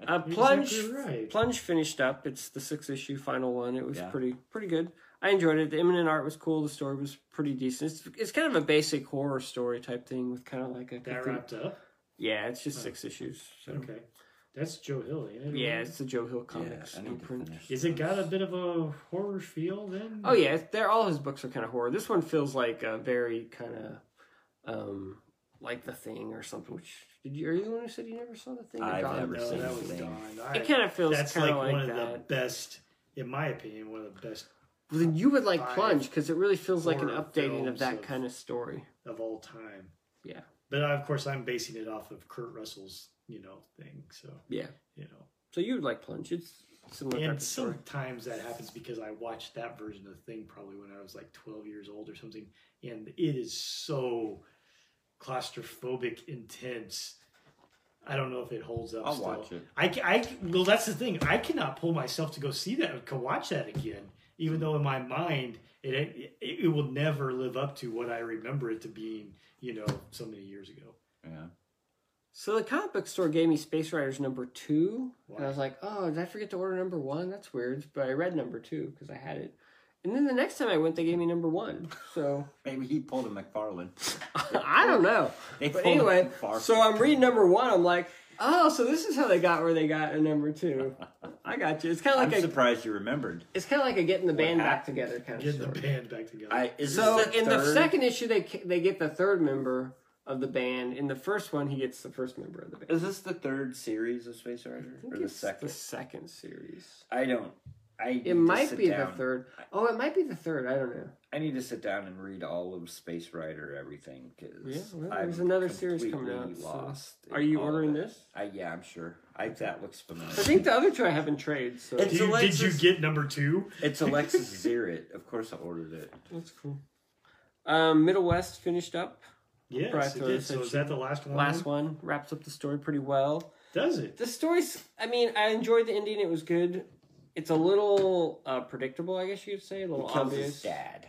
Uh, Plunge Exactly right. Plunge finished up. It's the six issue final one. It was Yeah. pretty pretty good. I enjoyed it. The Immonen art was cool. The story was pretty decent. It's, it's kind of a basic horror story type thing with kind of like a That wrapped up. yeah. It's just Huh. six issues. So Okay, that's Joe Hill, ain't it? yeah, it's the Joe Hill comics I need to imprint. Is it got a bit of a horror feel then? Oh yeah, they're all his books are kind of horror. This one feels like a very kind of um like the thing or something. Which did you? Are you the one who said you never saw the thing? I've Dawn? never no, seen that the was thing. Dawn. I- It kind of feels that's kind like of like, one of the best, in my opinion, one of the best Well, then you would like Five Plunge because it really feels like an updating of that of- kind of story. of all time. Yeah. But of course, I'm basing it off of Kurt Russell's, you know, thing. So Yeah. you know, So you would like Plunge. It's similar type and of story. sometimes that happens because I watched that version of the thing probably when I was like 12 years old or something, and it is so claustrophobic, intense. I don't know if it holds up. I'll still. watch it. I, I, well, that's the thing. I cannot pull myself to go see that, to watch that again, even though in my mind it, it it will never live up to what I remember it to being, you know, so many years ago. Yeah. So the comic book store gave me Space Riders number two, and I was like, "Oh, did I forget to order number one? That's weird." But I read number two because I had it. And then the next time I went, they gave me number one. So Maybe he pulled a McFarlane. I don't know. They But anyway, so I'm reading number one. I'm like, "Oh, so this is how they got where they got a number two. I got you. It's kind of like I'm like a, surprised you remembered. it's kind of like a getting the band back together kind of Getting story. the band back together. I is So this the in the second issue, they they get the third member of the band. In the first one, he gets the first member of the band. Is this the third series of Space Rider I think or the it's second? The second series. I don't. I It might be down. the third. Oh, it might be the third. I don't know. I need to sit down and read all of Space Rider everything because Yeah, well, I'm there's another series coming out, so- Lost. in Are you all of ordering it. this? I, yeah, I'm sure. I that looks familiar. I think the other two I have in trade. So It's Did you, did you Alexis- get number two? It's Alexis Ziritt. Of course, I ordered it. that's cool. Um, Middle West finished up. Yes, Right, it so did. So is that the last one? Last one wraps up the story pretty well. Does it? The story's, I mean, I enjoyed the ending. It was good. It's a little uh, predictable, I guess you'd say, a He little kills his obvious. dad.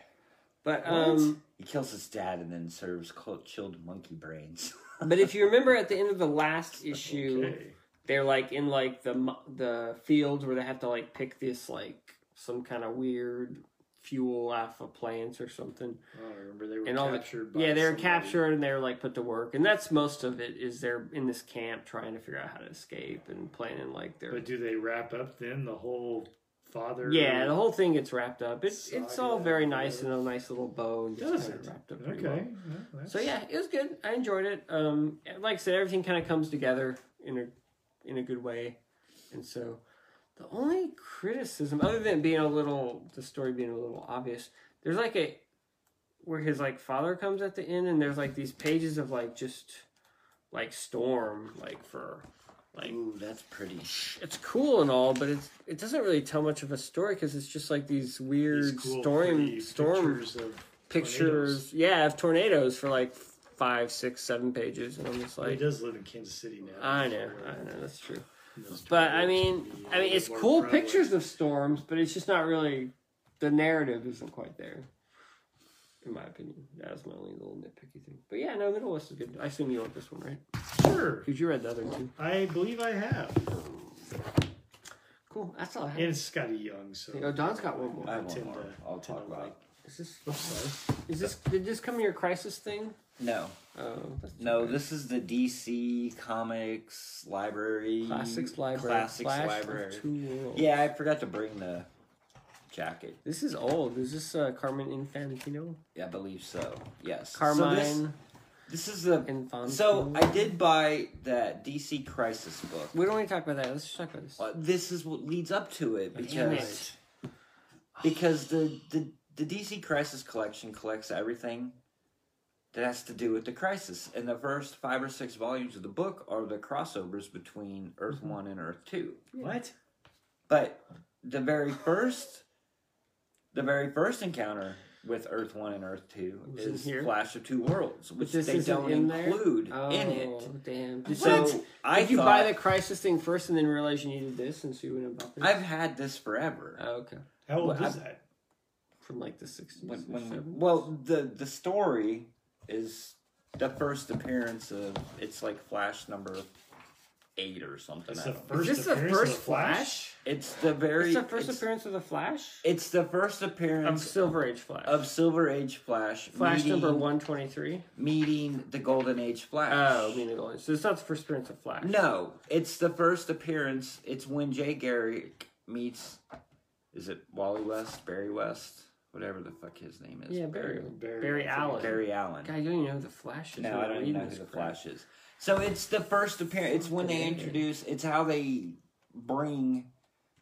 But um, He kills his dad and then serves cold, chilled monkey brains. but if you remember at the end of the last issue, Okay. they're like in like the the fields where they have to like pick this like some kind of weird fuel off of plants or something. Oh, I remember they were And all the- captured. by Yeah, they're somebody. captured and they're like put to work, and that's most of it. Is they're in this camp trying to figure out how to escape and planning like their But do they wrap up then the whole father? yeah. The whole thing gets wrapped up. It's it's all very nice and a nice little bow and gets kind of wrapped up Okay. well. Yeah, So yeah, it was good. I enjoyed it. Um, like I said, everything kind of comes together in a in a good way, and so the only criticism, other than being a little, the story being a little obvious, there's like a where his like father comes at the end, and there's like these pages of like just like storm, like for like Ooh, that's pretty. it's cool and all, but it's it doesn't really tell much of a story because it's just like these weird These cool, storm pretty storm pictures of pictures, yeah, of tornadoes for like five, six, seven pages, and I'm just he like, does live in Kansas City now. I know, uh, I know, that's true. But I mean, I mean, it's cool pictures of storms, but it's just not really the narrative isn't quite there, in my opinion. That was my only little nitpicky thing. But yeah, no, Middle West is good. I assume you want this one, right? Sure, Because you read the other two. I believe I have. Cool. That's all I have. And it's Skottie Young, so. Oh, Don's got one more. I have one more. To, I'll talk about. like- Is this? Oops, sorry. Is this? Did this come in your crisis thing? No, Oh, that's no. bad. This is the DC Comics library. Classics Library. Classics Flash of library. Two Worlds. Yeah, I forgot to bring the jacket. This is old. Is this uh, Carmine Infantino? Yeah, I believe so. Yes. Carmine So this, this is the. Infantino. So I did buy that DC Crisis book. We don't want to talk about that. Let's just talk about this. Uh, This is what leads up to it Damn because it. because the, the the DC Crisis collection collects everything that has to do with the crisis. And the first five or six volumes of the book are the crossovers between Earth Mm-hmm. One and Earth Two. What? But the very first, the very first encounter with Earth One and Earth Two Was in is here? Flash of Two Worlds, which this they isn't don't in there? include Oh, in it. Oh, damn. Did, So so, I did you buy the crisis thing first and then realize you needed this and so you went and bought this? I've had this forever. Oh, okay. How old Well, is I- that? From like the 60s. when, or when 70s? well the the story is the first appearance of it's like Flash number eight or something. It's the first is this the appearance of first the Flash? Flash? It's the very It's the first it's, appearance of the Flash? it's the first appearance Of appearance Silver Age Flash. of Silver Age Flash. Flash meeting, number 123? meeting the Golden Age Flash. Oh, meaning the Golden. So it's not the first appearance of Flash. No, it's the first appearance. It's when Jay Garrick meets. Is it Wally West, Barry West, whatever the fuck his name is? Yeah, Barry. Barry, Barry I forget. Allen. Barry Allen. God, you don't even know who the Flash is. No, You're I don't even reading know who this the crap. Flash is. So it's the first appearance. It's when they introduce. It's how they bring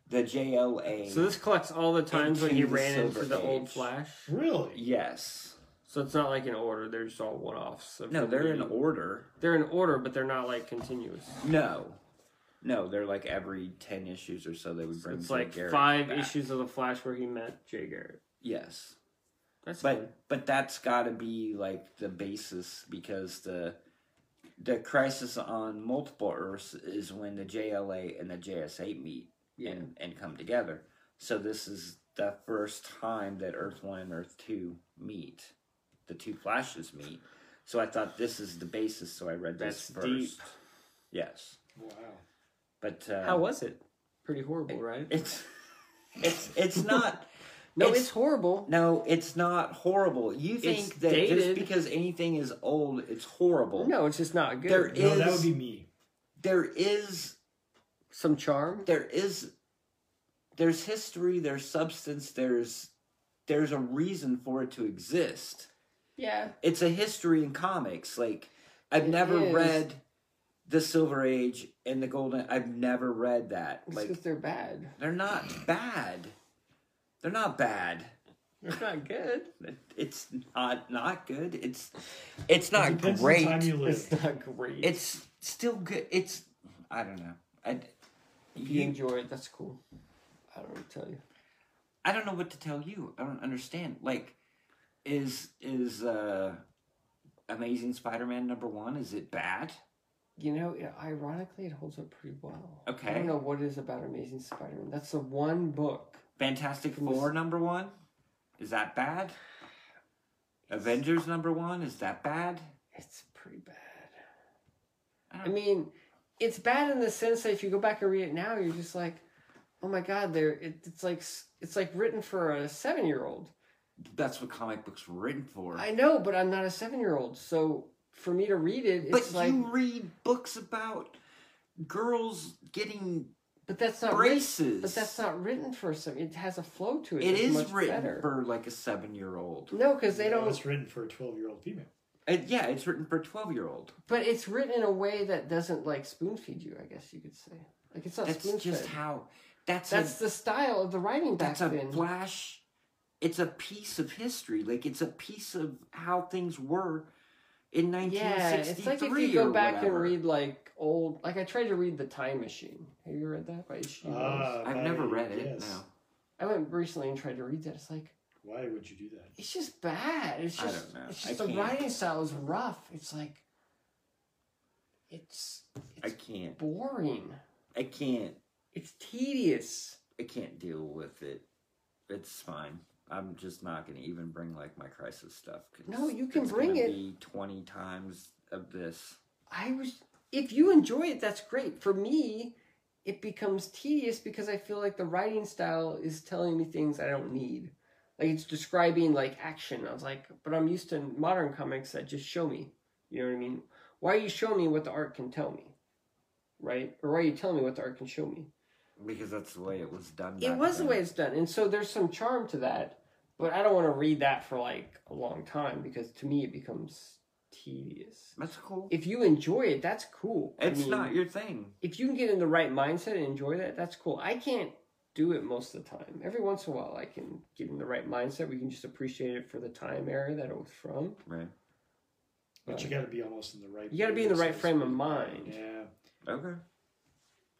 the JLA. So this collects all the times when he Into the ran into Silver the old Age. Flash. Really? yes. So it's not like in order; they're just all one-offs. of No, him they're in meeting- order. They're in order, but they're not like continuous. No, no, they're like every ten issues or so they would So bring. it's Jay like Garrick five back. issues of the Flash where he met Jay Garrick. Yes, That's but fun. but that's got to be like the basis because the the crisis on multiple Earths is when the JLA and the JSA meet Yeah. and and come together. So this is the first time that Earth One and Earth Two meet. The two flashes meet. So I thought this is the basis. So I read this That's first. deep. Yes, Wow. but uh, How was it? Pretty horrible, right? it's it's it's not. no, it's- it's, horrible. No, it's not horrible. You think It's that just because anything is old, it's horrible. No, it's just not good. There No, that Is- would be me. There is Some charm. there is there's history, there's substance, there's there's a reason for it to exist. Yeah. It's a history in comics. Like I've It never is. read the Silver Age and the Golden. I've never read that. It's Like they're bad. they're not bad. They're not bad. They're not good. It's not not good. It's it's not it great. on you. It's not great. It's still good. It's I don't know. I if you you, enjoy it, that's cool. I don't know what to tell you. I don't know what to tell you. I don't understand. Like is is uh, Amazing Spider-Man number one? Is it bad? You know, it, ironically, it holds up pretty well. Okay. I don't know what it is about Amazing Spider-Man. That's the one book. Fantastic Four number one? Is that bad? Avengers number one? Is that bad? It's pretty bad. I I mean, it's bad in the sense that if you go back and read it now, you're just like, oh my god, there. It, it's like it's like written for a seven-year-old. That's what comic books were written for. I know, but I'm not a seven-year-old, so for me to read it, but like, you read books about girls getting but that's not written, braces. but that's not written for a seven. It has a flow to it. It that's is much written better. for like a seven-year-old. no, because they No, don't. It's written for a twelve-year-old female. It, yeah, it's written for a twelve-year-old. But it's written in a way that doesn't like spoon feed you. I guess you could say. Like it's not That's spoon just how. That's That's a, the style of the writing back that's a then. flash. It's a piece of history. Like it's a piece of how things were in nineteen Yeah, it's like if you go back and read like old. Like I tried to read The Time Machine. Have you read that by H.G. Wells? Ah, I've by- never read it. yes. No, I went recently and tried to read that. It's like Why would you do that? it's just bad. It's I just don't know. it's I just the can't. writing style is rough. It's like it's I can't. boring. I can't. It's tedious. I can't deal with it. It's fine. I'm just not going to even bring like my crisis stuff. 'cause No, you can bring it. Be Twenty times of this. I was if you enjoy it, that's great. For me, it becomes tedious because I feel like the writing style is telling me things I don't need. Like it's describing like action. I was like, but I'm used to modern comics that just show me. You know what I mean? Why are you showing me what the art can tell me? Right? Or why are you telling me what the art can show me? Because that's the way it was done. It back was the way it's done. And so there's some charm to that. But I don't want to read that for like a long time because to me it becomes tedious. That's cool. If you enjoy it, that's cool. I It's mean, not your thing. if you can get in the right mindset and enjoy that, that's cool. I can't do it most of the time. Every once in a while, I can get in the right mindset. We can just appreciate it for the time era that it was from. Right. But you got to be almost in the right. You got to be in the right frame of mind. Yeah. Okay.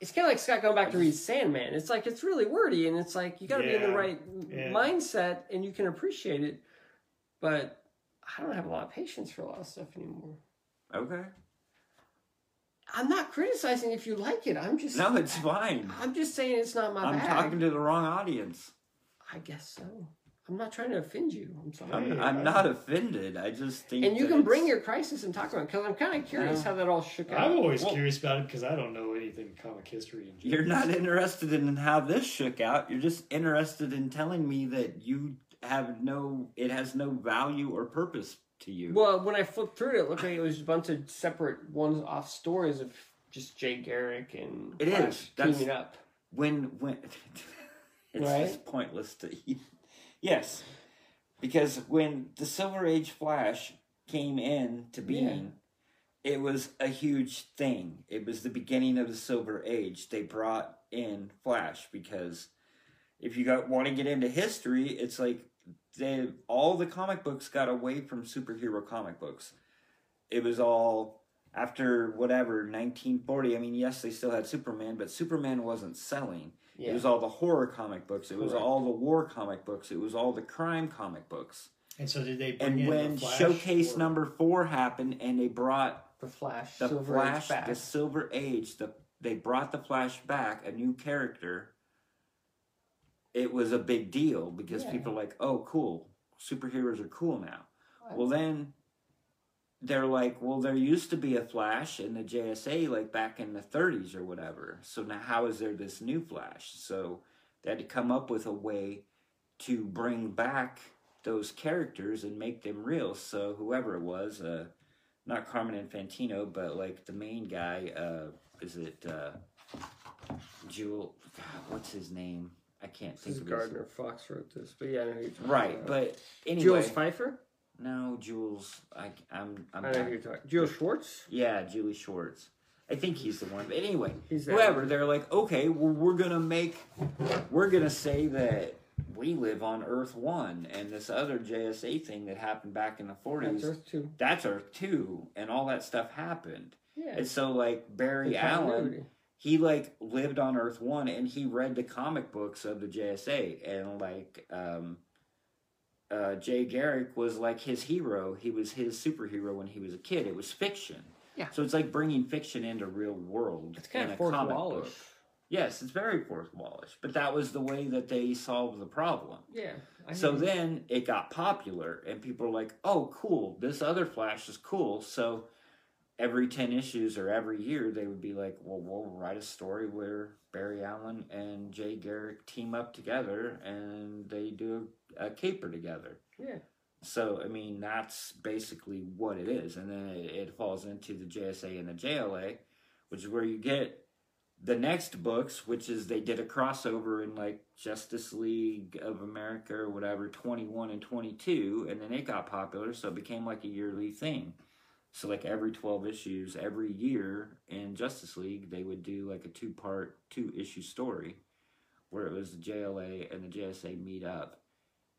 It's kind of like Scott going back to read Sandman. It's like it's really wordy, and it's like you got to be in the right yeah. mindset, and you can appreciate it. But I don't have a lot of patience for a lot of stuff anymore. Okay. I'm not criticizing if you like it. I'm just No, it's fine. I'm just saying it's not my I'm bag. talking to the wrong audience. I guess so. I'm not trying to offend you. I'm sorry. I'm, I'm not offended. I just think. And you that can bring your crisis and talk about it because I'm kind of curious Yeah. how that all shook out. I'm always Well- curious about it because I don't know anything comic history. In You're not interested in how this shook out. You're just interested in telling me that you have no. It has no value or purpose to you. Well, when I flipped through it, it looked like it was a bunch of separate one-off stories of just Jay Garrick and It Flash is. That's- teaming up. when when it's Right? just pointless to eat. Yes, because when the Silver Age Flash came in to being, it was a huge thing. It was the beginning of the Silver Age. They brought in Flash because if you got want to get into history, it's like they all the comic books got away from superhero comic books. It was all after whatever 1940. I mean, yes, they still had Superman, but Superman wasn't selling. Yeah. It was all the horror comic books. It was all the war comic books. It was all the crime comic books. And so did they bring And in when the Flash Showcase or- number four happened, and they brought the Flash, the Silver Flash, Age back. the Silver Age, the they brought the Flash back, a new character. It was a big deal because Yeah. people are like, "Oh, cool, superheroes are cool now." Well, then they're like, "Well, there used to be a Flash in the JSA like back in the 30s or whatever. So now, how is there this new Flash?" So they had to come up with a way to bring back those characters and make them real. So whoever it was, uh, not Carmine Infantino, but like the main guy, uh, is it uh, Jewel? What's his name? I can't This think is of Gardner Fox wrote this, but yeah, I know you're Right, about. but anyway, Jules Pfeiffer. No, Jules. I, I'm, I'm. I know who you're talking. Jules Schwartz. yeah, Julie Schwartz. I think he's the one. But anyway, He's that whoever, one. they're like, okay, well, we're gonna make, we're gonna say that we live on Earth One, and this other JSA thing that happened back in the That's forties, Earth Two. that's Earth Two, and all that stuff happened. Yeah. And so, like Barry the Allen, continuity. he like lived on Earth One, and he read the comic books of the JSA, and like, um, uh, Jay Garrick was like his hero. He was his superhero when he was a kid. It was fiction. Yeah. So it's like bringing fiction into real world. It's kind of fourth wallish. Yes, it's very fourth wallish, but that was the way that they solved the problem. Yeah. I So mean, then it got popular, and people were like, "Oh, cool! This other Flash is cool." So every ten issues or every year, they would be like, "Well, we'll write a story where Barry Allen and Jay Garrick team up together, and they do a caper together." Yeah. So I mean, that's basically what it is, and then it, it falls into the JSA and the JLA, which is where you get the next books, which is they did a crossover in like Justice League of America or whatever, 21 and 22, and then it got popular, so it became like a yearly thing. So like every 12 issues, every year in Justice League, they would do like a two part, two issue story where it was the JLA and the JSA meet up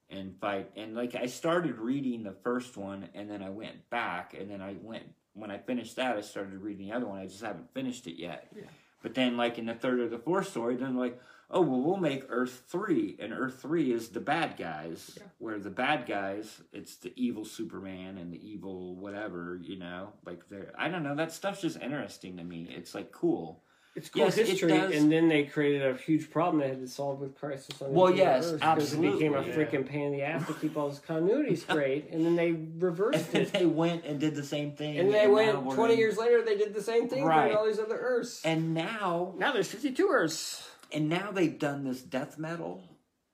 and fight. And like I started reading the first one and then I went back and then I went when I finished that I started reading the other one. I just haven't finished it yet. Yeah. But then like in the third or the fourth story, then like, oh well we'll make Earth three and Earth three is the bad guys. Yeah. Where the bad guys, it's the evil Superman and the evil whatever, you know. Like they're I don't know, that stuff's just interesting to me. It's like cool. It's cool Yes, history, does. and then they created a huge problem they had to solve with Crisis on Well, Infinite yes, Earths, because It became a absolutely. freaking pain in the ass to keep all this continuity straight, and then they And reversed then it. they went and did the same thing. And they now went 20 in- years later, they did the same thing Right. for all these other Earths. And now now there's 52 Earths. and now they've done this death metal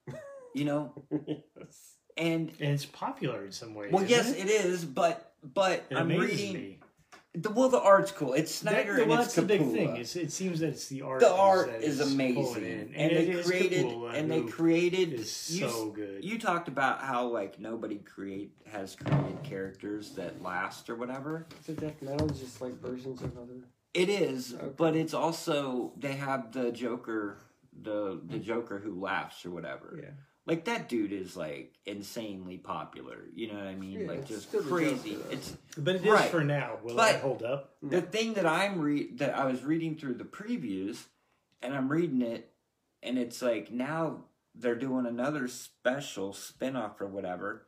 you know and and it's popular in some ways. well yes it, it is but but it i'm reading me. The well the art's cool it's That, snyder well, and that's it's the big thing. It's, it seems that it's the art. the art is, pulling amazing in. and, they created Capullo and they created is you, so good. you talked about how like nobody create has created characters that last or whatever So death metal is just like versions of other. It is, Okay. but it's also they have the Joker, the the Joker who laughs or whatever. Yeah. Like that dude is like insanely popular. You know what I mean? Yeah, like just still crazy. It's but it is right. for now. Will But- that hold up? the thing that I'm read that I was reading through the previews, and I'm reading it, and it's like now they're doing another special spin-off or whatever,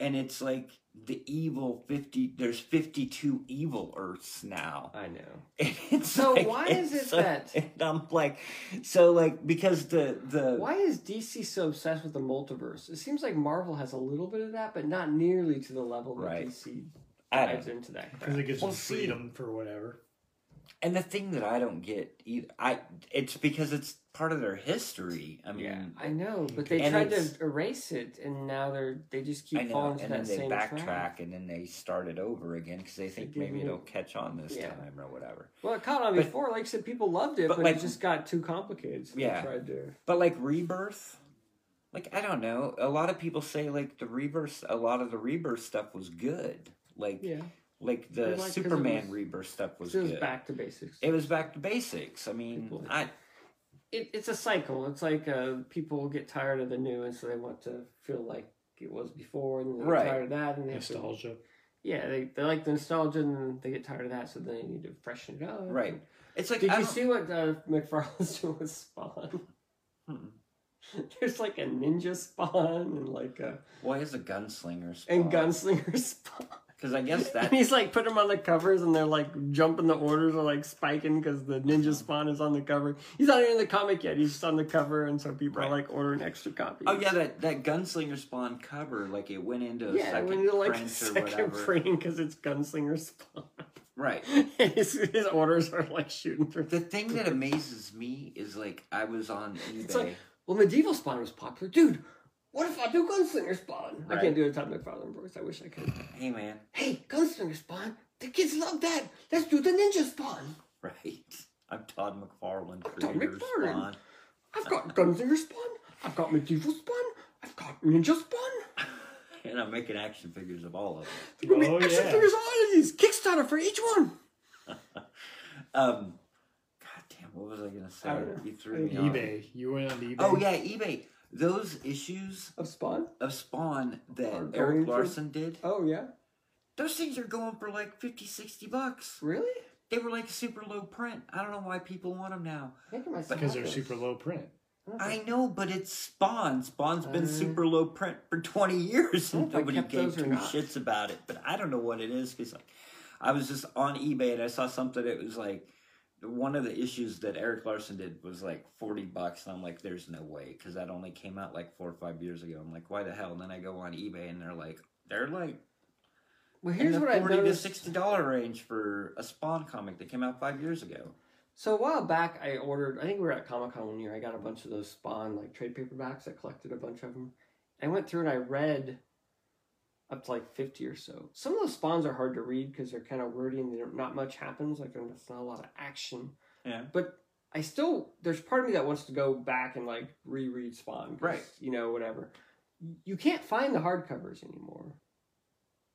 and it's like the evil fifty. There's fifty two evil Earths now. I know. And it's So like- why is it so- that- And I'm like, so like because the the Why is DC so obsessed with the multiverse? It seems like Marvel has a little bit of that, but not nearly to the level that Right. DC I dives into that Because crap. it gives Well, them see- freedom for whatever. And the thing that I don't get either, I it's because it's part of their history. I mean, Yeah, I know, but they tried to erase it, and now they're they just I keep know, falling to and then that they same backtrack track. and then they start it over again because they think maybe it'll catch on this Yeah. time or whatever. Well, it caught on But- before. Like I said, people loved it, but but, like- it just got too complicated. So Yeah. they tried to. But like rebirth, like I don't know. A lot of people say like the rebirth, a lot of the rebirth stuff was good. Like Yeah, like the like- Superman was- rebirth stuff was it was good. back to basics. It was back to basics. I mean, People- I it, it's a cycle. It's like uh, people get tired of the new, and so they want to feel like it was before, and they get Right. tired of that, and they have to, Nostalgia. yeah, they, they like the nostalgia, and they get tired of that, so they need to freshen it up. right. It's like Did I you don't- see what uh, McFarlane's doing with Spawn? Mm-mm. There's like a ninja Spawn and like a Why is a gunslinger Spawn? and gunslinger Spawn. Because I guess And that he's like put them on the covers, and they're like jumping the orders are like spiking because the ninja uh-huh. Spawn is on the cover. He's not even in the comic yet; he's just on the cover, and so people Right. are like ordering extra copies. Oh yeah, that that gunslinger spawn cover, like it went into a Yeah, second when you're like print or second whatever. printing because it's Gunslinger Spawn. Right. His, his orders are like shooting through. The thing that amazes me is like I was on eBay. It's like, well, medieval Spawn was popular, dude. What if I do Gunslinger Spawn? I can't do it Todd McFarlane voice. I wish I could. hey man, Hey, Gunslinger Spawn. The kids love that. Let's do the Ninja Spawn. right? I'm Todd McFarlane, I'm Todd creator McFarlane. Spawn. I've got Gunslinger Spawn. I've got medieval Spawn. I've got Ninja Spawn. and I'm making action figures of all of them. There will Oh, action yeah. figures on all of these. Kickstarter for each one. Um, God damn, what was I gonna say? I don't. You threw me off. eBay. You went on eBay. Oh yeah, eBay. Those issues Of Spawn? of Spawn Are that going Eric for- Larson did, Oh, yeah. those things are going for like 50, 60 bucks. Really? They were like super low print. I don't know why people want them now. I think it might because they're super low print. I know, but it's Spawn. Spawn's been Uh, super low print for 20 years and know if I nobody gave two shits about it. But I don't know what it is because like, I was just on eBay and I saw something that was like one of the issues that Erik Larsen did was like 40 bucks. And I'm like, there's no way because that only came out like four or five years ago. I'm like, why the hell? And then I go on eBay and they're like, they're like Well, here's what I 40 to 60 dollar range for a Spawn comic that came out five years ago. So a while back, I ordered. I think we were at Comic Con one year. I got a bunch of those Spawn like trade paperbacks. I collected a bunch of them. I went through and I read up to like fifty or so. Some of those Spawns are hard to read because they're kind of wordy and not much happens. Like there's not a lot of action. Yeah. But I still there's part of me that wants to go back and like reread spawn. Right. You know whatever. You can't find the hardcovers anymore.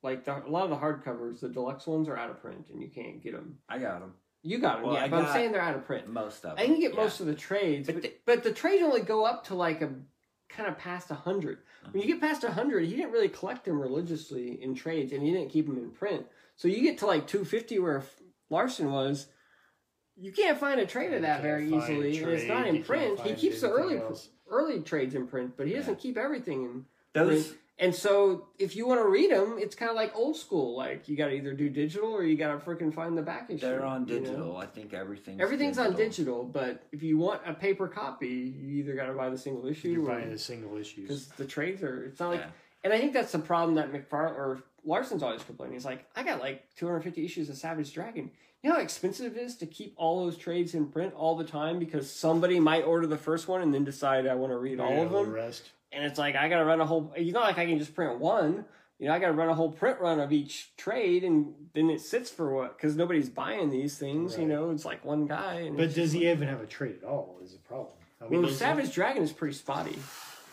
Like the, a lot of the hardcovers, the deluxe ones are out of print and you can't get them. I got them. You got them, Well, yeah. I but I'm saying they're out of print. Most of them. I can get yeah. most of the trades, But but, the- but the trades only go up to like a kind of past a hundred. When you mm-hmm. get past a hundred, he didn't really collect them religiously in trades, and he didn't keep them in print. So you get to like two fifty, where Larsen was. You can't find a trade You of that very find easily, and it's not in print. He find keeps the early else. early trades in print, but he doesn't Yeah. keep everything in Those and so, if you want to read them, it's kind of like old school. Like you got to either do digital or you got to freaking find the back issue. they're on you know? digital. I think everything's Everything's on digital, but if you want a paper copy, you either got to buy the single issue You or buy the single issues. because the trades are. It's not like, Yeah. and I think that's the problem that McFarlane or Larsen's always complaining. He's like, I got like 250 issues of Savage Dragon. You know how expensive it is to keep all those trades in print all the time because somebody might order the first one and then decide I want to read all Yeah, of the them rest. And it's like I gotta run a whole. It's not like I can just print one. You know, I gotta run a whole print run of each trade, and then it sits for what? Because nobody's buying these things. You know, it's like one guy. And But does he like- even have a trade at all? Is a problem. I Well, those- Savage Dragon is pretty spotty,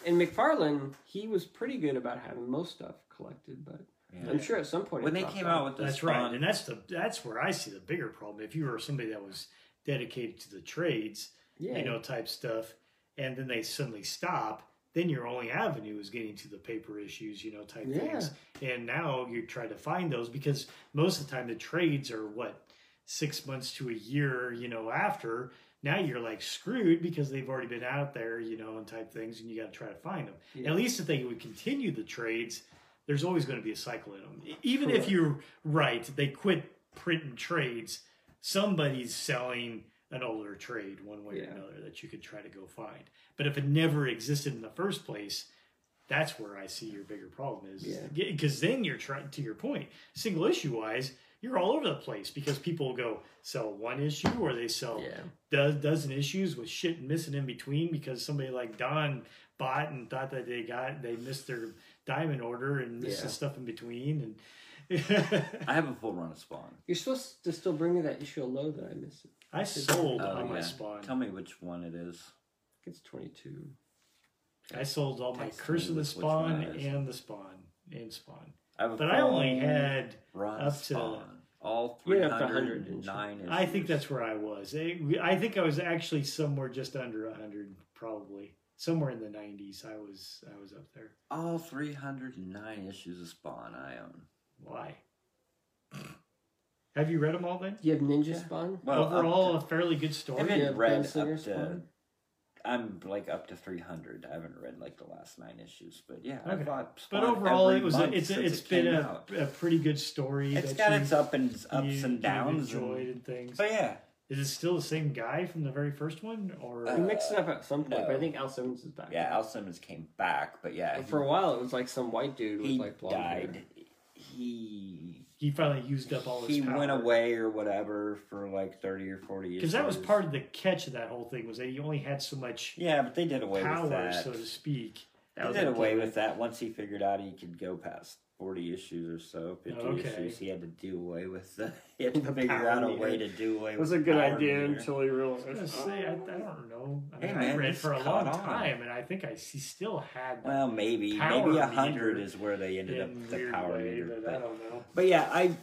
and McFarlane he was pretty good about having most stuff collected, but Yeah. I'm sure at some point When they came off. out with the That's Spawn, right, and that's the that's where I see the bigger problem. If you were somebody that was dedicated to the trades, yeah, you know, type stuff, and then they suddenly stop, then your only avenue is getting to the paper issues, you know, type Yeah. things. And now you try to find those because most of the time the trades are what six months to a year, you know, after. Now you're like screwed because they've already been out there, you know, and type things, and you got to try to find them. Yeah. At least if they would continue the trades, there's always going to be a cycle in them. Even Correct. if you're right, they quit printing trades. Somebody's selling an older trade one way Yeah. or another that you could try to go find. But if it never existed in the first place, that's where I see your bigger problem is. Yeah. Because then you're trying, to your point, single issue wise, you're all over the place because people will go sell one issue or they sell yeah, do- dozen issues with shit missing in between because somebody like Don bought and thought that they got they missed their diamond order and missed Yeah. the stuff in between and I have a full run of Spawn. you're supposed to still bring me that issue of low that I missed. It. I sold Oh, all my yeah. spawn. Tell me which one it is. It's 22. I sold all my Text Curse of the which one Spawn it is. and the Spawn and Spawn. I have a But I only full had run up to- Spawn. All You went up to 100, 309 issues. I think that's where I was. I I think I was actually somewhere just under 100 probably. Somewhere in the 90s I was I was up there. all 309 issues of Spawn I own. Why? Have you read them all then? Do you have Ninja Yeah. Spawn? Well, Overall, up a fairly good to, I story. haven't Yeah, read up to. Spawn. I'm like up to 300. I haven't read like the last nine issues, but yeah, I Okay. bought But overall, every it was a, month it's a, since it's it been a, a pretty good story. It's got its up and ups you- and downs. enjoyed and- and things. but yeah, Is it still the same guy from the very first one, or Uh, We mixed it up at some point, but I think Al Simmons is back. yeah. Al Simmons came back, but yeah, But for a while, it was like some white dude with he like blonde hair. died. He he finally used up all his he power? went away or whatever for like 30 or 40 years. because that was part of the catch of that whole thing was that he only had so much Yeah, but they did away power, with that. so to speak. That They did away with that once he figured out he could go past 40 issues or so, 50 Okay. issues. He had to do away with the. He had to The figure out a meter. way to do away with. It was with a good idea meter. until he realized. I was gonna say I, I don't know. I, mean, Hey, I read for a long on. time, and I think I he still had Well, maybe Power maybe a hundred is where they ended up the power way, meter. but, But, I don't know. but yeah, I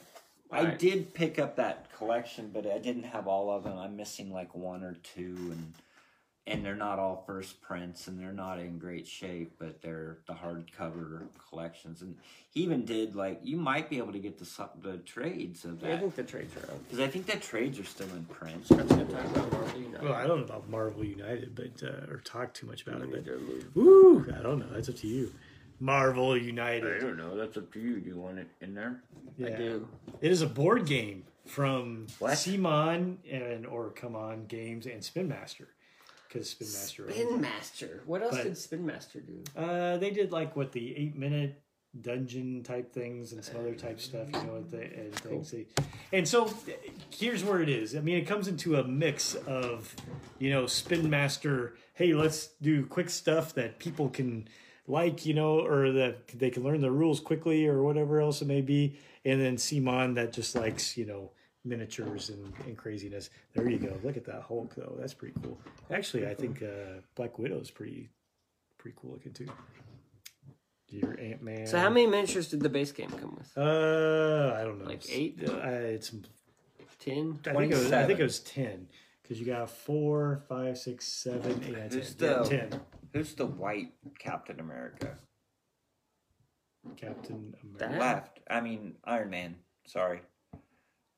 I Right. did pick up that collection, but I didn't have all of them. I'm missing like one or two, and and they're not all first prints, and they're not in great shape, but they're the hardcover collections. And he even did like you might be able to get the the trades of that. I think the trades are out. because I think that trades are still in print. Scott's gonna talk about Marvel United. Well, I don't know about Marvel United, but uh, or talk too much about it. Need But to woo, I don't know. That's up to you. Marvel United. I don't know. That's up to you. Do you want it in there? I do. It is a board game from What? Simon and or CMON Games and Spin Master. Because Spin Master. Spin Master. What else But- did Spin Master do? Uh, they did like what the eight minute dungeon type things and some other type stuff, you know, and, things. They, and so here's where it is. I mean, it comes into a mix of, you know, Spin Master. Hey, let's do quick stuff that people can like, you know, or that they can learn the rules quickly or whatever else it may be. And then Simon that just likes, you know, miniatures and, and craziness. There you go. Look at that Hulk though. That's pretty cool. Actually, I think uh, Black Widow's pretty pretty cool looking too. Your Ant Man. So how many miniatures did the base game come with? Uh, I don't know. Like eight? Uh, it's. Ten. I think it was. I think it was ten because you got four, five, six, seven, eight, nine, ten. Who's Yeah, the- ten. Who's the white Captain America? Captain America. That- Left. I mean Iron Man. Sorry.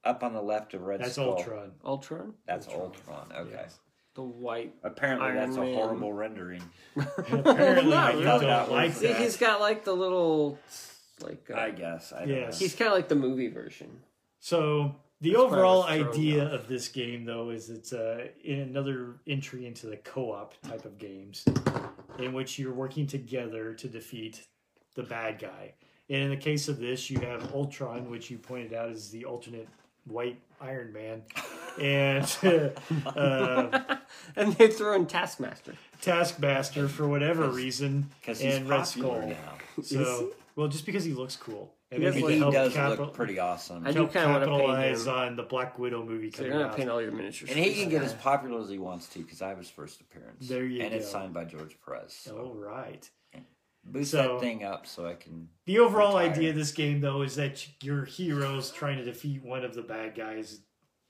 Up on the left of Red That's Skull. Ultron. Ultron. That's Ultron. Ultron. Okay. Yes. The white. Apparently, Iron that's Man. a horrible rendering. Apparently, Not you really. don't That like that. he's got like the little, like. Uh, I guess. I don't Yes. know. He's kind of like the movie version. So the That's overall idea off. of this game, though, is it's uh, in another entry into the co-op type of games, in which you're working together to defeat the bad guy. And in the case of this, you have Ultron, which you pointed out is the alternate white Iron Man, and uh, and they throw in Taskmaster. Taskmaster for whatever reason, Because he's and Red popular Skull. now. So, well, just because he looks cool, and He does maybe look- to He help does capital- look pretty awesome. I do help kinda wanna paint capitalize him. on the Black Widow movie So coming you're gonna out. paint all your miniatures. And he can get as popular as he wants to because I have his first appearance. There you and it's go. signed by George Perez. So All right. Boost So- that thing up so I can. The overall Retire. idea of this game, though, is that your heroes trying to defeat one of the bad guys.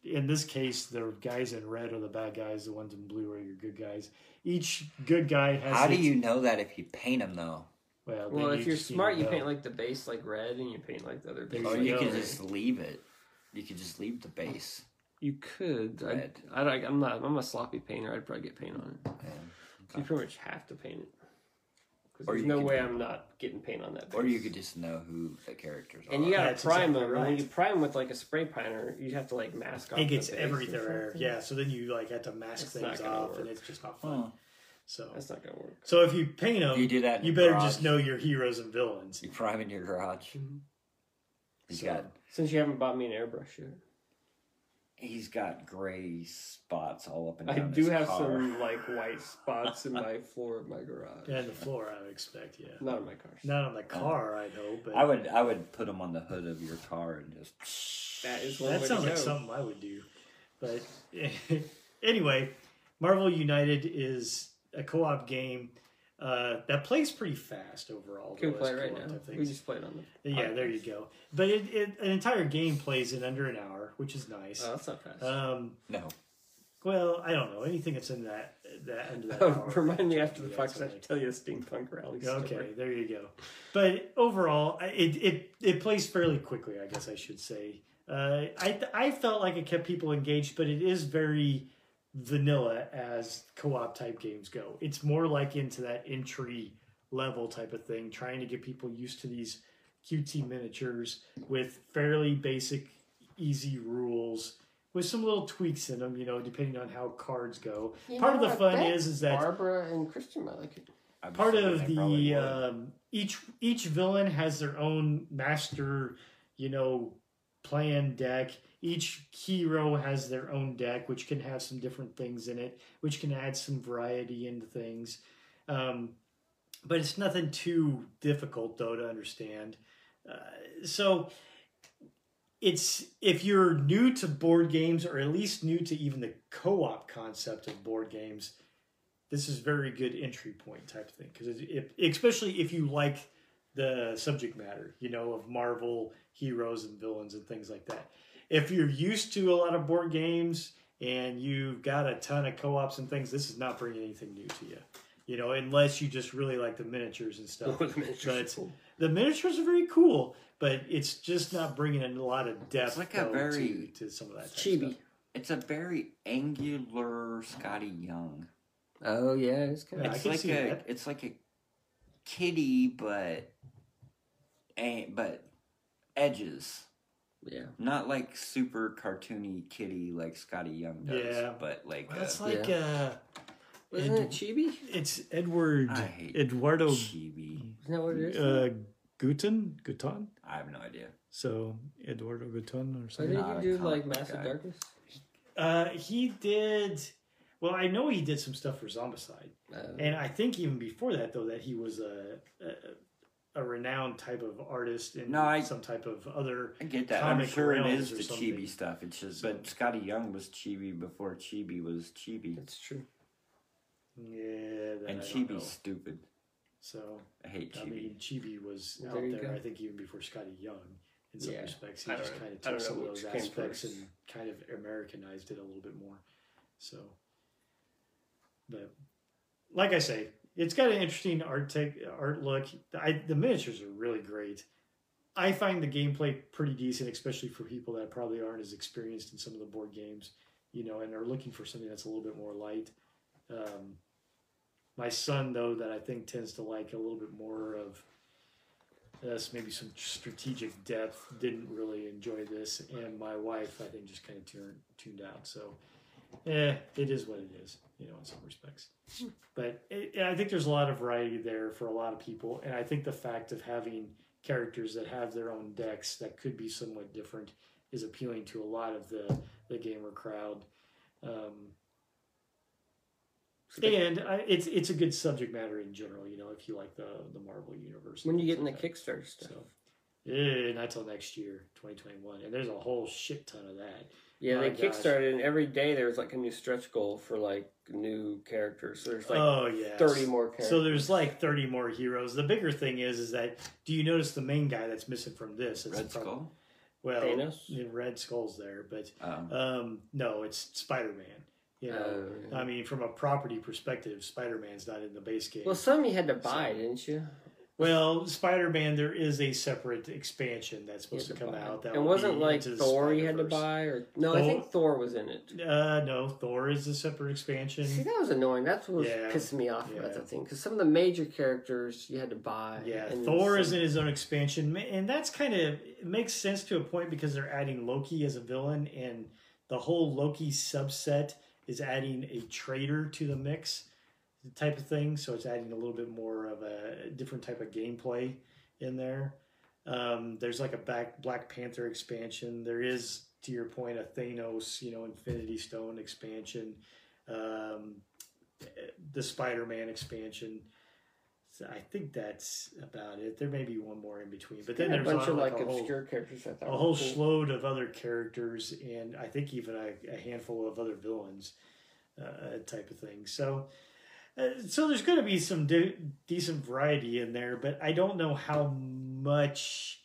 In this case, the guys in red are the bad guys. The ones in blue are your good guys. Each good guy has. How do you know that if you paint him though? Well, Well, then if you're smart, you paint like the base like red, and you paint like the other base. There Or you like you go. could gray. just leave it. You could just leave the base. You could. I, Red. I, don't- I'm not. I'm a sloppy painter. I'd probably get paint on it. And, So you pretty much have to paint it. 'Cause Or there's you no could- way I'm not getting paint on that. Base. or you could just know who the characters are. And you gotta That's prime exactly them. And when right. you prime with like a spray primer, you have to like mask off. It gets the base or everything. something. Yeah, so then you like have to mask It's things not gonna off, and work. it's just not fun. Huh. So, That's not gonna work. so if you paint them, You do that in you your better garage? just know your heroes and villains. You prime in your garage. Mm-hmm. He's So- got Since you haven't bought me an airbrush yet, he's got gray spots all up and down. I do his have car. some like white spots in my floor of my garage. And the floor, I would expect. Yeah, Not in my car. not on the car, I'd hope. But I would I would put them on the hood of your car and just. That is one That sounds like something I would do. But anyway, Marvel United is a co-op game uh, that plays pretty fast overall. Can we though, play right now? We just played on the. Yeah, there you go. But it, it, an entire game plays in under an hour, which is nice. Oh, that's not fast. Um, No, well, I don't know anything that's in that that under that Oh, hour. remind me after the Yeah, fact, 'cause I something. have to tell you a steampunk rally story. Okay, there you go. But overall, it it it plays fairly quickly. I guess I should say. Uh, I I felt like it kept people engaged, but it is very vanilla as co-op type games go. It's more like into that entry level type of thing, trying to get people used to these QT miniatures with fairly basic, easy rules. With some little tweaks in them, you know, depending on how cards go. You Part of the fun bet is, is that Barbara and Christian might like it. I was part of the um, each each villain has their own master you know plan deck each hero has their own deck which can have some different things in it which can add some variety into things. Um, but it's nothing too difficult though to understand. Uh, so it's if you're new to board games or at least new to even the co-op concept of board games this is very good entry point type thing. Because especially if you like the subject matter you know of marvel heroes and villains and things like that if you're used to a lot of board games and you've got a ton of co-ops and things, this is not bringing anything new to you. You know, unless you just really like the miniatures and stuff. The miniatures are But cool. the miniatures are very cool, but it's just not bringing in a lot of depth It's like a very- to, to some of that type Chibi. stuff. It's a very angular Skottie Young. Oh yeah, it's kind of. It's like a that. it's like a kitty, but a but edges. Yeah. Not like super cartoony kitty like Skottie Young does, Yeah. but like Well, it's uh, like uh, Wasn't Ed- it Chibi? it's Edward I hate Eduardo chibi. Isn't that what it is? uh, Guten Guiton. I have no idea. So Eduardo Guiton or Why something. did not you a do like comic book Massive guy. Darkness? Uh, he did. Well, I know he did some stuff for Zombicide, Uh, and I think even before that, though, that he was a a, a renowned type of artist in No, I- some type of other. I get that. I'm Comic sure it realms is the something. chibi stuff. It's just, So- but Skottie Young was chibi before chibi was chibi, that's true. Yeah, that and I chibi's stupid. So I hate chibi. I mean, Chibi was Well, out there there. I think even before Skottie Young, in some Yeah. respects, he I just know. kind of took some of those aspects and kind of Americanized it a little bit more. So, but like I say, it's got an interesting art tech art look. I, the miniatures are really great. I find the gameplay pretty decent, especially for people that probably aren't as experienced in some of the board games, you know, and are looking for something that's a little bit more light. Um, my son, though, that I think tends to like a little bit more of this, maybe some strategic depth, didn't really enjoy this, and my wife, I think, just kind of tuned tuned out. So, eh, it is what it is, you know, in some respects. But it, I think there's a lot of variety there for a lot of people, and I think the fact of having characters that have their own decks that could be somewhat different is appealing to a lot of the the gamer crowd. Um, and I, it's it's a good subject matter in general, you know, if you like the the Marvel universe. When you get in the that. Kickstarter stuff. So, yeah, not till next year, 2021, and there's a whole shit ton of that. Yeah, My they gosh. kickstarted, and every day there was like a new stretch goal for like new characters. So there's like oh yeah, thirty more characters. So there's like 30 more heroes. The bigger thing is, is that do you notice the main guy that's missing from this? It's Red from- Skull. Well, Thanos? Red Skull's there, but Um, um, no, it's Spider Man. You know, Oh, I mean, from a property perspective, Spider Man's not in the base game. well, some you had to buy, So- didn't you? Well, Spider Man, there is a separate expansion that's supposed to to come buy. out. That and wasn't like into the Thor you had to buy, or no? I think Thor was in it. Uh, no, Thor is a separate expansion. See, that was annoying. That's what was Yeah. pissing me off about that thing because some of the major characters you had to buy. Yeah, and Thor some- is in his own expansion, and that's kind of makes sense to a point because they're adding Loki as a villain, and the whole Loki subset is adding a traitor to the mix, type of thing. So it's adding a little bit more of a different type of gameplay in there. Um, there's like a back Black Panther expansion. There is, to your point, a Thanos, you know, Infinity Stone expansion. Um, the Spider-Man expansion. So I think that's about it. There may be one more in between, but then Yeah, there's a bunch of like, whole, obscure characters. I a whole cool. load of other characters, and I think even a, a handful of other villains, uh, type of thing. So, uh, so there's going to be some de- decent variety in there, but I don't know how much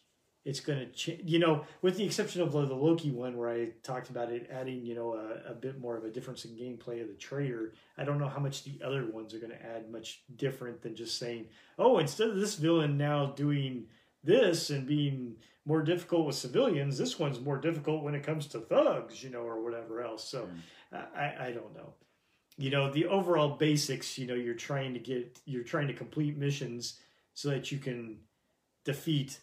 it's going to change. You know, with the exception of the Loki one where I talked about it adding, you know, a, a bit more of a difference in gameplay of the traitor. I don't know how much the other ones are going to add much different than just saying, oh, instead of this villain now doing this and being more difficult with civilians, this one's more difficult when it comes to thugs, you know, or whatever else. So I, I don't know. You know, the overall basics, you know, you're trying to get, you're trying to complete missions so that you can defeat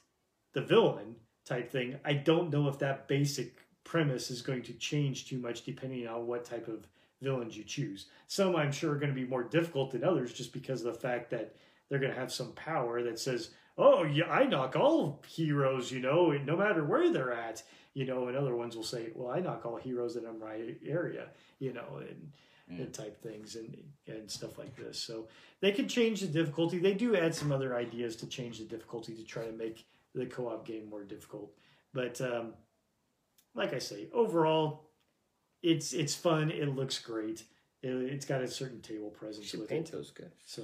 the villain type thing. I don't know if that basic premise is going to change too much depending on what type of villains you choose. Some I'm sure are going to be more difficult than others just because of the fact that they're going to have some power that says, "Oh, yeah, I knock all heroes, you know, no matter where they're at." You know, and other ones will say, "Well, I knock all heroes in my area," you know, and Yeah. and type things and and stuff like this. So they can change the difficulty. They do add some other ideas to change the difficulty to try to make the co-op game more difficult. But um, like I say, overall, it's it's fun. It looks great. It, it's got a certain table presence with paint it. those guys. So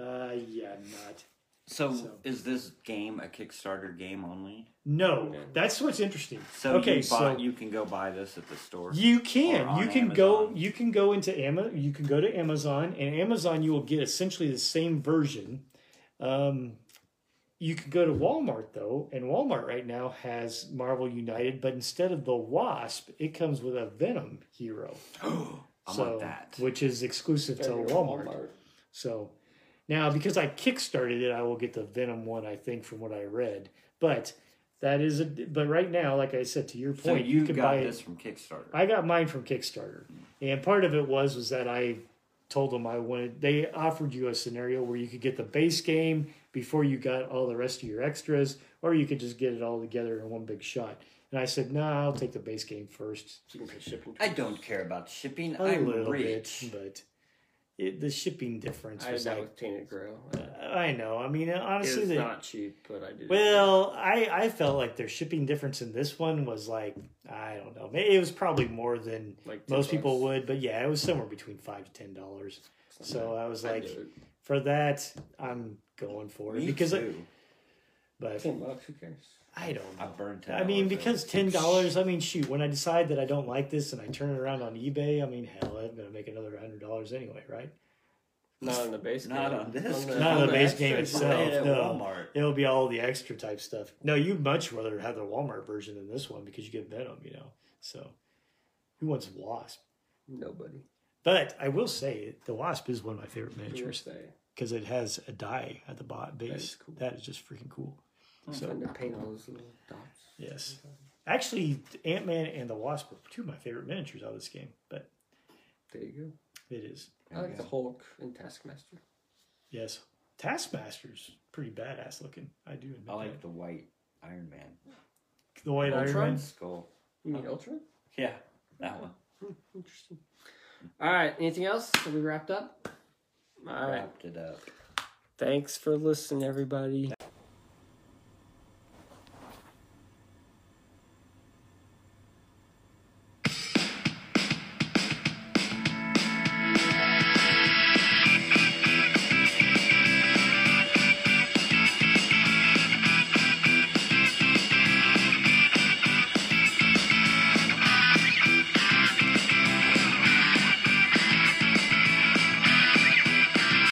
uh, yeah, not. So, So- is this game a Kickstarter game only? No, Yeah. that's what's interesting. So okay, you, buy, so you can go buy this at the store. You can. You can go. You can go into Ama. You can go to Amazon, and Amazon you will get essentially the same version. Um, you could go to Walmart though, and Walmart right now has Marvel United, but instead of the Wasp, it comes with a Venom hero. Oh, I so, want that. which is exclusive to Walmart. So now, because I kickstarted it, I will get the Venom one. I think from what I read, but that is a. But right now, like I said, to your So point, you, can got buy it. this from Kickstarter. I got mine from Kickstarter, hmm. and part of it was was that I told them I wanted. They offered you a scenario where you could get the base game before you got all the rest of your extras, or you could just get it all together in one big shot. And I said, "No, nah, I'll take the base game first. You can pay shipping. I don't care about shipping. A I'm little rich. bit, but it, the shipping difference I was that like." with Grail. I know. I mean, honestly, it's not cheap, but I did. Well, I I felt like their shipping difference in this one was like I don't know. It was probably more than like 10 most people would, but yeah, it was somewhere between five to ten dollars. So I was like, it. for that, I'm going for it Me because, I, but ten bucks. Who cares? I don't. I know. burned. I mean, because ten dollars. I mean, shoot, when I decide that I don't like this and I turn it around on eBay, I mean, hell, I'm gonna make another hundred dollars anyway, right? Not on the base. Not game. on this game. Not on the base game itself. Right at no. Walmart. It'll be all the extra type stuff. No, you'd much rather have the Walmart version than this one because you get Venom, you know. So, who wants Wasp? Nobody. But I will say, the Wasp is one of my favorite Who will miniatures because it has a die at the bot base. is cool. That is just freaking cool. So So, to paint all those little dots. yes. Actually, Ant Man and the Wasp are two of my favorite miniatures out of this game, but There you go. it is. I like the Hulk and Taskmaster. Yes. Taskmaster's pretty badass looking. I do admit I like that. the white Iron Man the white Iron Ultron? Man. skull. You mean Ultron? Yeah, that one. Hmm, interesting. All right. Anything else? Have we wrapped up? All right. Wrapped it up. Thanks for listening, everybody.